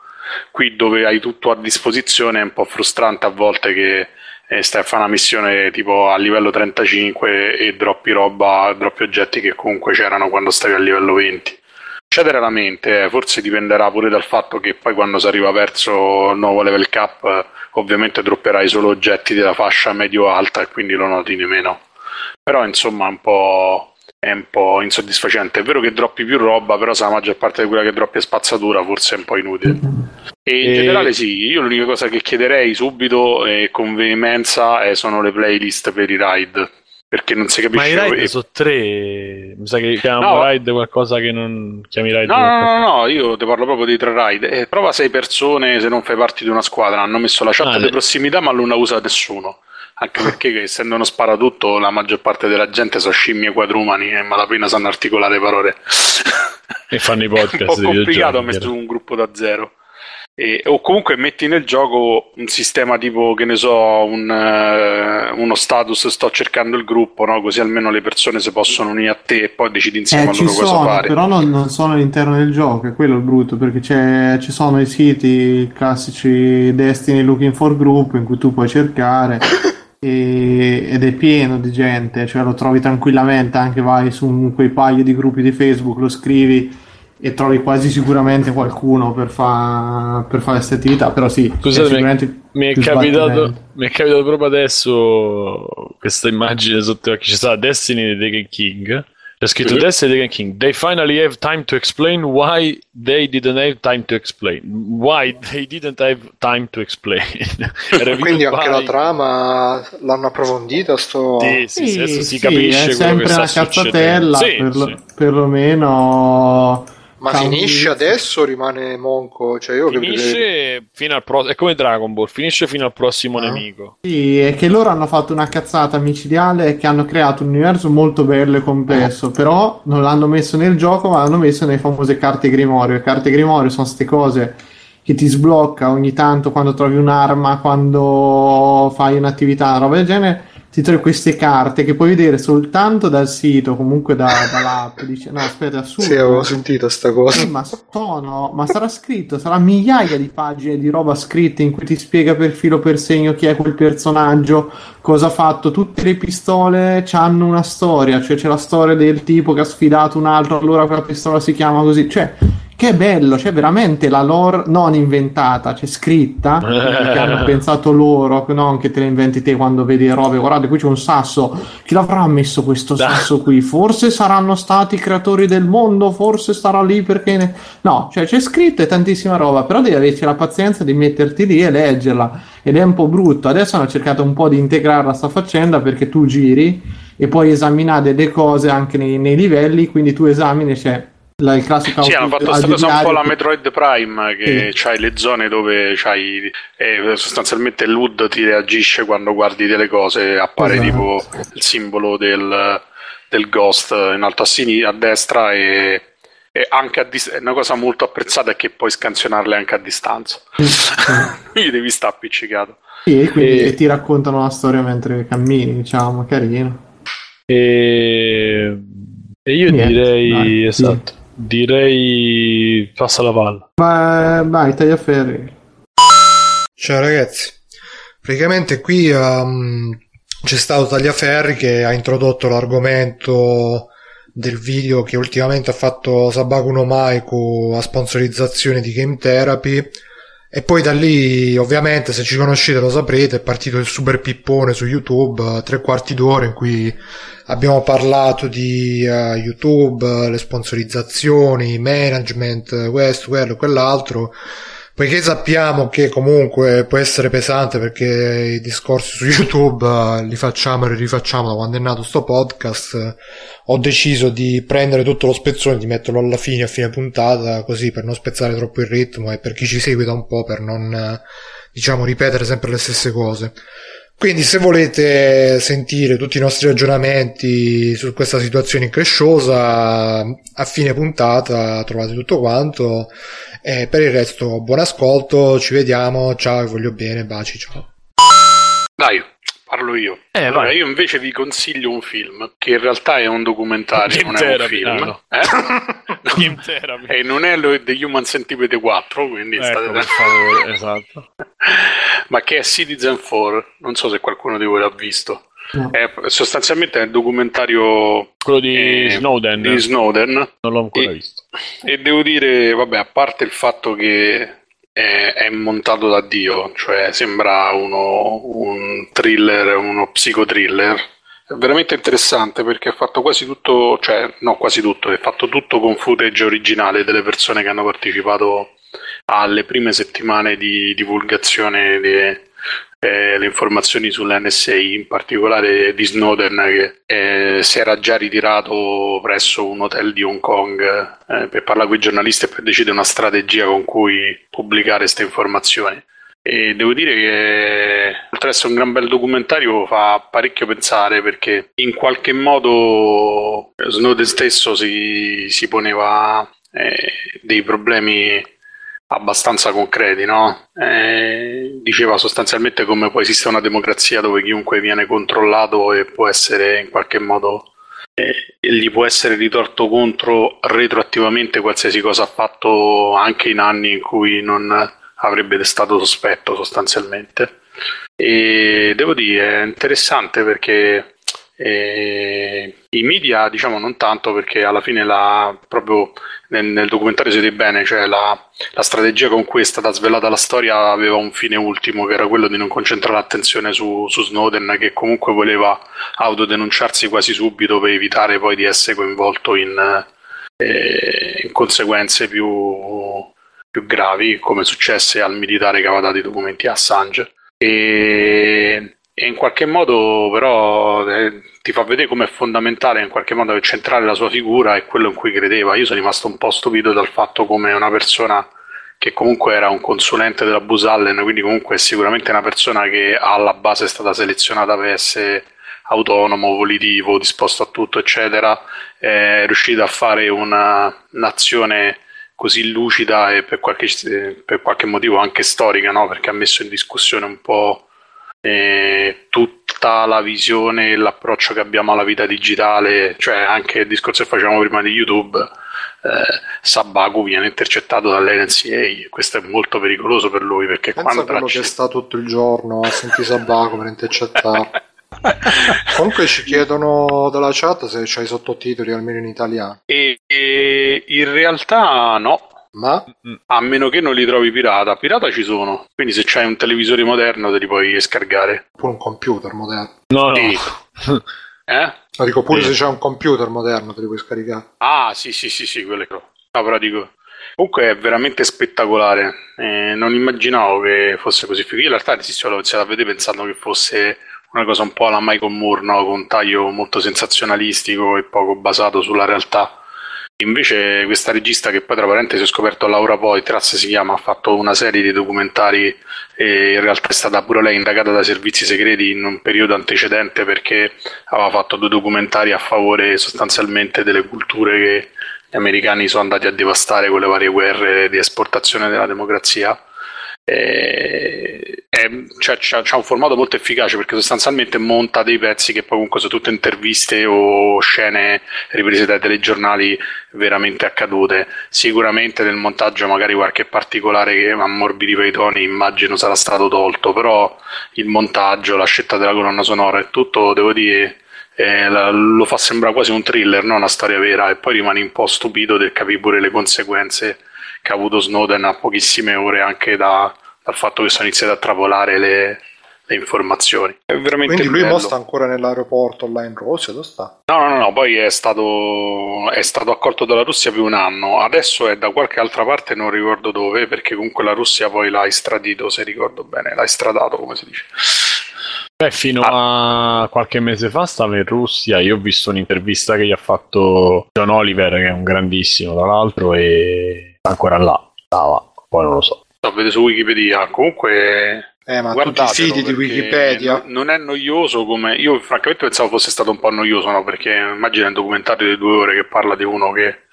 Qui dove hai tutto a disposizione è un po' frustrante a volte che eh, stai a fare una missione tipo a livello 35 e droppi roba, droppi oggetti che comunque c'erano quando stavi a livello 20. Succede raramente, eh, forse dipenderà pure dal fatto che poi quando si arriva verso il nuovo level cap eh, ovviamente dropperai solo oggetti della fascia medio-alta e quindi lo noti di meno. Però insomma è un po', è un po' insoddisfacente. È vero che droppi più roba, però se la maggior parte di quella che droppi è spazzatura, forse è un po' inutile. E in E- generale sì, io l'unica cosa che chiederei subito e con veemenza eh, sono le playlist per i ride. Perché non si Ma capisce i ride e- sono tre. Mi sa che chiamano No. ride qualcosa che non chiami ride. No, no, no, no, io ti parlo proprio di tre ride. Eh, prova sei persone se non fai parte di una squadra. Hanno messo la chat Ah, di le- prossimità, ma non la usa nessuno. Anche perché, essendo uno sparatutto, la maggior parte della gente sono scimmie quadrumani e malapena sanno articolare parole. E fanno i È un podcast po' complicato mettere un gruppo da zero. E, o comunque metti nel gioco un sistema tipo, che ne so, un, eh, uno status sto cercando il gruppo, no? così almeno le persone si possono unire a te e poi decidi insieme Eh, a loro cosa sono, fare. però non, non sono all'interno del gioco, è quello il brutto, perché c'è- ci sono i siti classici Destiny Looking for Group in cui tu puoi cercare e- ed è pieno di gente, cioè lo trovi tranquillamente, anche vai su quei paio di gruppi di Facebook, lo scrivi e trovi quasi sicuramente qualcuno per, fa- per fare queste attività, però sì, Scusate, è Mi è, capitato, mi è capitato proprio adesso questa immagine sotto gli occhi. C'è stata Destiny di Taken King. C'è scritto Mhm. Destiny di Taken King. They finally have time to explain why they didn't have time to explain. Why they didn't have time to explain. Quindi anche by- la trama l'hanno approfondita. Sto... Sì, sì, sì, adesso si sì, capisce è quello che sempre una cazzatella. Sì, per- sì. perlomeno Ma un finisce adesso o rimane monco? Cioè, io Finisce fino al prossimo. È come Dragon Ball, finisce fino al prossimo Ah. nemico. Sì, è che loro hanno fatto una cazzata micidiale che hanno creato un universo molto bello e complesso, però non l'hanno messo nel gioco, ma l'hanno messo nelle famose carte Grimorio. Le carte Grimorio sono queste cose che ti sblocca ogni tanto quando trovi un'arma, quando fai un'attività, una roba del genere. Ti trovi queste carte che puoi vedere soltanto dal sito, comunque da- dall'app. Dice, no, aspetta, assurdo. Sì, avevo sentito sta cosa. Sì, ma sono, ma sarà scritto, sarà migliaia di pagine di roba scritta in cui ti spiega per filo per segno chi è quel personaggio, cosa ha fatto. Tutte le pistole hanno una storia, cioè c'è la storia del tipo che ha sfidato un altro, allora quella pistola si chiama così. Cioè, che bello, c'è veramente la lore non inventata, c'è scritta, che hanno pensato loro, non che te la inventi te quando vedi robe. Guardate, qui c'è un sasso, chi l'avrà messo questo sasso qui? Forse saranno stati i creatori del mondo, forse starà lì perché... ne- No, cioè c'è scritto e tantissima roba, però devi averci la pazienza di metterti lì e leggerla. Ed è un po' brutto. Adesso hanno cercato un po' di integrarla sta faccenda perché tu giri e puoi esaminare delle cose anche nei, nei livelli, quindi tu esamini, c'è la, il classico Sì, hanno fatto questa cosa un po' la Metroid Prime, che c'hai le zone dove c'hai eh, sostanzialmente l'UD ti reagisce quando guardi delle cose, appare Esatto. tipo il simbolo del, del ghost in alto a, sinistra, a destra e, e anche a dis- una cosa molto apprezzata è che puoi scansionarle anche a distanza. Quindi devi stare appiccicato. Sì, e quindi E- ti raccontano la storia mentre cammini, diciamo, carino. E, e io Niente, direi, dai, esatto, direi passa la palla. Ma vai, tagliaferri. Ciao ragazzi, praticamente qui um, c'è stato Tagliaferri che ha introdotto l'argomento del video che ultimamente ha fatto Sabaku no Maiku a sponsorizzazione di Game Therapy e poi da lì ovviamente se ci conoscete lo saprete è partito il super pippone su YouTube eh, tre quarti d'ora in cui abbiamo parlato di eh, YouTube, eh, le sponsorizzazioni, management, questo, quello, quell'altro Poiché sappiamo che comunque può essere pesante perché i discorsi su YouTube eh, li facciamo e li rifacciamo da quando è nato sto podcast, ho deciso di prendere tutto lo spezzone e di metterlo alla fine, a fine puntata, così per non spezzare troppo il ritmo e per chi ci segue da un po' per non, eh, diciamo, ripetere sempre le stesse cose. Quindi se volete sentire tutti i nostri ragionamenti su questa situazione incresciosa, a fine puntata trovate tutto quanto. E per il resto, buon ascolto, ci vediamo, ciao, vi voglio bene, baci, ciao. Dai, parlo io. Eh, Allora, vai. io invece vi consiglio un film che in realtà è un documentario, non è un film. no. Eh? E non è lo The Human Centipede 4, quindi Ecco, state per favore, esatto. ma che è Citizen 4, non so se qualcuno di voi l'ha visto. No. È sostanzialmente è il documentario Quello di eh, Snowden, di Snowden non l'ho ancora E- visto. e devo dire, vabbè, a parte il fatto che è, è montato da Dio, cioè sembra uno, un thriller, uno psicothriller. È veramente interessante perché è fatto quasi tutto, cioè no quasi tutto, è fatto tutto con footage originale delle persone che hanno partecipato alle prime settimane di divulgazione delle eh, le informazioni sull'NSA, in particolare di Snowden che eh, si era già ritirato presso un hotel di Hong Kong eh, per parlare con i giornalisti e per decidere una strategia con cui pubblicare queste informazioni. E devo dire che oltre ad essere un gran bel documentario fa parecchio pensare perché in qualche modo Snowden stesso si, si poneva eh, dei problemi abbastanza concreti, no? Eh, diceva sostanzialmente come può esistere una democrazia dove chiunque viene controllato e può essere in qualche modo eh, gli può essere ritorto contro retroattivamente qualsiasi cosa ha fatto anche in anni in cui non avrebbe stato sospetto sostanzialmente. E devo dire, è interessante perché eh, I media, diciamo, non tanto perché alla fine la, proprio nel, nel documentario si vede bene, cioè la, la, strategia con cui è stata svelata la storia aveva un fine ultimo, che era quello di non concentrare l'attenzione su, su Snowden, che comunque voleva autodenunciarsi quasi subito per evitare poi di essere coinvolto in, eh, in conseguenze più, più gravi, come successe al militare che aveva dato i documenti a Assange. E e in qualche modo però eh, ti fa vedere come è fondamentale in qualche modo centrare la sua figura e quello in cui credeva. Io sono rimasto un po' stupito dal fatto come una persona che comunque era un consulente della Busallen, quindi comunque è sicuramente una persona che alla base è stata selezionata per essere autonomo, volitivo, disposto a tutto, eccetera, è riuscita a fare una, un'azione così lucida e per qualche, per qualche motivo anche storica, no? perché ha messo in discussione un po' eh, tutta la visione e l'approccio che abbiamo alla vita digitale, cioè anche il discorso che facevamo prima di YouTube, eh, Sabaku viene intercettato dall'NCA e questo è molto pericoloso per lui perché Pensa quando quello che sta tutto il giorno a sentire Sabaku per intercettare Comunque ci chiedono dalla chat se c'hai sottotitoli almeno in italiano. E, e in realtà no, ma? A meno che non li trovi pirata. Pirata ci sono. Quindi se c'hai un televisore moderno te li puoi scaricare. Oppure un computer moderno. No, no. Sì. eh? No, dico pure se c'è un computer moderno te li puoi scaricare. Ah, sì, sì, sì, sì, quelle no. No, però dico... Comunque è veramente spettacolare. Eh, non immaginavo che fosse così figo. Io in realtà all'inizio l'ho iniziato a vedere pensando che fosse una cosa un po' alla Michael Moore, no? con un taglio molto sensazionalistico e poco basato sulla realtà. Invece questa regista che poi tra parentesi ho scoperto Laura Poitras si chiama, ha fatto una serie di documentari e in realtà è stata pure lei indagata dai servizi segreti in un periodo antecedente perché aveva fatto due documentari a favore sostanzialmente delle culture che gli americani sono andati a devastare con le varie guerre di esportazione della democrazia eh, è, c'ha, un formato molto efficace perché sostanzialmente monta dei pezzi che poi comunque sono tutte interviste o scene riprese dai telegiornali veramente accadute. Sicuramente nel montaggio magari qualche particolare che ammorbidiva i toni immagino sarà stato tolto, però il montaggio, la scelta della colonna sonora e tutto, devo dire, eh, lo fa sembrare quasi un thriller, non una storia vera e poi rimani un po' stupito del capire pure le conseguenze che ha avuto Snowden a pochissime ore anche da, dal fatto che sono iniziate a travolare le, le informazioni. È veramente Quindi lui bello. sta ancora nell'aeroporto là in Russia, dove sta? No, no, no, poi è stato, è stato accolto dalla Russia per un anno, adesso è da qualche altra parte, non ricordo dove, perché comunque la Russia poi l'ha estradito, se ricordo bene, l'ha estradato, come si dice. Beh, fino ah. a qualche mese fa stava in Russia. Io ho visto un'intervista che gli ha fatto John Oliver, che è un grandissimo, tra l'altro, e ancora là. Stava, poi non lo so. A vedere su Wikipedia. Comunque, eh, ma tutti i siti di Wikipedia. Non è noioso come. Io, francamente, pensavo fosse stato un po' noioso, no? Perché immagina un documentario di due ore che parla di uno che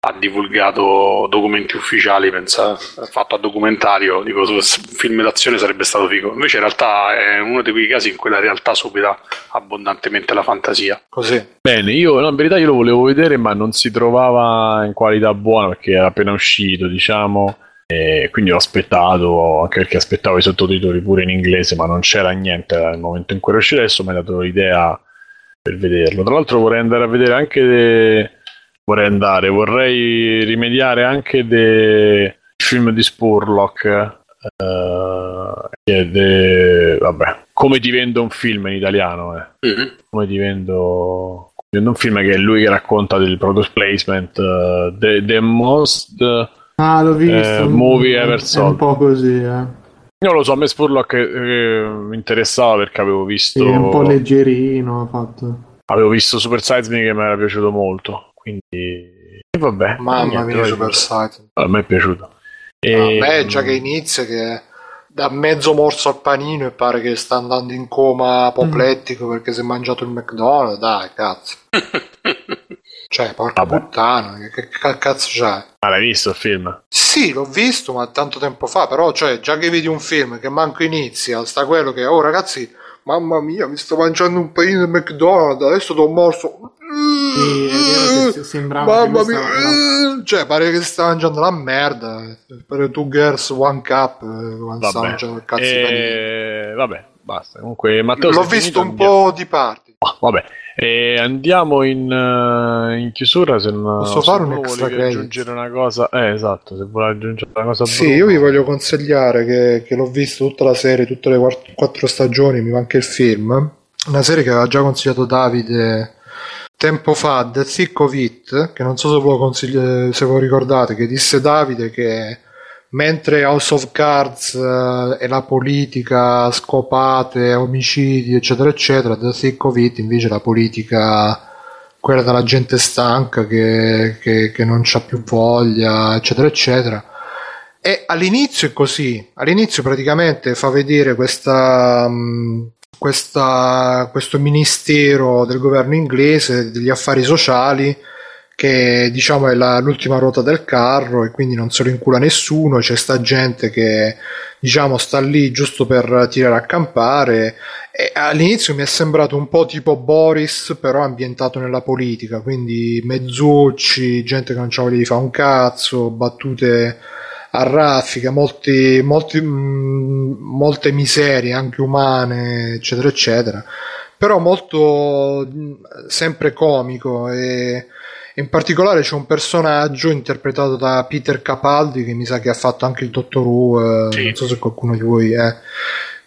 ha divulgato documenti ufficiali, pensa, fatto a documentario, dico, un film d'azione sarebbe stato figo. Invece in realtà è uno di quei casi in cui la realtà supera abbondantemente la fantasia. Così. Bene, io no, in verità io lo volevo vedere, ma non si trovava in qualità buona perché era appena uscito, diciamo. E quindi l'ho aspettato, anche perché aspettavo i sottotitoli pure in inglese, ma non c'era niente nel momento in cui era uscito. Adesso mi ha dato l'idea per vederlo. Tra l'altro vorrei andare a vedere anche de vorrei andare. Vorrei rimediare anche del film di Spurlock. Uh, è de... vabbè, come ti vendo un film in italiano eh. mm-hmm. come ti vendo... un film che è lui che racconta del product placement uh, the, the most ah l'ho visto uh, movie ever sold è un po' così eh io lo so, a me Spurlock eh, mi interessava perché avevo visto. Sì, è un po' leggerino. Fatto. Avevo visto Super Size Me che mi era piaciuto molto. Quindi, e vabbè. Mamma mia, Super Saiyan. A me è piaciuto. E... A me già che inizia che da mezzo morso al panino e pare che sta andando in coma apoplettico mm. perché si è mangiato il McDonald's, dai, cazzo. Cioè, porca Vabbè. puttana, che, che cazzo c'hai? Ah, l'hai visto il film? Sì, l'ho visto, ma tanto tempo fa, però, cioè, già che vedi un film che manco inizia, sta quello che, oh ragazzi, mamma mia, mi sto mangiando un panino del McDonald's, adesso t'ho morso. Sì, sembrava Mamma mia, stava- cioè, pare che si sta mangiando la merda. Pare two girls, one cup, eh, Vabbè. mangiando il cazzo di panino. Eh, vabbè, basta. Comunque, Matteo, L'ho visto finito? un po' di parti. Ah, vabbè, E andiamo in, eh, in chiusura. Se non Posso se fare un extra credit? aggiungere una cosa, eh, esatto. Se vuoi aggiungere una cosa, Sì, Bruno. io vi voglio consigliare che, che l'ho visto tutta la serie, tutte le quatt- quattro stagioni, mi manca il film. Una serie che aveva già consigliato Davide tempo fa, The Thick of It, che non so se voi, se voi ricordate, che disse Davide che mentre House of Cards eh, e la politica, scopate, omicidi, eccetera, eccetera, The Thick of It invece la politica quella della gente stanca che, che- che non c'ha più voglia, eccetera, eccetera. E all'inizio è così, all'inizio praticamente fa vedere questa, mh, questa- questo ministero del governo inglese degli affari sociali che diciamo è la- l'ultima ruota del carro e quindi non se lo incula nessuno, c'è sta gente che diciamo sta lì giusto per tirare a campare. E all'inizio mi è sembrato un po' tipo Boris però ambientato nella politica, quindi mezzucci, gente che non c'ha voglia di fare un cazzo, battute a raffica, molti, molti, mh, molte miserie anche umane, eccetera, eccetera. Però molto mh, sempre comico e in particolare c'è un personaggio interpretato da Peter Capaldi che mi sa che ha fatto anche il Dottor Who, eh, Sì. non so se qualcuno di voi è,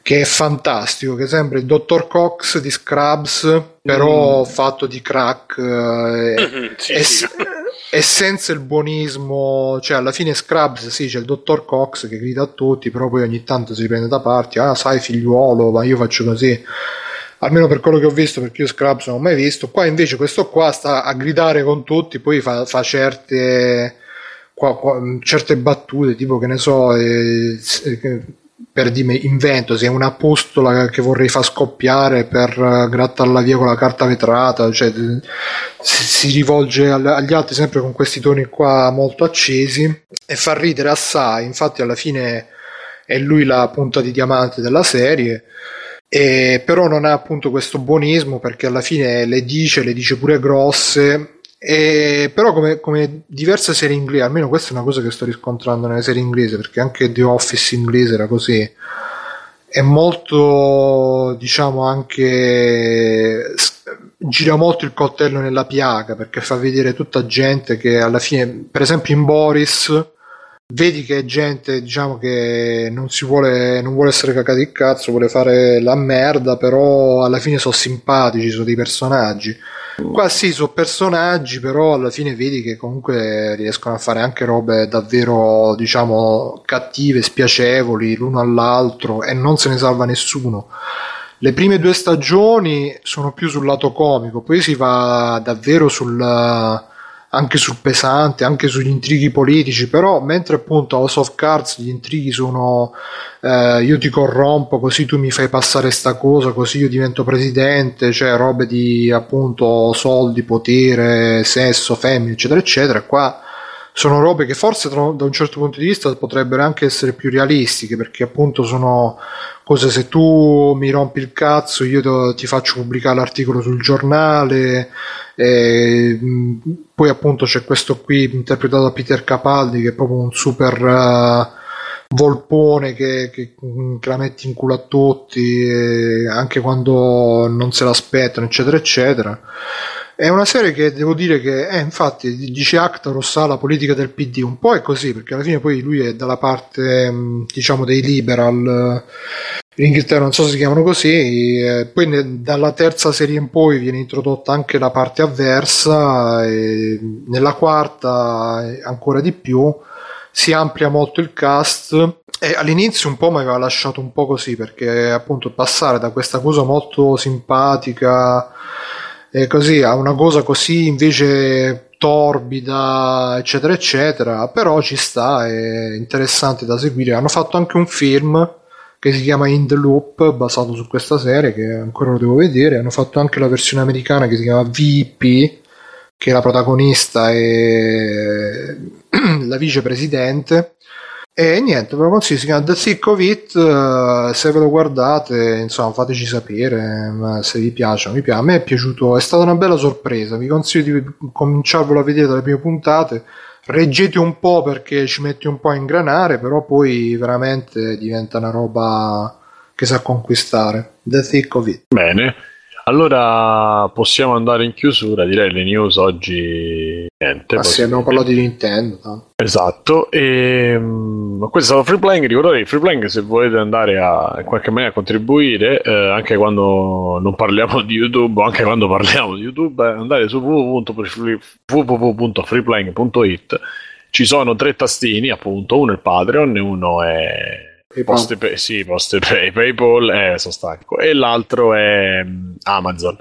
che è fantastico, che sembra il Dottor Cox di Scrubs, però fatto di crack eh, sì, e, sì. e senza il buonismo, cioè alla fine Scrubs sì c'è il dottor Cox che grida a tutti, però poi ogni tanto si prende da parte, ah sai figliuolo, ma io faccio così. Almeno per quello che ho visto, perché io Scrubs non ho mai visto. Qua invece questo qua sta a gridare con tutti, poi fa, fa certe, qua- qua- certe battute, tipo che ne so, eh, eh, per dire invento, se è una postola che vorrei far scoppiare per eh, grattarla via con la carta vetrata, cioè si, rivolge agli altri sempre con questi toni qua molto accesi e fa ridere assai, infatti alla fine è lui la punta di diamante della serie. E però non ha appunto questo buonismo perché alla fine le dice, le dice pure grosse. E però come, come diverse serie inglesi, almeno questa è una cosa che sto riscontrando nelle serie inglesi, perché anche The Office inglese era così. È molto, diciamo, anche gira molto il coltello nella piaga perché fa vedere tutta gente che alla fine, per esempio in Boris, vedi che è gente diciamo che non si vuole non vuole essere cacati il cazzo vuole fare la merda però alla fine sono simpatici sono dei personaggi qua sì sono personaggi però alla fine vedi che comunque riescono a fare anche robe davvero diciamo cattive spiacevoli l'uno all'altro e non se ne salva nessuno. Le prime due stagioni sono più sul lato comico poi si va davvero sul anche sul pesante, anche sugli intrighi politici, però mentre appunto House of Cards gli intrighi sono eh, io ti corrompo così tu mi fai passare sta cosa, così io divento presidente, cioè robe di appunto soldi, potere, sesso, femmine, eccetera, eccetera, qua sono robe che forse da un certo punto di vista potrebbero anche essere più realistiche perché appunto sono cose se tu mi rompi il cazzo io ti faccio pubblicare l'articolo sul giornale e, poi appunto c'è questo qui interpretato da Peter Capaldi che è proprio un super eh, volpone che, che- che la metti in culo a tutti anche quando non se l'aspettano eccetera eccetera è una serie che devo dire che, eh, infatti, dice Actaros ha la politica del PD, un po' è così, perché alla fine poi lui è dalla parte, mh, diciamo, dei liberal, in Inghilterra non so se si chiamano così, poi ne- dalla terza serie in poi viene introdotta anche la parte avversa, e nella quarta ancora di più, si amplia molto il cast. E all'inizio un po' mi aveva lasciato un po' così perché appunto passare da questa cosa molto simpatica e così a una cosa così invece torbida eccetera eccetera però ci sta è interessante da seguire hanno fatto anche un film che si chiama In the Loop basato su questa serie che ancora lo devo vedere hanno fatto anche la versione americana che si chiama VP che la protagonista è la vicepresidente. E niente, ve lo consiglio, si chiama The Thick of It, eh, se ve lo guardate, insomma, fateci sapere se vi piace o. A me è piaciuto, è stata una bella sorpresa, vi consiglio di cominciarvelo a vedere dalle prime puntate, reggete un po' perché ci metti un po' a ingranare, però poi veramente diventa una roba che sa conquistare. The Thick of It. Bene. Allora possiamo andare in chiusura, direi le news oggi niente. Ma sì, abbiamo parlato di Nintendo. No? Esatto, e um, questo è stato Free Playing, ricordatevi Free Playing se volete andare a in qualche maniera contribuire, eh, anche quando non parliamo di YouTube o anche quando parliamo di YouTube, eh, andate su www.freeplaying.it, ci sono tre tastini appunto, uno è il Patreon e uno è Poste pay, sì, poste pay, PayPal, eh, sono stanco. E l'altro è mm, Amazon.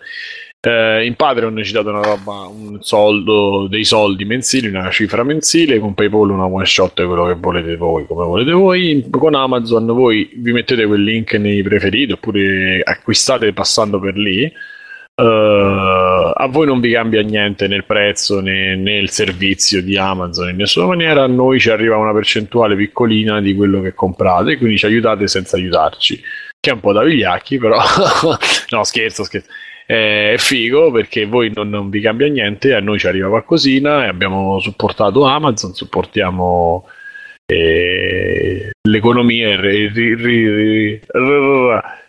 Eh, in Patreon ci date una roba, un soldo, dei soldi mensili, una cifra mensile, con PayPal una one shot quello che volete voi, come volete voi. Con Amazon voi vi mettete quel link nei preferiti oppure acquistate passando per lì Uh, a voi non vi cambia niente nel prezzo né nel servizio di Amazon in nessuna maniera, a noi ci arriva una percentuale piccolina di quello che comprate, quindi ci aiutate senza aiutarci, che è un po' da vigliacchi, però no scherzo, scherzo. È figo perché voi non, non vi cambia niente, a noi ci arriva qualcosina e abbiamo supportato Amazon, supportiamo eh, l'economia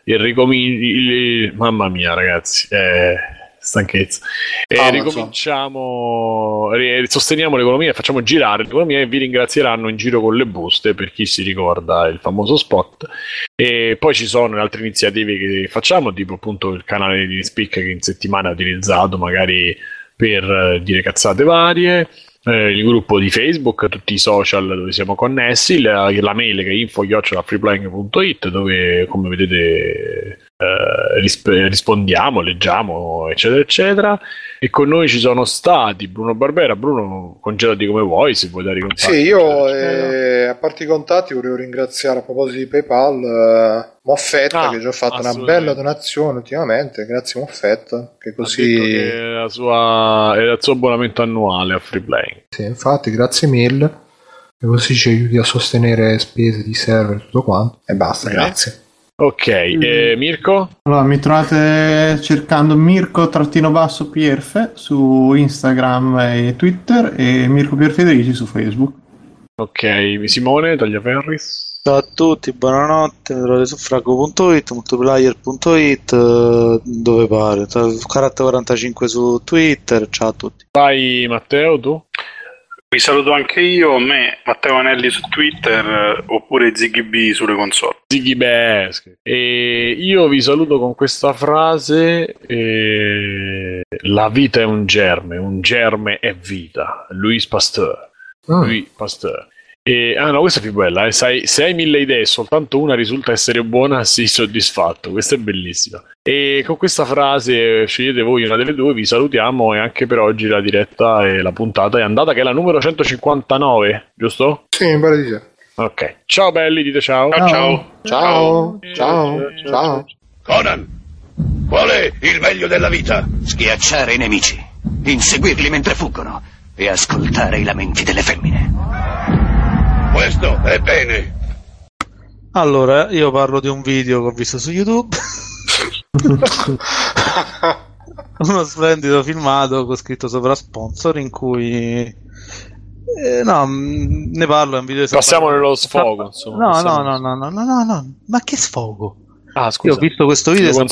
il ricomincio. Mamma mia, ragazzi, eh, stanchezza. E ricominciamo, ri- sosteniamo l'economia facciamo girare l'economia e vi ringrazieranno in giro con le buste per chi si ricorda il famoso spot. E poi ci sono altre iniziative che facciamo, tipo appunto il canale di Speak che in settimana è utilizzato magari per dire cazzate varie eh, il gruppo di Facebook, tutti i social dove siamo connessi, la, la mail che è info.freeplaying.it dove come vedete eh, risp- rispondiamo, leggiamo, eccetera, eccetera. E con noi ci sono stati Bruno Barbera. Bruno, congedati come vuoi, se vuoi dare i contatti. Sì, io eh, a parte i contatti volevo ringraziare a proposito di PayPal eh, Moffetta ah, che ci ha fatto una bella donazione ultimamente. Grazie Moffetta. Che così... Che è, la sua, è il suo abbonamento annuale a Freeplay. Sì, infatti, grazie mille. E così ci aiuti a sostenere spese di server e tutto quanto. E basta, Bene. grazie. Ok, mm. eh, Mirko? Allora, mi trovate cercando Mirko-Pierfe su Instagram e Twitter e Mirko Pierfederici su Facebook. Ok, Simone, Tagliaferris. Ciao a tutti, buonanotte, mi trovate su frago.it, multiplayer.it, eh, dove pare, Carattere 45 su Twitter, ciao a tutti. Vai Matteo, tu? Vi saluto anche io, me, Matteo Anelli su Twitter eh, oppure Ziggy B sulle console. Ziggy Besche. E io vi saluto con questa frase: eh, La vita è un germe, un germe è vita. Louis Pasteur. Mm. Louis Pasteur. E, ah no, questa è più bella. Eh. Sai, se hai mille idee e soltanto una risulta essere buona, sii soddisfatto. Questa è bellissima. E con questa frase scegliete voi una delle due, vi salutiamo e anche per oggi la diretta e la puntata è andata che è la numero 159, giusto? Sì, mi pare di sì. Ok. Ciao belli, dite ciao. Ciao. Ciao. Ciao. Ciao. ciao. ciao. Conan, qual è il meglio della vita? Schiacciare i nemici, inseguirli mentre fuggono e ascoltare i lamenti delle femmine. Questo è bene. Allora, io parlo di un video che ho visto su YouTube. Uno splendido filmato con scritto sopra sponsor in cui eh, no, mm, ne parlo, è un video Passiamo nello sfogo, insomma. No, no, no, no, no, no, no, no, ma che sfogo? Ah, scusa. Io ho visto questo video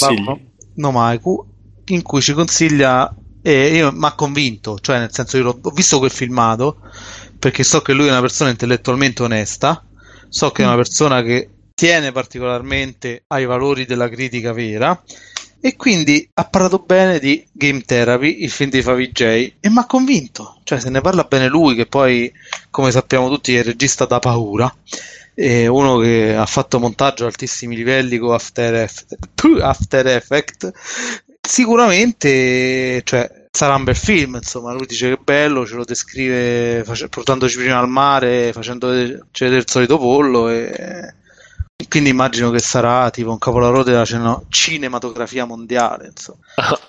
no, Maiku, in cui ci consiglia e io mi ha convinto, cioè nel senso io ho visto quel filmato perché so che lui è una persona intellettualmente onesta, so che è una mm. persona che tiene particolarmente ai valori della critica vera e quindi ha parlato bene di Game Therapy, il film di Favij e mi ha convinto, cioè se ne parla bene lui che poi come sappiamo tutti è il regista da paura è uno che ha fatto montaggio a altissimi livelli con After Effects, After Effect sicuramente cioè, sarà un bel film, insomma, lui dice che è bello, ce lo descrive face- portandoci prima al mare, facendo vedere il solito pollo e quindi immagino che sarà tipo un capolavoro della ceno- cinematografia mondiale. Insomma.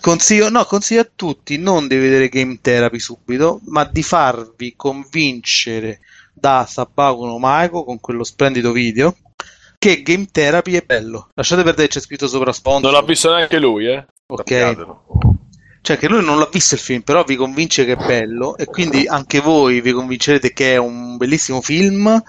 Consiglio, no, consiglio a tutti non di vedere Game Therapy subito, ma di farvi convincere da Sabakuno Maiko con quello splendido video che Game Therapy è bello. Lasciate perdere c'è scritto sopra sponsor. Non l'ha visto neanche lui, eh? Ok. Sappiatelo. Cioè che lui non l'ha visto il film, però vi convince che è bello e quindi anche voi vi convincerete che è un bellissimo film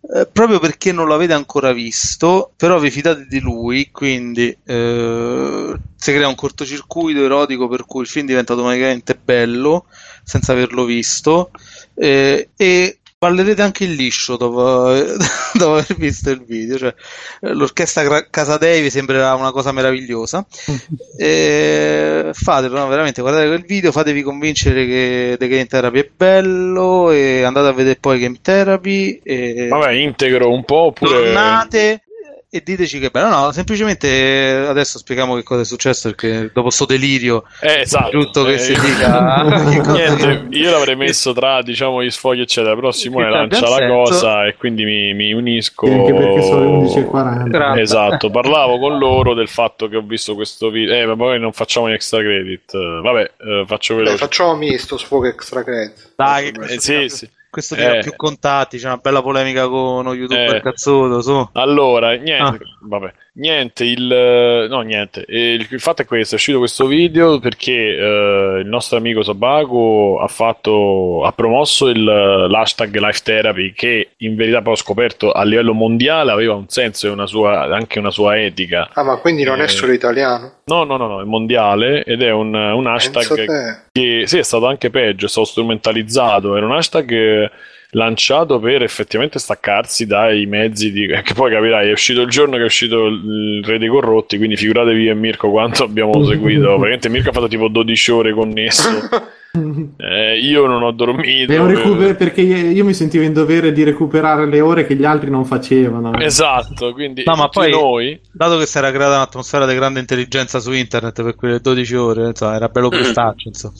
eh, proprio perché non l'avete ancora visto, però vi fidate di lui, quindi eh, si crea un cortocircuito erotico per cui il film diventa automaticamente bello senza averlo visto eh, e ballerete anche il liscio dopo, dopo aver visto il video. Cioè, l'orchestra Gra- Casadei vi sembrerà una cosa meravigliosa. E fatelo, no, veramente guardate quel video, fatevi convincere che The Game Therapy è bello e andate a vedere poi Game Therapy e Vabbè, integro un po' oppure... tornate e diteci che è bello. No, semplicemente adesso spieghiamo che cosa è successo perché dopo sto delirio Eh, esatto. giusto che Eh, si dica Niente, io l'avrei messo tra diciamo gli sfogli eccetera, però Simone lancia la cosa e quindi mi, mi unisco. Anche perché sono le 11.40. Grazie. Esatto, parlavo con loro del fatto che ho visto questo video. Eh, ma poi non facciamo gli extra credit. Eh, Vabbè, eh, faccio Beh, veloce. facciamo misto sfogo extra credit. Dai, Eh, sì, sì. Questo Eh. più contatti, c'è una bella polemica con uno youtuber Eh. cazzuto, su. Allora, niente, Ah. vabbè, niente, il, no, niente, Eh, il, il fatto è questo, è uscito questo video perché eh, il nostro amico Sabaco ha fatto, ha promosso il, l'hashtag Life Therapy che in verità poi ho scoperto a livello mondiale aveva un senso e una sua, anche una sua etica. Ah, ma quindi non Eh. è solo italiano? No, no, no, no, è mondiale ed è un, un hashtag che sì, è stato anche peggio, è stato strumentalizzato, era un hashtag eh, lanciato per effettivamente staccarsi dai mezzi di... che poi capirai, è uscito il giorno che è uscito il Re dei Corrotti, quindi figuratevi e Mirko quanto abbiamo seguito, praticamente Mirko ha fatto tipo 12 ore connesso, Eh, io non ho dormito. Eh, recuper- perché io mi sentivo in dovere di recuperare le ore che gli altri non facevano. Esatto, quindi No, ma poi- noi... Dato che si era creata un'atmosfera di grande intelligenza su internet per quelle 12 ore, insomma, era bello insomma.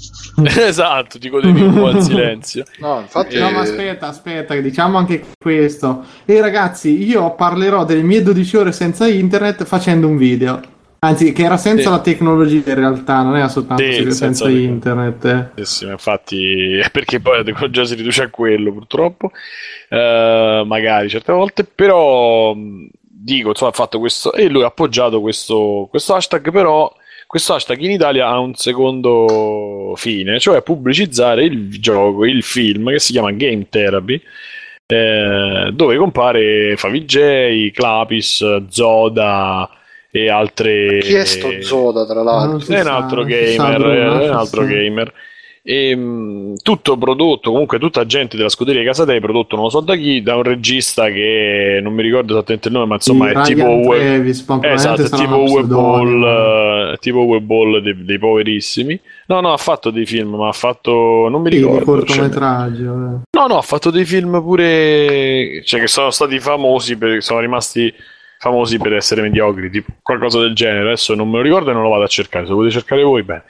esatto, ti godevi un po' il silenzio. No, infatti... No, ma aspetta, aspetta, che diciamo anche questo. E ragazzi, io parlerò delle mie 12 ore senza internet facendo un video. Anzi, che era senza Sì. la tecnologia in realtà, non era soltanto Sì, senza, senza internet. eh. Sì, sì, infatti, perché poi la tecnologia si riduce a quello, purtroppo, Eh, magari certe volte, però dico, insomma, ha fatto questo e lui ha appoggiato questo, questo hashtag, però questo hashtag in Italia ha un secondo fine, cioè pubblicizzare il gioco, il film che si chiama Game Therapy. eh, dove compare Favij, Clapis, Zoda e altre. Chi è sto Zoda, tra l'altro? Non si È un altro gamer, Bruno, è un altro gamer. E, mh, tutto prodotto, comunque tutta gente della scuderia Casadei, prodotto non lo so da chi, da un regista che non mi ricordo esattamente il nome, ma insomma Sì, è tipo Travis, ma eh, esatto, è tipo Uwe Ball, eh, tipo Ball dei, dei poverissimi. No, no, ha fatto dei film, ma ha fatto, non mi di ricordo. cioè- cortometraggio. eh. No, no, ha fatto dei film pure, cioè che sono stati famosi, per, sono rimasti famosi per essere mediocri, tipo qualcosa del genere. Adesso non me lo ricordo e non lo vado a cercare. Se lo volete cercare voi, bene.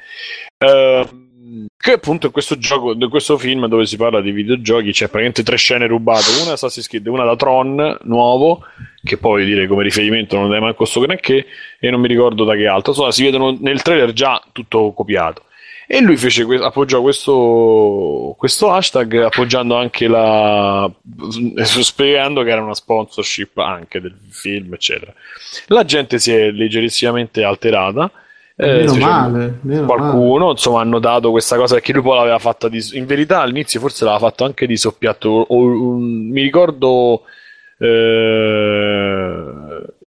Ehm, che appunto in questo gioco, in questo film dove si parla di videogiochi, c'è praticamente tre scene rubate: una da Assassin's Creed, una da Tron nuovo, che poi dire come riferimento non è manco sto granché, e non mi ricordo da che altro. Insomma, si vedono nel trailer già tutto copiato. E lui fece appoggiò questo, questo hashtag appoggiando anche la spiegando che era una sponsorship anche del film, eccetera. La gente si è leggerissimamente alterata. eh, Meno male, meno qualcuno insomma hanno dato questa cosa perché lui poi l'aveva fatta di, in verità all'inizio forse l'aveva fatto anche di soppiatto o- un- mi ricordo eh,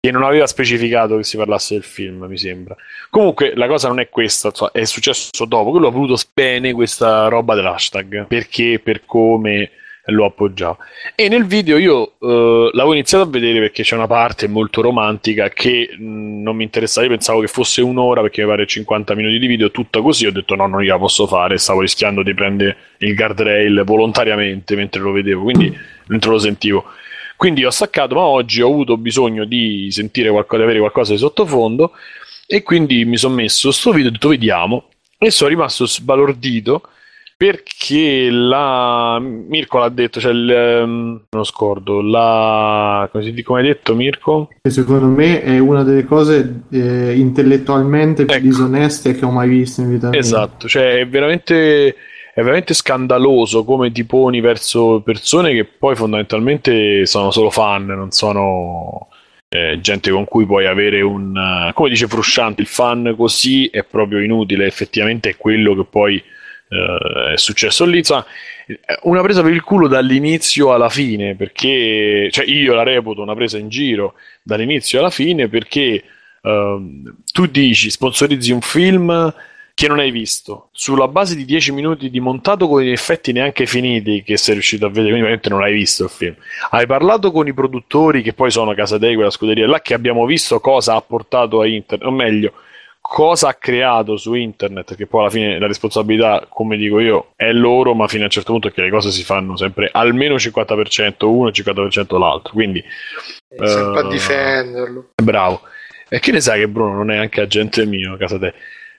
che non aveva specificato che si parlasse del film mi sembra comunque la cosa non è questa è successo dopo lui ha voluto bene questa roba dell'hashtag perché per come lo appoggiava e nel video io eh, l'avevo iniziato a vedere perché c'è una parte molto romantica che mh, non mi interessava. Io pensavo che fosse un'ora perché mi pare 50 minuti di video, tutta così. Ho detto no, non gliela posso fare. Stavo rischiando di prendere il guardrail volontariamente mentre lo vedevo, quindi mentre lo sentivo. Quindi ho staccato, ma oggi ho avuto bisogno di sentire qualcosa, di avere qualcosa di sottofondo. E quindi mi sono messo sto video e ho detto vediamo. E sono rimasto sbalordito perché la Mirko l'ha detto, cioè il, ehm, non scordo, la come, si- come hai detto Mirko? Che secondo me è una delle cose eh, intellettualmente più Ecco. disoneste che ho mai visto in vita mia. Esatto, cioè è veramente, è veramente scandaloso come ti poni verso persone che poi fondamentalmente sono solo fan, non sono eh, gente con cui puoi avere un... eh, come dice Frusciante, il fan così è proprio inutile, effettivamente è quello che poi eh, è successo lì. Insomma, una presa per il culo dall'inizio alla fine, perché cioè io la reputo una presa in giro dall'inizio alla fine perché ehm, tu dici sponsorizzi un film che non hai visto sulla base di 10 minuti di montato con gli effetti neanche finiti che sei riuscito a vedere, quindi veramente non hai visto il film. Hai parlato con i produttori che poi sono Casa Dei, quella scuderia là, che abbiamo visto cosa ha portato a internet, o meglio, cosa ha creato su internet, che poi alla fine la responsabilità, come dico io, è loro, ma fino a un certo punto è che le cose si fanno sempre almeno 50% uno e 50% l'altro. Quindi, sempre a eh, difenderlo. bravo. E che ne sai che Bruno non è anche agente mio, casa te?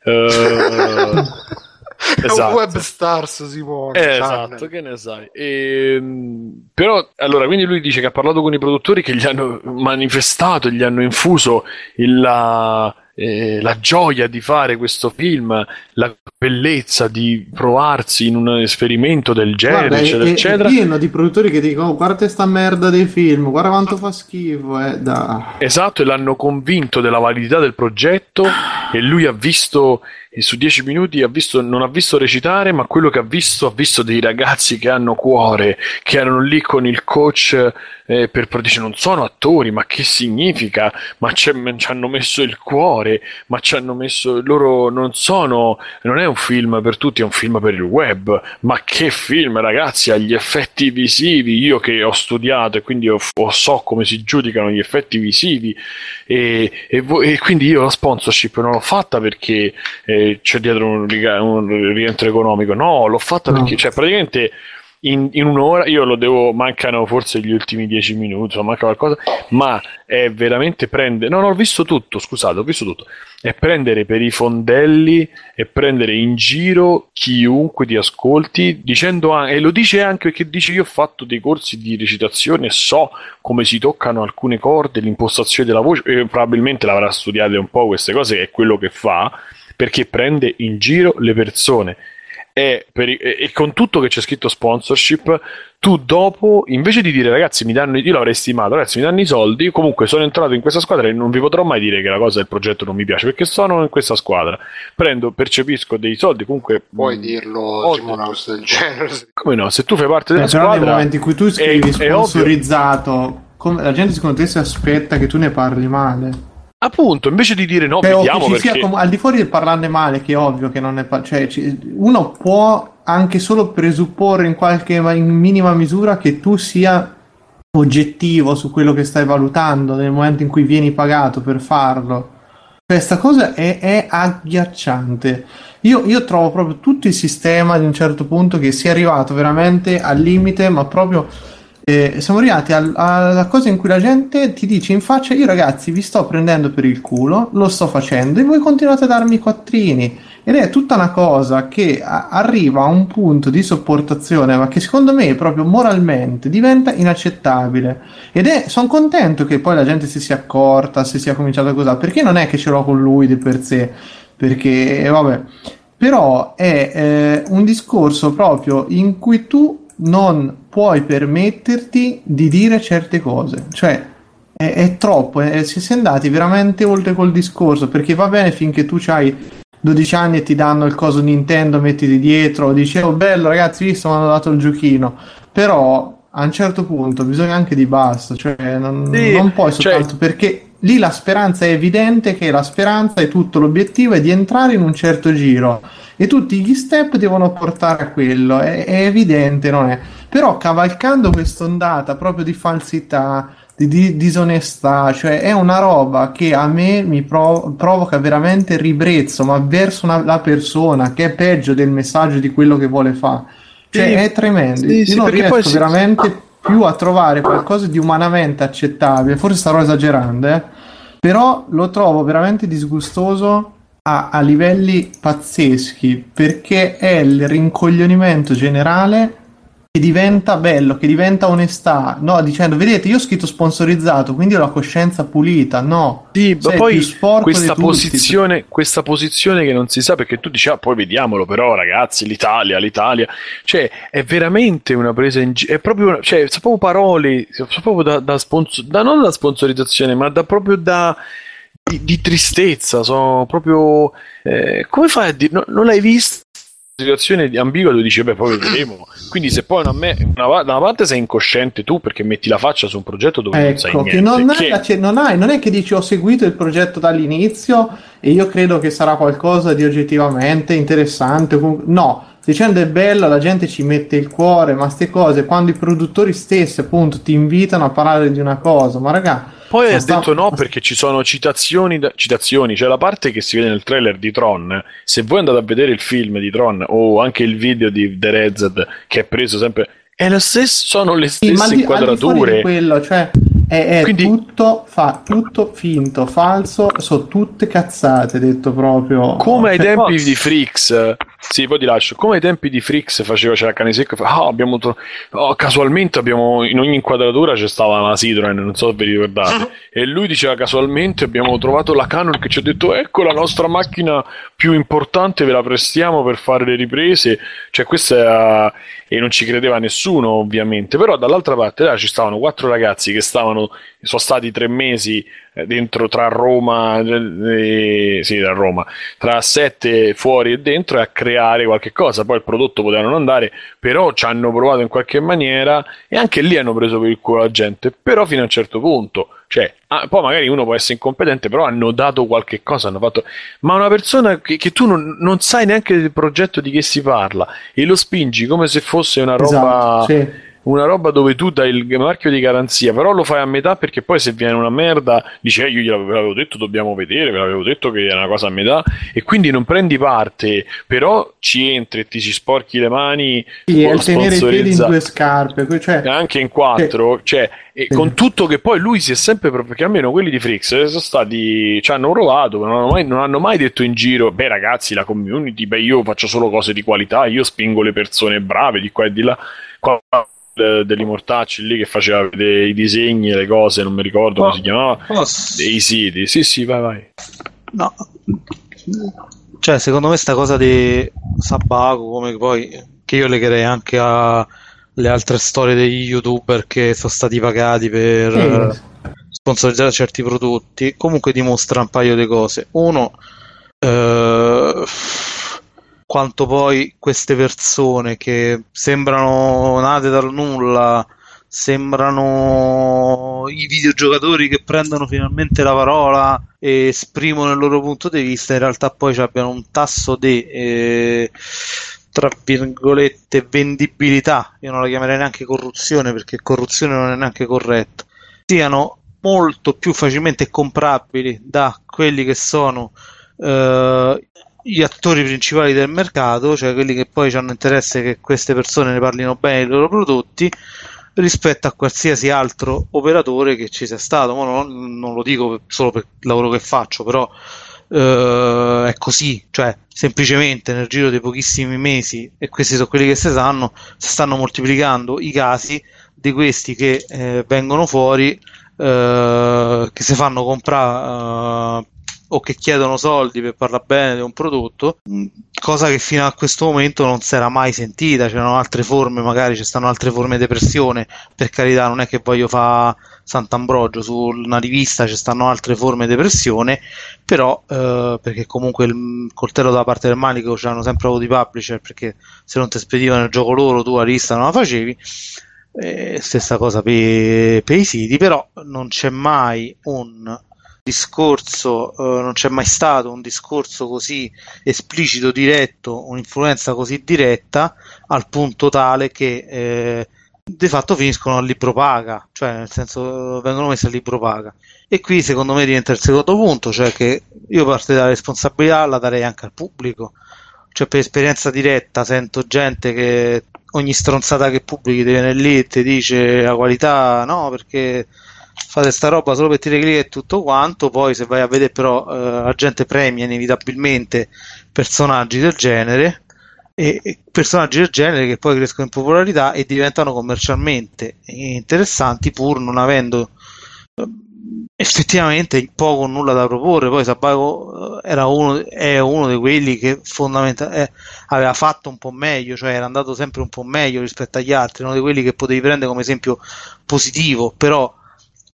Eh, È un esatto. web stars Simone. Eh, esatto, che ne sai. Ehm, però, allora, quindi lui dice che ha parlato con i produttori che gli hanno manifestato, gli hanno infuso il- la, eh, la gioia di fare questo film, la bellezza di provarsi in un esperimento del genere, Guarda, è, eccetera, è- è eccetera. pieno di produttori che dicono "Oh, guarda sta merda dei film, guarda quanto fa schifo, eh, da... Esatto, e l'hanno convinto della validità del progetto e lui ha visto, su dieci minuti ha visto, non ha visto recitare, ma quello che ha visto, ha visto dei ragazzi che hanno cuore, che erano lì con il coach eh, per, dice non sono attori, ma che significa? Ma ci hanno messo il cuore, ma ci hanno messo, loro non sono, non è un film per tutti, è un film per il web, ma che film ragazzi, ha gli effetti visivi, io che ho studiato e quindi ho- ho- so come si giudicano gli effetti visivi. E, e vo- e quindi io la sponsorship non l'ho fatta perché eh, c'è dietro un, un rientro economico, no, l'ho fatta No. perché, cioè praticamente in, in un'ora io lo devo, mancano forse gli ultimi dieci minuti, manca qualcosa, ma è veramente prendere, no, no, ho visto tutto, scusate, ho visto tutto, è prendere per i fondelli e prendere in giro chiunque ti ascolti, dicendo anche, e lo dice anche perché dice io ho fatto dei corsi di recitazione so come si toccano alcune corde, l'impostazione della voce, e probabilmente l'avrà studiate un po' queste cose, è quello che fa, perché prende in giro le persone e, per e- e con tutto che c'è scritto sponsorship, tu dopo, invece di dire ragazzi mi danno, io l'avrei stimato, ragazzi mi danno i soldi, comunque sono entrato in questa squadra e non vi potrò mai dire che la cosa del progetto non mi piace, perché sono in questa squadra, prendo, percepisco dei soldi, comunque... Puoi mh, dirlo Ovvio. Simone una cosa del genere. Come no, se tu fai parte della Eh, però nel squadra... momento in cui tu è- scrivi è sponsorizzato, come- la gente secondo te si aspetta che tu ne parli male. Appunto, invece di dire no, che vediamo ci perché... com- al di fuori del parlarne male, che è ovvio che non è. pa- cioè, ci- uno può anche solo presupporre in qualche ma- in minima misura che tu sia oggettivo su quello che stai valutando nel momento in cui vieni pagato per farlo. Questa cosa è, è agghiacciante. Io, io trovo proprio tutto il sistema ad un certo punto che sia arrivato veramente al limite, ma proprio siamo arrivati al- alla cosa in cui la gente ti dice in faccia: Io ragazzi vi sto prendendo per il culo, lo sto facendo e voi continuate a darmi i quattrini. Ed è tutta una cosa che a- arriva a un punto di sopportazione, ma che secondo me proprio moralmente diventa inaccettabile. Ed è, sono contento che poi la gente si sia accorta, si sia cominciato a così, perché non è che ce l'ho con lui di per sé, perché vabbè. Però è eh, un discorso proprio in cui tu non puoi permetterti di dire certe cose, cioè è, è troppo, eh, si è andati veramente oltre col discorso, perché va bene finché tu hai 12 anni e ti danno il coso Nintendo, mettiti dietro, dici oh bello ragazzi, visto mi hanno dato il giochino, però a un certo punto bisogna anche di basta, cioè non, Sì, non puoi cioè- soltanto perché lì la speranza è evidente che la speranza è tutto l'obiettivo è di entrare in un certo giro e tutti gli step devono portare a quello, è, è evidente, non è? Però cavalcando quest'ondata proprio di falsità, di, di disonestà, cioè è una roba che a me mi pro- provoca veramente ribrezzo, ma verso una- la persona che è peggio del messaggio di quello che vuole fare. Cioè Sì, è tremendo. sì, Io non riesco si- veramente più a trovare qualcosa di umanamente accettabile. Forse starò esagerando, eh? Però lo trovo veramente disgustoso a, a livelli pazzeschi perché è il rincoglionimento generale che diventa bello, che diventa onestà, no? Dicendo, vedete, io ho scritto sponsorizzato, quindi ho la coscienza pulita, no? Sì, ma Sei poi questa posizione, questa posizione che non si sa perché tu dici, ah, poi vediamolo, però ragazzi, l'Italia, l'Italia, cioè è veramente una presa in giro, è proprio, cioè, sono proprio parole, sono proprio da, da, sponsor- da- non da sponsorizzazione, ma da proprio da di, di tristezza, sono proprio, eh, come fai a dire, no- non l'hai visto? situazione ambigua dove dici beh poi vedremo quindi se poi una, me- una, da una parte sei incosciente tu perché metti la faccia su un progetto dove non sai Ecco, niente che non, che- hai la ce- non hai, non è che dici ho seguito il progetto dall'inizio e io credo che sarà qualcosa di oggettivamente interessante. No, dicendo è bello, la gente ci mette il cuore, ma ste cose, quando i produttori stessi appunto ti invitano a parlare di una cosa, ma raga, Poi ha detto no perché ci sono citazioni, citazioni, c'è la parte che si vede nel trailer di Tron. Se voi andate a vedere il film di Tron o anche il video di The Red che è preso sempre, è lo stesso, sono le Sì, ma stesse fuori di inquadrature. quello, cioè è, è Quindi- tutto, fa, tutto finto, falso, sono tutte cazzate, detto proprio. Come ai Cioè, tempi di Freaks, sì, poi ti lascio. Come ai tempi di Freaks faceva c'era cane secco. fa, "Ah, abbiamo tro- oh, casualmente abbiamo in ogni inquadratura c'è stava una Citroen, non so se vi ricordate. e lui diceva casualmente abbiamo trovato la Canon che ci ha detto ecco la nostra macchina più importante, ve la prestiamo per fare le riprese. Cioè, questa era... e non ci credeva nessuno, ovviamente. Però dall'altra parte là ci stavano quattro ragazzi che stavano, sono stati tre mesi eh, dentro tra Roma, eh, sì, da Roma, tra sette fuori e dentro e a creare qualche cosa. Poi il prodotto poteva non andare, però ci hanno provato in qualche maniera e anche lì hanno preso per il culo la gente, però fino a un certo punto. Cioè, ah, poi magari uno può essere incompetente, però hanno dato qualche cosa, hanno fatto... Ma una persona che, che tu non, non sai neanche del progetto di che si parla e lo spingi come se fosse una roba... Esatto, sì. Una roba dove tu dai il marchio di garanzia, però lo fai a metà perché poi se viene una merda dici eh, io gliel'avevo l'avevo detto, dobbiamo vedere, ve l'avevo detto che è una cosa a metà e quindi non prendi parte, però ci entri e ti ci sporchi le mani Sì, è tenere i piedi in due scarpe, cioè, anche in quattro, cioè, e Sì. con tutto che poi lui si è sempre perché almeno quelli di Frix eh, sono stati, ci hanno provato, non hanno, mai, non hanno mai detto in giro, beh ragazzi, la community, beh io faccio solo cose di qualità, io spingo le persone brave di qua e di là. Qua, eh, degli mortacci lì che faceva vedere i disegni, le cose, non mi ricordo come si chiamava, Posso- dei siti. Sì, sì, vai, vai. No, cioè secondo me sta cosa di Sabaku, come poi che io legherei anche alle altre storie degli youtuber che sono stati pagati per Sì. eh, sponsorizzare certi prodotti, comunque dimostra un paio di cose. Uno, eh, quanto poi queste persone che sembrano nate dal nulla, sembrano i videogiocatori che prendono finalmente la parola e esprimono il loro punto di vista, in realtà poi abbiano un tasso di eh, tra virgolette vendibilità, io non la chiamerei neanche corruzione perché corruzione non è neanche corretto, siano molto più facilmente comprabili da quelli che sono eh, gli attori principali del mercato, cioè quelli che poi hanno interesse che queste persone ne parlino bene dei loro prodotti, rispetto a qualsiasi altro operatore che ci sia stato. Non, non lo dico solo per il lavoro che faccio, però eh, è così, cioè semplicemente nel giro di pochissimi mesi, e questi sono quelli che si sanno, si stanno moltiplicando i casi di questi che eh, vengono fuori, eh, che si fanno comprare eh, o che chiedono soldi per parlare bene di un prodotto, mh, cosa che fino a questo momento non si era mai sentita. C'erano altre forme, magari ci stanno altre forme di pressione, per carità, non è che voglio fare Sant'Ambrogio su una rivista, ci stanno altre forme di pressione, però eh, perché comunque il coltello dalla parte del manico ce l'hanno sempre avuto i publisher, perché se non ti spedivano il gioco loro, tu la rivista non la facevi. Eh, stessa cosa per, per i siti, però non c'è mai un discorso, eh, non c'è mai stato un discorso così esplicito, diretto, un'influenza così diretta al punto tale che eh, di fatto finiscono a libro paga, cioè nel senso eh, vengono messi a libro paga. E qui secondo me diventa il secondo punto, cioè che io parte dalla responsabilità la darei anche al pubblico, cioè per esperienza diretta sento gente che ogni stronzata che pubblichi ti viene lì e ti dice la qualità no perché fate sta roba solo per tirare click e tutto quanto, poi se vai a vedere però eh, la gente premia inevitabilmente personaggi del genere e, personaggi del genere che poi crescono in popolarità e diventano commercialmente interessanti pur non avendo eh, effettivamente poco o nulla da proporre. Poi Sabaco eh, era uno, è uno di quelli che fondamentalmente eh, aveva fatto un po' meglio, cioè era andato sempre un po' meglio rispetto agli altri, uno di quelli che potevi prendere come esempio positivo, però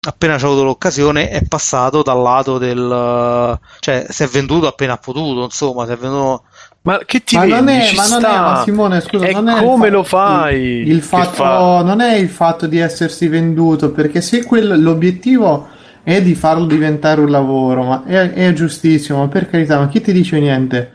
appena c'è avuto l'occasione è passato dal lato del cioè si è venduto appena ha potuto insomma si è venduto ma che ti ma non è, ma non è, ma Simone, scusa, E non è come fa- lo fai? Il, il fatto fa? non è il fatto di essersi venduto, perché se quel, l'obiettivo è di farlo diventare un lavoro, ma è, è giustissimo, ma per carità, ma chi ti dice niente?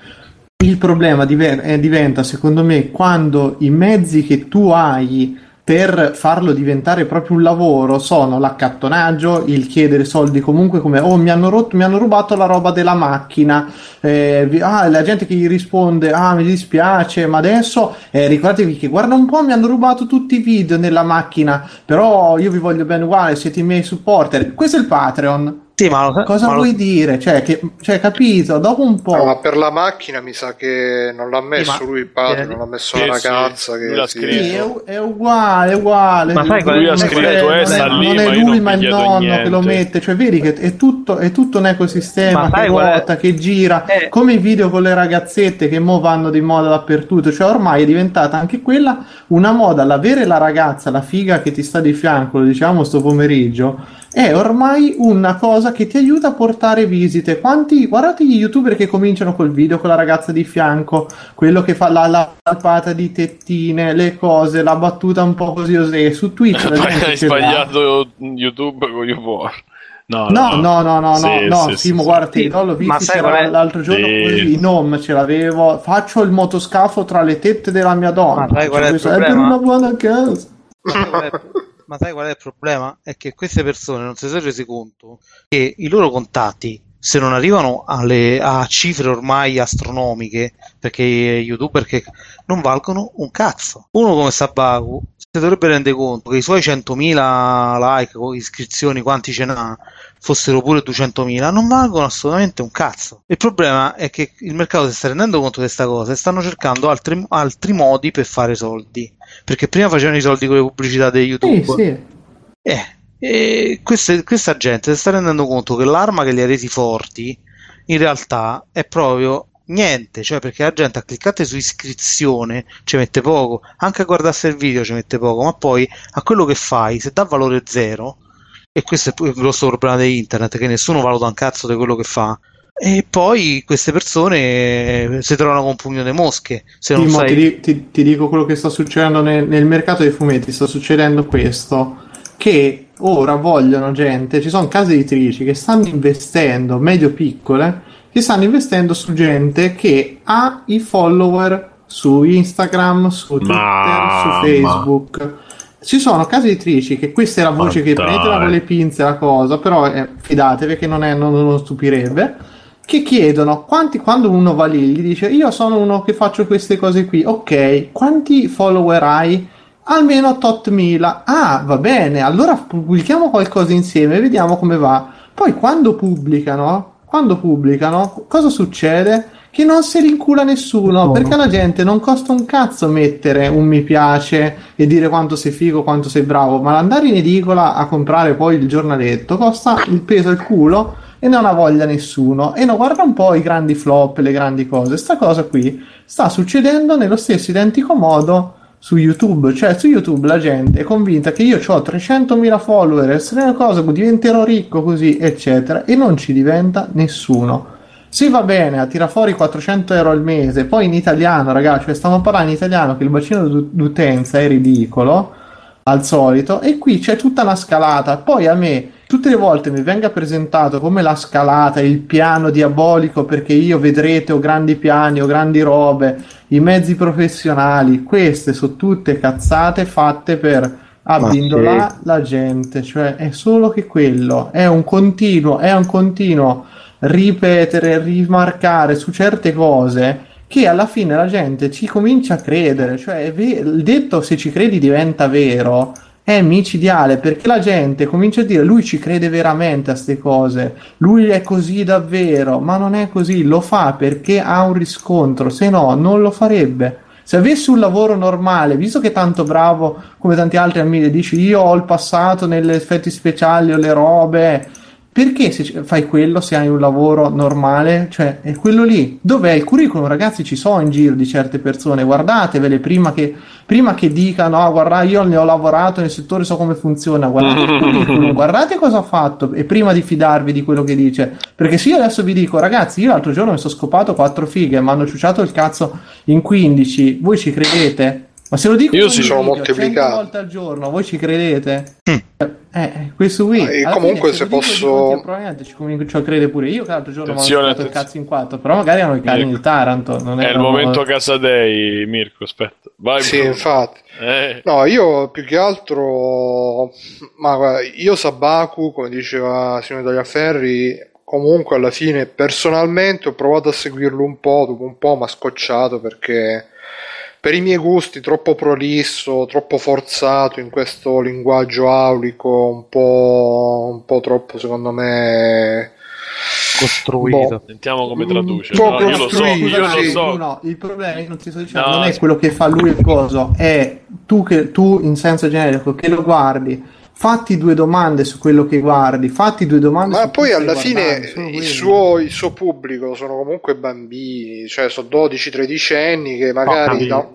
Il problema dive- eh, diventa, secondo me, quando i mezzi che tu hai per farlo diventare proprio un lavoro sono l'accattonaggio, il chiedere soldi comunque come oh mi hanno rotto, mi hanno rubato la roba della macchina, eh, ah, la gente che gli risponde ah mi dispiace ma adesso eh, ricordatevi che guarda un po' mi hanno rubato tutti i video nella macchina però io vi voglio bene uguale siete i miei supporter questo è il Patreon sì, ma lo- cosa ma lo- vuoi dire cioè che cioè capito dopo un po' No, ma per la macchina mi sa che non l'ha messo Sì, ma- lui il padre, eh, non l'ha messo sì, la sì, ragazza lui che l'ha si- scritto. Sì, è, è uguale, è uguale. Ma sai Non Lui ha scritto, non è- eh, sta non lì, è io lui, non ma il nonno che lo niente. mette. Cioè, vedi che è tutto, è tutto un ecosistema Ma che ruota, che gira, Eh. come i video con le ragazzette che mo vanno di moda dappertutto. Cioè, ormai è diventata anche quella una moda. L'avere la ragazza, la figa che ti sta di fianco, lo diciamo sto pomeriggio. È ormai una cosa che ti aiuta a portare visite. Quanti, guardate gli youtuber che cominciano col video con la ragazza di fianco, quello che fa la, la palpata di tettine, le cose, la battuta un po' così così. Su Twitch la gente hai sbagliato YouTube con YouPorn. No, No, no, no, no, Sì, no, no, sì, Simo, sì, guarda, sì. no, l'ho visto sai l'altro giorno Sì. così, in home ce l'avevo, faccio il motoscafo tra le tette della mia donna. Ma sai qual è il per problema? una buona casa. Ma sai qual è- il problema? È che queste persone non si sono resi conto che i loro contatti, se non arrivano alle, a cifre ormai astronomiche, perché youtuber che non valgono un cazzo. Uno come Sabaku si dovrebbe rendere conto che i suoi 100.000 like o iscrizioni, quanti ce n'ha, fossero pure 200.000, non valgono assolutamente un cazzo. Il problema è che il mercato si sta rendendo conto di questa cosa e stanno cercando altri, altri modi per fare soldi. Perché prima facevano i soldi con le pubblicità di Sì, YouTube. sì. Eh, e queste- questa gente si sta rendendo conto che l'arma che li ha resi forti in realtà è proprio niente, cioè perché la gente a cliccare su iscrizione ci mette poco, anche a guardarsi il video ci mette poco, ma poi a quello che fai, se dà valore zero, e questo è il grosso problema di internet, che nessuno valuta un cazzo di quello che fa, e poi queste persone eh, si trovano con un pugno di mosche, se non Timo, sai... ti, ti- ti dico quello che sta succedendo nel, nel mercato dei fumetti, sta succedendo questo, che ora vogliono gente, ci sono case editrici che stanno investendo, medio piccole, che stanno investendo su gente che ha i follower su Instagram, su Twitter, Mamma. su Facebook. Ci sono case editrici che questa è la voce Ma che dai. prendetela con le pinze la cosa, però eh, fidatevi che non, è, non, non stupirebbe che chiedono quanti, quando uno va lì gli dice io sono uno che faccio queste cose qui. Ok quanti follower hai? Almeno tot mila ah va bene allora pubblichiamo qualcosa insieme e vediamo come va. Poi quando pubblicano quando pubblicano cosa succede che non si rincula nessuno perché alla gente non costa un cazzo mettere un mi piace e dire quanto sei figo quanto sei bravo ma andare in edicola a comprare poi il giornaletto costa il peso al culo e non ha voglia nessuno. E no, guarda un po' i grandi flop, le grandi cose. Sta cosa qui sta succedendo nello stesso identico modo su YouTube. Cioè, su YouTube la gente è convinta che io ho 300.000 follower, se ne è una cosa, diventerò ricco così, eccetera, e non ci diventa nessuno. Se va bene a tirare fuori 400 euro al mese, poi in italiano, ragazzi, cioè stiamo parlando in italiano che il bacino d'u- d'utenza è ridicolo al solito e qui c'è tutta una scalata. Poi a me tutte le volte mi venga presentato come la scalata il piano diabolico perché io vedrete ho grandi piani ho grandi robe i mezzi professionali queste sono tutte cazzate fatte per abbindolare la gente cioè è solo che quello è un continuo è un continuo ripetere rimarcare su certe cose che alla fine la gente ci comincia a credere, cioè il detto se ci credi diventa vero, è micidiale perché la gente comincia a dire lui ci crede veramente a queste cose, lui è così davvero, ma non è così, lo fa perché ha un riscontro, se no non lo farebbe. Se avessi un lavoro normale, visto che è tanto bravo come tanti altri amici, dici io ho il passato negli effetti speciali o le robe, perché se fai quello se hai un lavoro normale? Cioè, è quello lì. Dov'è il curriculum? Ragazzi, ci sono in giro di certe persone, guardatevele prima che, prima che dicano, no, guarda, io ne ho lavorato nel settore, so come funziona, guardate il curriculum, guardate cosa ha fatto, e prima di fidarvi di quello che dice. Perché se io adesso vi dico, ragazzi, io l'altro giorno mi sono scopato quattro fighe, mi hanno ciuciato il cazzo in 15, voi ci credete? Ma se lo dico io si sono moltiplicato volte al giorno, voi ci credete? Mm. Eh, questo qui. E comunque fine, se, se posso. Dico, probabilmente ci comincio a credere pure io. Che l'altro giorno mi ho il cazzo in quattro. Però magari hanno i cani di Taranto. Non è il momento casa dei, Mirko. Aspetta, vai. Sì, Bruno. infatti. Eh. No, io più che altro. Ma guarda, io Sabaku, come diceva signor Tagliaferri, comunque alla fine personalmente ho provato a seguirlo un po'. Dopo un po' mi ha scocciato perché per i miei gusti troppo prolisso, troppo forzato in questo linguaggio aulico, un po', un po troppo secondo me costruito. Boh. Sentiamo come traduce. No, io lo so, io lo so. No, il problema, non ti sto dicendo, no, non è quello che fa lui il coso, è tu, che, tu in senso generico che lo guardi fatti due domande su quello che guardi, fatti due domande Ma poi alla fine il suo, il suo, pubblico sono comunque bambini, cioè sono 12-13 anni che magari da,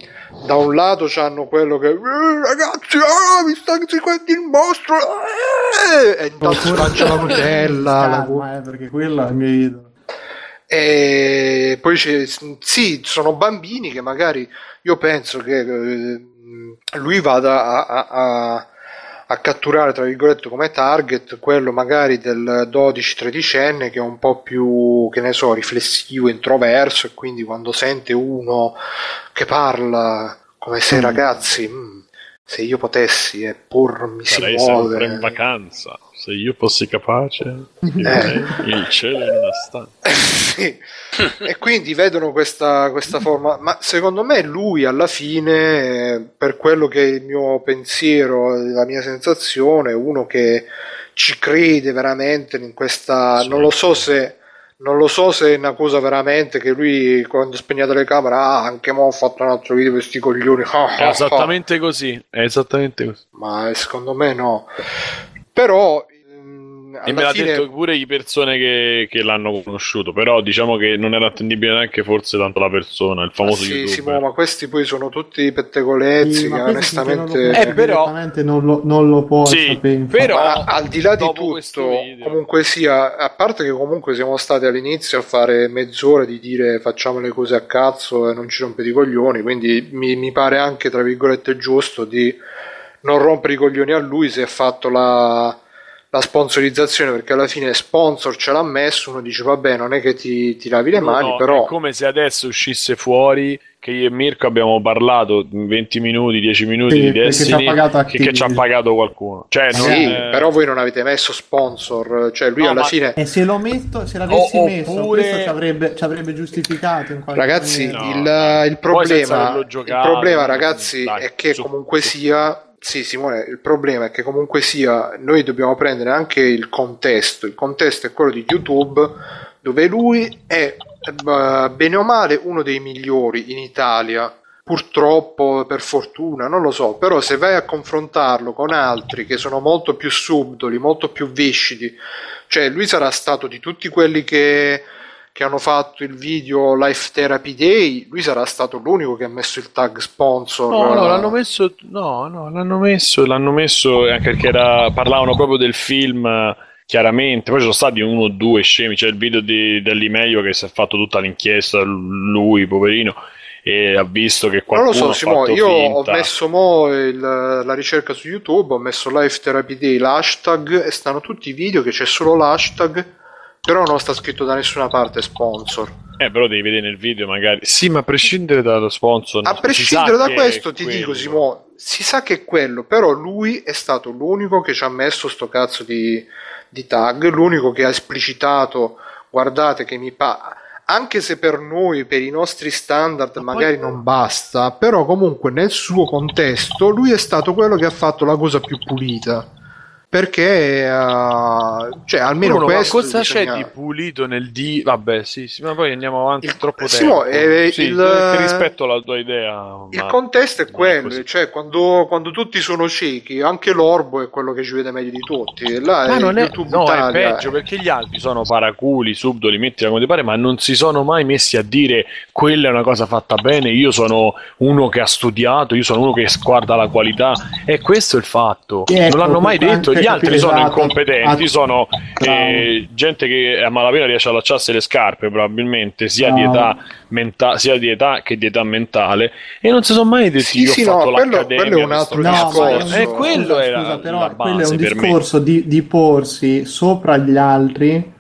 da, un lato hanno quello che eh, ragazzi, ah, mi sta seguendo il mostro eh, e intanto mangia la Nutella, la... Ma è perché quello è il mio idolo. E poi c'è, sì, sono bambini che magari io penso che eh, lui vada a, a, a a catturare tra virgolette come target quello magari del 12-13enne che è un po' più che ne so riflessivo, introverso e quindi quando sente uno che parla come se mm. ragazzi mm, se io potessi e pur mi Sarei si muove in vacanza se io fossi capace eh. il cielo in una stanza. Sì. e quindi vedono questa, questa forma ma secondo me lui alla fine per quello che è il mio pensiero la mia sensazione uno che ci crede veramente in questa non lo so se non lo so se è una cosa veramente che lui quando spegnete le camere ah anche mo ho fatto un altro video per questi coglioni è esattamente così è esattamente così. Ma secondo me no però e me l'ha fine... detto pure le persone che, che, l'hanno conosciuto, però diciamo che non era attendibile neanche forse tanto la persona, il famoso ah, sì. Sì, ma questi poi sono tutti pettegolezzi sì, che onestamente... Eh, però... non lo, non lo può sì, sapere. Però, ma al di là di tutto, comunque sia, a parte che comunque siamo stati all'inizio a fare mezz'ora di dire facciamo le cose a cazzo e non ci rompete i coglioni, quindi mi, mi pare anche, tra virgolette, giusto di non rompere i coglioni a lui se ha fatto la la sponsorizzazione perché alla fine sponsor ce l'ha messo uno dice vabbè non è che ti, ti lavi le no, mani no, però è come se adesso uscisse fuori che io e Mirko abbiamo parlato 20 minuti 10 minuti sì, di Destiny che, che, ci ha pagato qualcuno. Cioè, sì, è... però voi non avete messo sponsor cioè lui no, alla fine e se l'ho messo se l'avessi o, messo oppure... questo ci avrebbe, ci avrebbe giustificato ragazzi il, il, problema il problema ragazzi dai, è che comunque sia sì, Simone, il problema è che comunque sia, noi dobbiamo prendere anche il contesto. Il contesto è quello di YouTube, dove lui è eh, bene o male uno dei migliori in Italia. Purtroppo, per fortuna, non lo so, però se vai a confrontarlo con altri che sono molto più subdoli, molto più viscidi, cioè lui sarà stato di tutti quelli che che hanno fatto il video Life Therapy Day, lui sarà stato l'unico che ha messo il tag sponsor. No, no, l'hanno messo, no, no, l'hanno messo, l'hanno messo anche perché era, parlavano proprio del film chiaramente. Poi ci sono stati uno o due scemi. C'è il video di, dell'Imeio che si è fatto tutta l'inchiesta, lui, poverino, e ha visto che qualcuno. Non lo so, Simo, io finta. ho messo mo il, la ricerca su YouTube, ho messo Life Therapy Day, l'hashtag, e stanno tutti i video che c'è solo l'hashtag però non sta scritto da nessuna parte sponsor. Eh, però devi vedere nel video magari. Sì, ma a prescindere dallo sponsor. A prescindere da questo, ti quello. dico, Simo, si sa che è quello, però lui è stato l'unico che ci ha messo sto cazzo di, di tag, l'unico che ha esplicitato, guardate che mi pa... anche se per noi, per i nostri standard, magari non basta, però comunque nel suo contesto lui è stato quello che ha fatto la cosa più pulita perché uh, cioè almeno Bruno, questo ma cosa bisogna... c'è di pulito nel di vabbè sì, sì ma poi andiamo avanti Il- troppo tempo eh, Sì, il- rispetto alla tua idea Il ma- contesto è quello, così. cioè quando, quando tutti sono ciechi, anche l'orbo è quello che ci vede meglio di tutti. Là Ma è non è, no, è peggio perché gli altri sono paraculi, subdoli, mettila come ti pare, ma non si sono mai messi a dire quella è una cosa fatta bene, io sono uno che ha studiato, io sono uno che guarda la qualità e questo è il fatto. Non l'hanno mai detto, gli altri sono esatto. incompetenti, Ah, sono bravo. eh, gente che a malapena riesce a allacciarsi le scarpe probabilmente, sia di, Bravo. età menta- sia di età che di età mentale e non si sono mai detti Sì, io sì, ho no, fatto quello- l'accademia quello è un altro No, cazzo. ma è un discorso. e discorso- quello scusa, era scusa, però la quello è un discorso di, di porsi sopra gli altri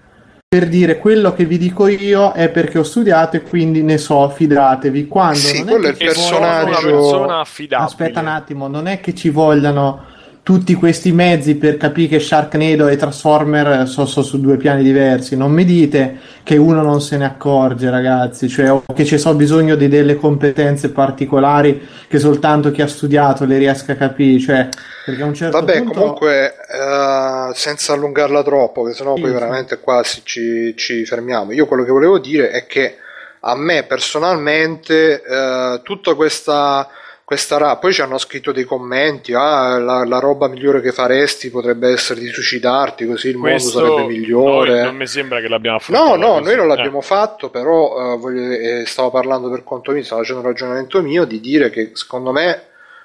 per dire quello che vi dico io è perché ho studiato e quindi ne so, fidatevi. Quando Sì, non quello è il che ci sono personaggio- una persona affidabile. Aspetta un attimo, non è che ci vogliano tutti questi mezzi per capire che Sharknado e Transformer sono su due piani diversi. Non mi dite che uno non se ne accorge, ragazzi, cioè o che ci sono bisogno di delle competenze particolari che soltanto chi ha studiato le riesca a capire. Cioè, perché a un certo Vabbè, punto... comunque, eh, senza allungarla troppo, che sennò Sì, poi veramente quasi ci, ci fermiamo. Io quello che volevo dire è che a me personalmente eh, tutta questa questa ra- poi ci hanno scritto dei commenti ah la, la roba migliore che faresti potrebbe essere di suicidarti così il Questo mondo sarebbe migliore non mi sembra che l'abbiamo No, affrontato. no, così. noi non Eh. l'abbiamo fatto, però eh, voglio- eh, stavo parlando per conto mio, stavo facendo un ragionamento mio di dire che secondo me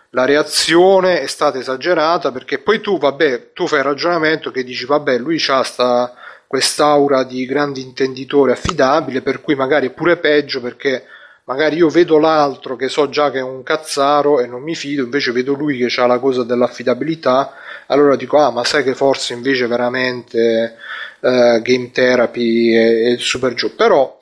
la reazione è stata esagerata perché poi tu, vabbè, tu fai il ragionamento che dici, vabbè, lui ha sta, quest'aura di grande intenditore affidabile, per cui magari è pure peggio perché magari io vedo l'altro che so già che è un cazzaro e non mi fido, invece vedo lui che ha la cosa dell'affidabilità, allora dico, ah, ma sai che forse invece veramente eh, game therapy è, è il super giù. Però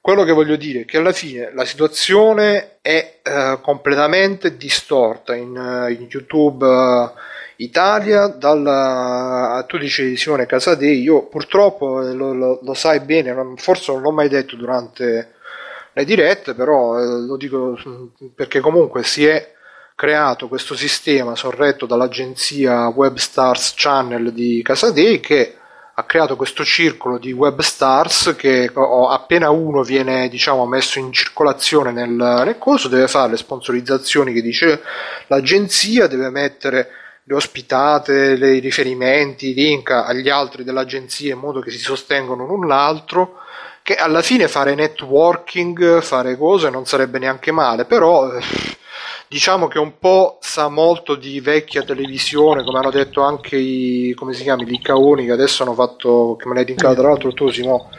quello che voglio dire è che alla fine la situazione è eh, completamente distorta in, eh, in YouTube eh, Italia dal tu dicevi Simone Casadei io purtroppo eh, lo, lo- lo sai bene forse non l'ho mai detto durante le dirette però eh, lo dico mm, perché comunque si è creato questo sistema sorretto dall'agenzia Webstars Channel di Casadei che ha creato questo circolo di web stars che appena uno viene diciamo messo in circolazione nel, nel coso deve fare le sponsorizzazioni che dice l'agenzia deve mettere le ospitate, i riferimenti, i link agli altri dell'agenzia in modo che si sostengono l'un l'altro che alla fine fare networking, fare cose non sarebbe neanche male, però eh, diciamo che un po' sa molto di vecchia televisione, come hanno detto anche i, come si chiama, i Liccaoni che adesso hanno fatto, che me l'hai linkato tra l'altro tu Simo,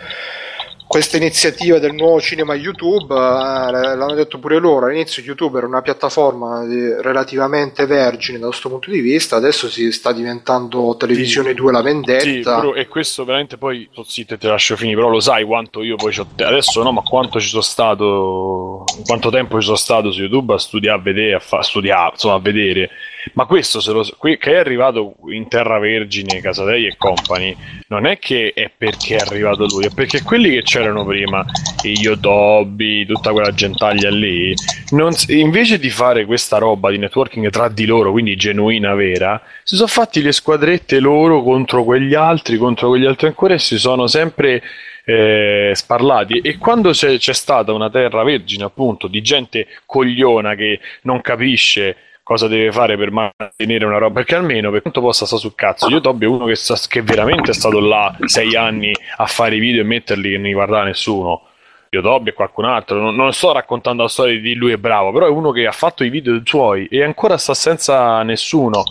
questa iniziativa del nuovo cinema YouTube, eh, l'hanno detto pure loro, all'inizio YouTube era una piattaforma di- relativamente vergine da questo punto di vista, adesso si sta diventando Televisione 2 la Sì, vendetta. però- e questo veramente poi sto zitto e te lascio finire, però lo sai quanto io poi te- adesso no, ma quanto ci sono stato, quanto tempo ci sono stato su YouTube a studiare, a vedere, a fa, studiare, insomma a vedere. Ma questo se lo, che è arrivato in Terra Vergine, Casadei e Company, non è che è perché è arrivato lui, è perché quelli che c'erano prima, i Yotobi, tutta quella gentaglia lì, non invece di fare questa roba di networking tra di loro, quindi genuina, vera, si sono fatti le squadrette loro contro quegli altri, contro quegli altri ancora e si sono sempre eh, sparlati. E quando c'è, c'è stata una terra vergine, appunto, di gente cogliona che non capisce cosa deve fare per mantenere una roba, perché almeno per quanto possa stare sul cazzo, io Tobi è uno che, sta- che veramente è stato là sei anni a fare i video e metterli che non li guardava nessuno. Io Tobi e qualcun altro, non, non sto raccontando la storia di lui è bravo, però è uno che ha fatto i video suoi e ancora sta senza nessuno.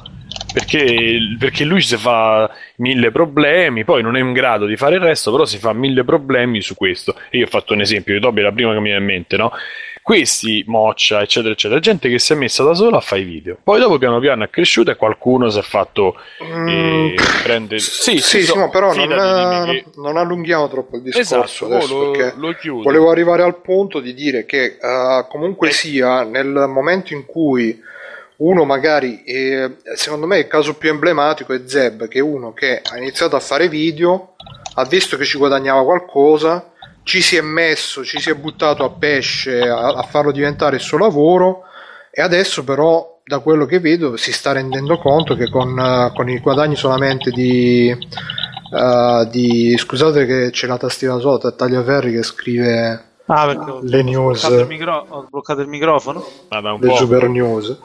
Perché, perché lui si fa mille problemi, poi non è in grado di fare il resto, però si fa mille problemi su questo. Io ho fatto un esempio, io Tobi è la prima che mi viene in mente, no? Questi, Moccia, eccetera, eccetera, gente che si è messa da sola a fare i video. Poi dopo piano piano è cresciuto e qualcuno si è fatto eh, prendere... Sì, Sì, sì, no, però non, che- non allunghiamo troppo il discorso Esatto, adesso lo, perché lo chiudo. volevo arrivare al punto di dire che eh, comunque sia nel momento in cui uno magari, eh, secondo me il caso più emblematico è Zeb, che è uno che ha iniziato a fare video, ha visto che ci guadagnava qualcosa, ci si è messo, ci si è buttato a pesce a, a farlo diventare il suo lavoro e adesso però da quello che vedo si sta rendendo conto che con, uh, con i guadagni solamente di, uh, di scusate che c'è la tastiera sotto Tagliaferri che scrive Ah, perché ho, le news bloccato il, micro- ho bloccato il microfono. Ah, da un le po'. super news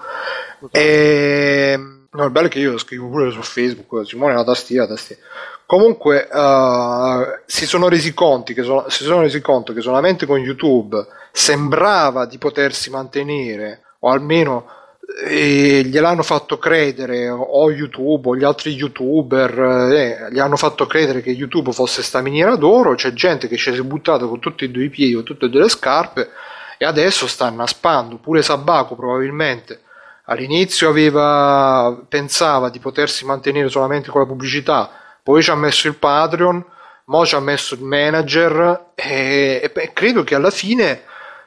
e no, il bello è che io lo scrivo pure su Facebook Simone la tastiera, la tastiera. Comunque uh, si sono resi conti che so- si sono resi conto che solamente con YouTube sembrava di potersi mantenere o almeno eh, gliel'hanno fatto credere o YouTube o gli altri youtuber eh, gli hanno fatto credere che YouTube fosse sta miniera d'oro. C'è gente che ci si è buttata con tutti e due i piedi o tutte e due le scarpe e adesso sta annaspando pure Sabaco probabilmente all'inizio aveva pensava di potersi mantenere solamente con la pubblicità poi ci ha messo il Patreon mo ci ha messo il manager e, e beh, credo che alla fine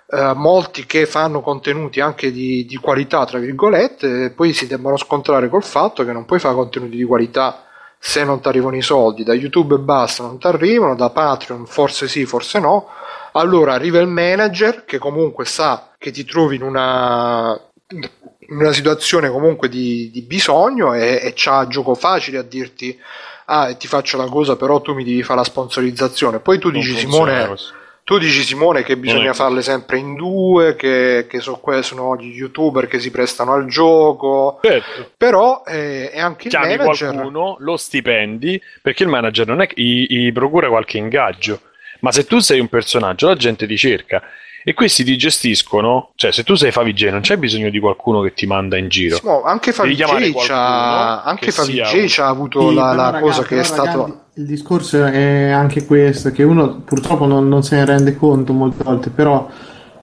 eh, molti che fanno contenuti anche di, di qualità, tra virgolette, poi si debbano scontrare col fatto che non puoi fare contenuti di qualità se non ti arrivano i soldi, da YouTube e basta non ti arrivano, da Patreon forse sì, forse no. Allora arriva il manager che comunque sa che ti trovi in una, in una situazione comunque di, di bisogno e, e c'ha gioco facile a dirti ah ti faccio la cosa però tu mi devi fare la sponsorizzazione poi tu Non dici Simone tu dici Simone che bisogna farle sempre in due, che, che so- sono gli youtuber che si prestano al gioco, Certo. però eh, è anche il chiami manager. qualcuno, lo stipendi, perché il manager non è che gli, gli procura qualche ingaggio, ma se tu sei un personaggio, la gente ti cerca. E questi ti gestiscono, cioè se tu sei Favij non c'è bisogno di qualcuno che ti manda in giro. Mo, anche Devi chiamare Favij c'ha, qualcuno anche che Favij sia c'ha avuto Sì, la, la ragazzi, cosa che è però, stato... ragazzi, il discorso è anche questo, che uno purtroppo non, non se ne rende conto molte volte, però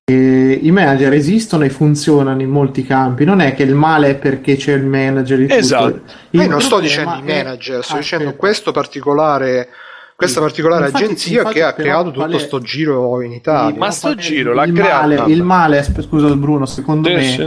eh, i manager esistono e funzionano in molti campi. Non è che il male è perché c'è il manager tutto. Esatto. Io non sto dicendo i è- manager, sto Ah, dicendo aspetta. questo particolare, questa particolare Infatti- agenzia infatti che ha creato tutto è- sto giro in Italia. Ma sto giro il l'ha creato- Male, il male, scusa Bruno, secondo me sì.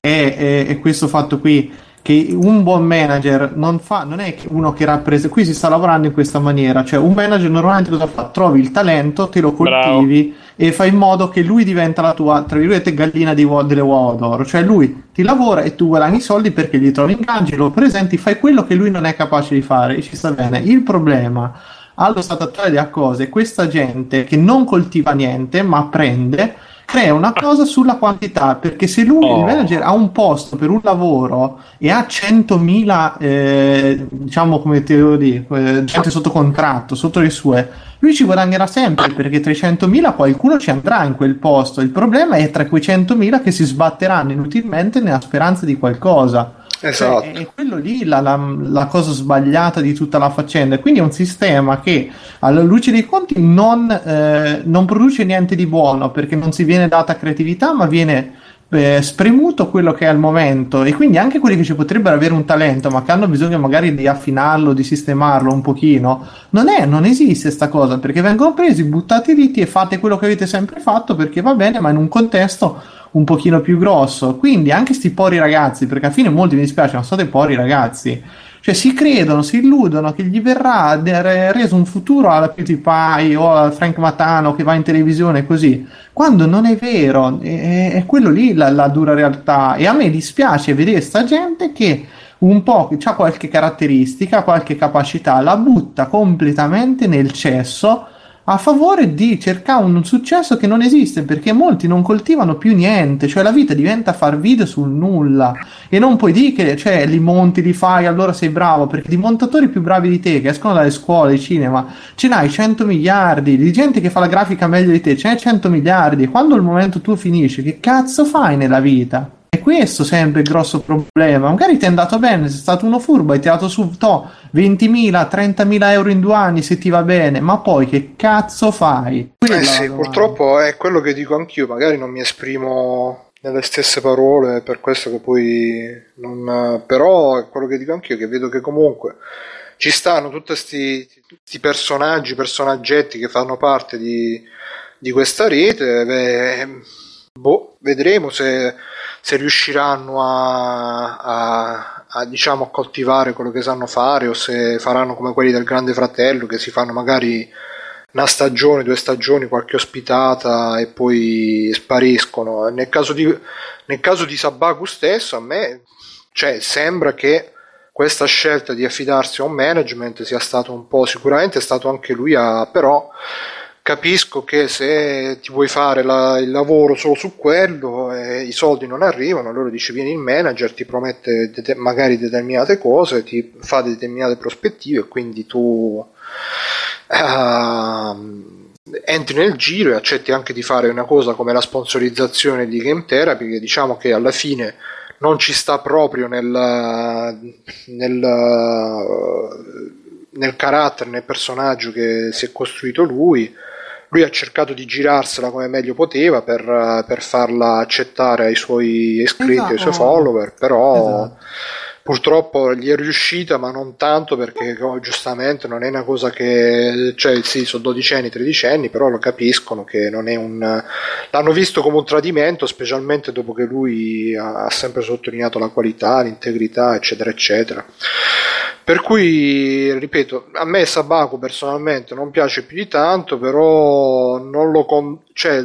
è, è- è questo fatto qui che un buon manager non fa non è che uno che rappresenta qui si sta lavorando in questa maniera cioè un manager normalmente cosa fa? Trovi il talento te lo coltivi e fai in modo che lui diventa la tua tra virgolette gallina di uo- delle uova d'oro. Cioè lui ti lavora e tu guadagni i soldi perché gli trovi ingaggi lo presenti fai quello che lui non è capace di fare e ci sta bene. Il problema allo stato attuale della cose è questa gente che non coltiva niente ma prende crea una cosa sulla quantità perché se lui Oh. il manager ha un posto per un lavoro e ha 100.000 eh, diciamo come te devo dire eh, gente sotto contratto sotto le sue lui ci guadagnerà sempre perché tra i 100.000 qualcuno ci andrà in quel posto il problema è tra quei 100.000 che si sbatteranno inutilmente nella speranza di qualcosa Esatto. cioè, è quello lì la, la- la cosa sbagliata di tutta la faccenda. E Quindi è un sistema che alla luce dei conti non, eh, non produce niente di buono perché non si viene data creatività, ma viene eh, spremuto quello che è al momento. E quindi anche quelli che ci potrebbero avere un talento, ma che hanno bisogno magari di affinarlo, di sistemarlo un pochino, non, è, non esiste sta cosa perché vengono presi, buttati lì e fate quello che avete sempre fatto perché va bene, ma in un contesto un pochino più grosso. Quindi anche sti pori ragazzi, perché alla fine molti mi dispiace, non sono dei pori ragazzi. Cioè si credono, si illudono che gli verrà reso un futuro alla PewDiePie o a Frank Matano che va in televisione così, quando non è vero, è, è quello lì la, la dura realtà. E a me dispiace vedere sta gente che un po' ha qualche caratteristica, qualche capacità, la butta completamente nel cesso a favore di cercare un successo che non esiste perché molti non coltivano più niente, cioè la vita diventa far video sul nulla. E non puoi dire che cioè, li monti, li fai, allora sei bravo perché di montatori più bravi di te che escono dalle scuole, cinema, ce n'hai 100 miliardi, di gente che fa la grafica meglio di te, ce n'hai 100 miliardi. E quando il momento tu finisci, che cazzo fai nella vita? Questo sempre il grosso problema. Magari ti è andato bene, sei stato uno furbo, hai tirato su to, 20.000, 30.000 euro in due anni se ti va bene, ma poi che cazzo fai? Quella Eh sì, purtroppo è quello che dico anch'io, magari non mi esprimo nelle stesse parole, per questo che poi non... però è quello che dico anch'io, che vedo che comunque ci stanno tutti questi personaggi, personaggetti che fanno parte di, di questa rete, beh, boh, vedremo se, se riusciranno a, a, a, diciamo, a coltivare quello che sanno fare o se faranno come quelli del Grande Fratello che si fanno magari una stagione, due stagioni, qualche ospitata e poi spariscono. Nel caso di, nel caso di Sabaku stesso, a me cioè, sembra che questa scelta di affidarsi a un management sia stato un po' sicuramente è stato anche lui a però capisco che se ti vuoi fare la, il lavoro solo su quello e i soldi non arrivano, allora dici vieni il manager, ti promette de- magari determinate cose, ti fa determinate prospettive e quindi tu uh, entri nel giro e accetti anche di fare una cosa come la sponsorizzazione di Game Therapy che diciamo che alla fine non ci sta proprio nel, nel nel carattere, nel personaggio che si è costruito lui lui ha cercato di girarsela come meglio poteva per, per farla accettare ai suoi iscritti, esatto. ai suoi follower, però esatto. purtroppo gli è riuscita, ma non tanto perché oh, giustamente non è una cosa che, cioè sì, sono dodicenni, tredicenni, però lo capiscono che non è un... l'hanno visto come un tradimento, specialmente dopo che lui ha, ha sempre sottolineato la qualità, l'integrità, eccetera, eccetera. Per cui, ripeto, a me Sabaku personalmente non piace più di tanto, però non lo con- cioè,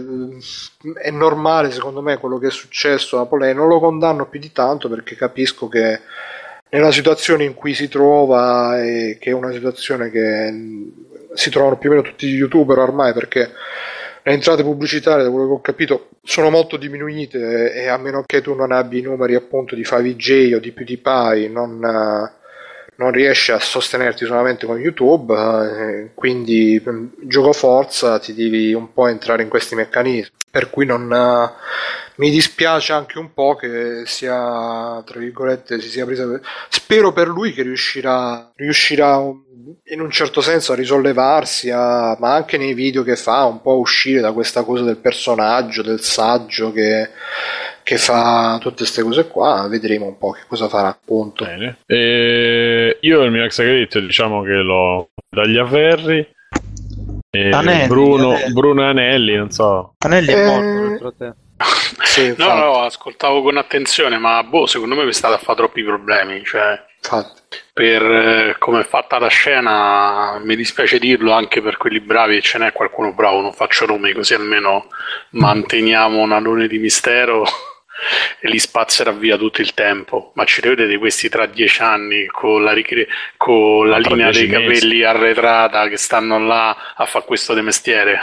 è normale secondo me quello che è successo a Polè, non lo condanno più di tanto perché capisco che nella situazione in cui si trova e che è una situazione che si trovano più o meno tutti gli youtuber ormai perché le entrate pubblicitarie, da quello che ho capito, sono molto diminuite e a meno che tu non abbia i numeri appunto di 5J o di PewDiePie, non non riesci a sostenerti solamente con YouTube, eh, quindi mm, gioco forza ti devi un po' entrare in questi meccanismi. Per cui non, eh, mi dispiace anche un po' che sia, tra virgolette, si sia presa. Per... Spero per lui che riuscirà, riuscirà in un certo senso a risollevarsi, a, ma anche nei video che fa, un po' uscire da questa cosa del personaggio, del saggio che che fa tutte queste cose qua, vedremo un po' che cosa farà, appunto. Bene. E io il mio ex credit diciamo che l'ho dagli avverri. Anelli, Bruno, Anelli. Bruno Anelli, non so. Anelli è eh... morto te. sì, no, no, ascoltavo con attenzione, ma boh, secondo me mi state a fare troppi problemi. Cioè, infatti. per eh, come è fatta la scena, mi dispiace dirlo anche per quelli bravi, e ce n'è qualcuno bravo, non faccio nomi così almeno manteniamo un alone di mistero e li spazzerà via tutto il tempo. Ma ci rivedete questi tra dieci anni con la, ricre- con la linea dei capelli mesi. arretrata che stanno là a fare questo di mestiere?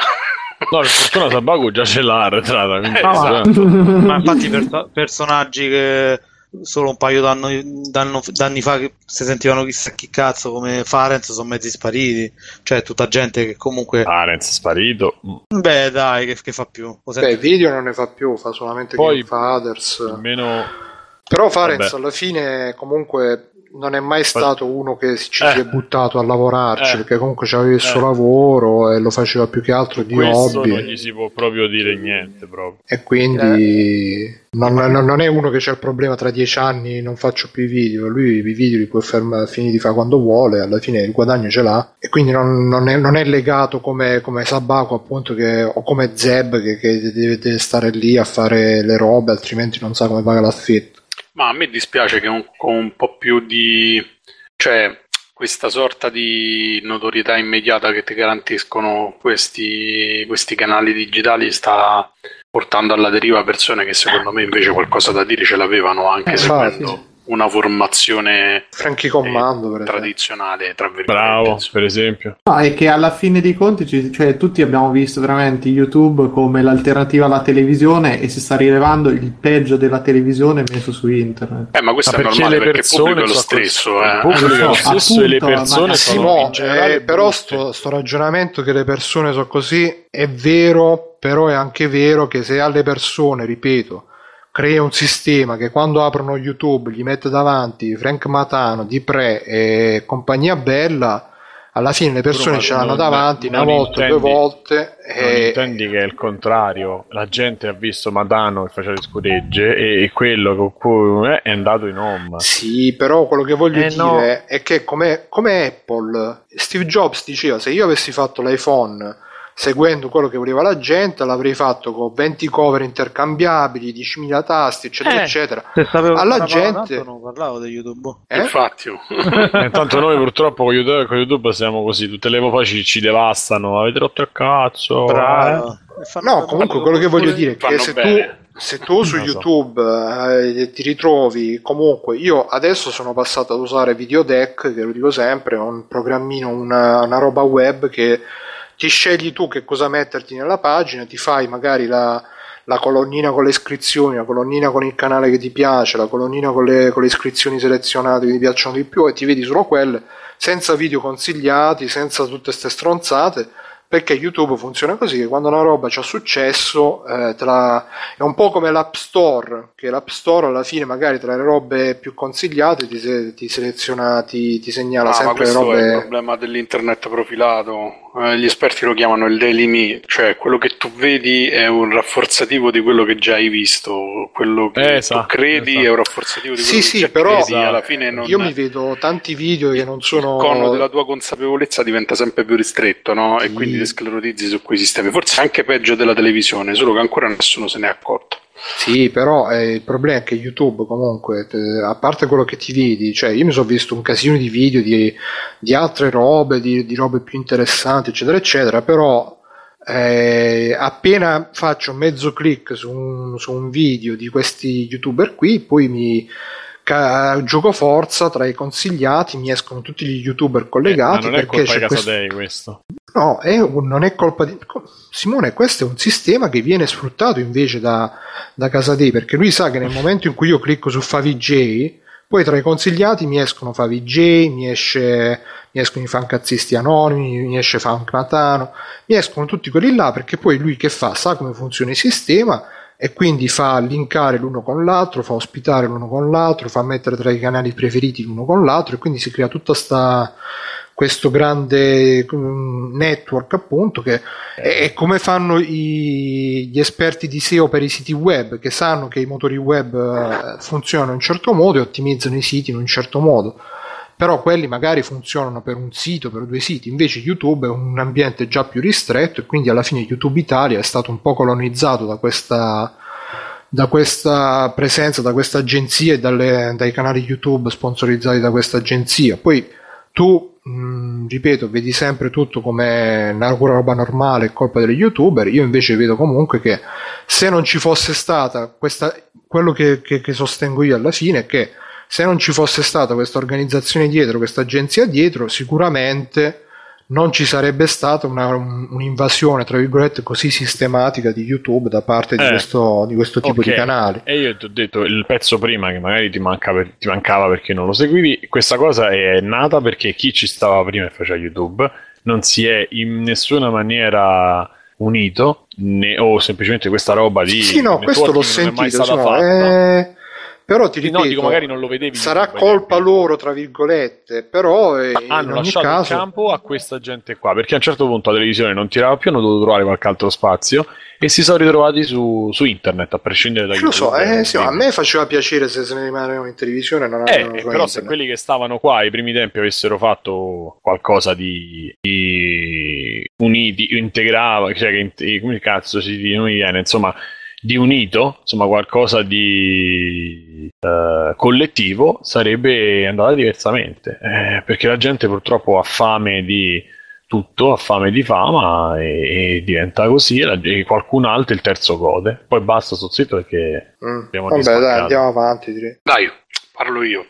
No, per fortuna Sabaku già ce l'ha arretrata. Eh, ma, ma infatti per, personaggi che solo un paio d'anni, d'anni fa che si sentivano chissà chi cazzo come Farenz sono mezzi spariti. Cioè tutta gente che comunque Farenz sparito? Beh dai che, che fa più? Beh video non ne fa più fa solamente Poi, Fathers meno però Farenz alla fine comunque non è mai stato uno che ci eh. si è buttato a lavorarci, eh. perché comunque aveva il suo eh. lavoro e lo faceva più che altro di Questo hobby. non gli si può proprio dire niente. Proprio. E quindi eh. non, non, non, è uno che c'è il problema tra dieci anni non faccio più i video, lui i video li può fermare, finire di fare quando vuole, alla fine il guadagno ce l'ha e quindi non, è, non è, legato come, come Sabaco appunto che, o come Zeb che, che deve, deve stare lì a fare le robe altrimenti non sa come paga l'affitto. Ma a me dispiace che un, con un po' più di... cioè questa sorta di notorietà immediata che ti garantiscono questi, questi canali digitali sta portando alla deriva persone che secondo me invece qualcosa da dire ce l'avevano anche eh, seguendo una formazione Franchi Commando eh, tradizionale tra bravo per esempio. No, è che alla fine dei conti cioè, tutti abbiamo visto veramente YouTube come l'alternativa alla televisione e si sta rilevando il peggio della televisione messo su internet. Eh ma questo ma è normale perché il pubblico è lo stesso eh. il pubblico è lo stesso e le persone sono eh, però sto, sto ragionamento che le persone sono così è vero però è anche vero che se alle persone ripeto crea un sistema che quando aprono YouTube gli mette davanti Frank Matano, Di Pre e compagnia bella, alla fine le persone ce l'hanno non, davanti non una volta, intendi, due volte. E... intendi che è il contrario, la gente ha visto Matano che faceva le scuregge e quello con cui è andato in home. Sì, però quello che voglio eh dire no. è che come, come Apple, Steve Jobs diceva se io avessi fatto l'iPhone seguendo quello che voleva la gente, l'avrei fatto con 20 cover intercambiabili, 10.000 tasti, eccetera, Eh, eccetera. Alla gente- non parlavo di YouTube. Eh? Infatti. Intanto noi purtroppo con YouTube, con YouTube siamo così, tutte le voci ci, ci devastano, avete rotto il cazzo. eh? Bravo. E fanno- No, comunque quello che voglio dire è che se tu, se tu su so. YouTube eh, ti ritrovi, comunque io adesso sono passato ad usare Videodeck, che lo dico sempre, è un programmino, una, una roba web che ti scegli tu che cosa metterti nella pagina, ti fai magari la, la colonnina con le iscrizioni, la colonnina con il canale che ti piace, la colonnina con le, con le iscrizioni selezionate che ti piacciono di più e ti vedi solo quelle, senza video consigliati, senza tutte queste stronzate perché YouTube funziona così che quando una roba c'ha successo eh, la- è un po' come l'App Store che l'App Store alla fine magari tra le robe più consigliate ti, se- ti seleziona ti, ti segnala Ah, ma sempre le questo è il robe problema dell'internet profilato. Eh, gli esperti lo chiamano il daily me, cioè quello che tu vedi è un rafforzativo di quello che già hai visto, quello che Eh, tu esatto, credi esatto. è un rafforzativo di quello sì che sì già però credi, alla fine non... io mi vedo tanti video che non il sono cono della tua consapevolezza diventa sempre più ristretto, no? E quindi ti sclerotizzi su quei sistemi. Forse anche peggio della televisione, solo che ancora nessuno se ne è accorto. Sì, però eh, il problema è che YouTube comunque, te- a parte quello che ti vedi, cioè io mi sono visto un casino di video di, di altre robe, di, di robe più interessanti, eccetera, eccetera, però eh, appena faccio mezzo clic su su un video di questi youtuber qui, poi mi ca- gioco forza tra i consigliati, mi escono tutti gli youtuber Ma collegati non è colpa di. Casadei questo. No, è non è colpa di... Simone, questo è un sistema che viene sfruttato invece da, da Casadei, perché lui sa che nel momento in cui io clicco su FaviJ, poi tra i consigliati mi escono FaviJ, mi, esce, mi escono i fancazzisti anonimi, mi esce Fancmatano, mi escono tutti quelli là, perché poi lui che fa? Sa come funziona il sistema e quindi fa linkare l'uno con l'altro, fa ospitare l'uno con l'altro, fa mettere tra i canali preferiti l'uno con l'altro e quindi si crea tutta sta questo grande mm, network appunto che è, come fanno i- gli esperti di SEO per i siti web che sanno che i motori web eh, funzionano in un certo modo e ottimizzano i siti in un certo modo però quelli magari funzionano per un sito, per due siti, invece YouTube è un ambiente già più ristretto e quindi alla fine YouTube Italia è stato un po' colonizzato da questa, da questa presenza, da questa agenzia e dalle- dai canali YouTube sponsorizzati da questa agenzia. Poi tu, mh, ripeto, vedi sempre tutto come una roba normale, colpa degli youtuber, io invece vedo comunque che se non ci fosse stata questa, quello che, che- che sostengo io alla fine è che se non ci fosse stata questa organizzazione dietro, questa agenzia dietro, sicuramente non ci sarebbe stata una- un- un'invasione, tra virgolette, così sistematica di YouTube da parte di Eh. questo, di questo tipo Ok. di canali. E io ti ho detto il pezzo prima che magari ti, manca per- ti mancava perché non lo seguivi. Questa cosa è nata perché chi ci stava prima e faceva YouTube non si è in nessuna maniera unito né, o semplicemente questa roba di Sì, no, questo l'ho non è mai sentito, stata insomma, fatta. eh, però ti ripeto, no, dico, magari non lo vedevi sarà colpa esempio. loro, tra virgolette, però eh, hanno lasciato caso... il campo a questa gente qua perché a un certo punto la televisione non tirava più hanno dovuto trovare qualche altro spazio e si sono ritrovati su, su internet a prescindere da Eh, Lo so, eh, sì, a me faceva piacere se se ne rimanevano in televisione non Eh, eh, però se internet. quelli che stavano qua ai primi tempi avessero fatto qualcosa di, di uniti, integrava, cioè che come cazzo si non mi viene, insomma, di unito, insomma, qualcosa di eh, collettivo, sarebbe andata diversamente. Eh, perché la gente purtroppo ha fame di tutto, ha fame di fama e, e diventa così e, la- e qualcun altro il terzo gode. Poi basta, sto zitto perché Mm. abbiamo Vabbè, dai, andiamo avanti. Direi. Dai, parlo io.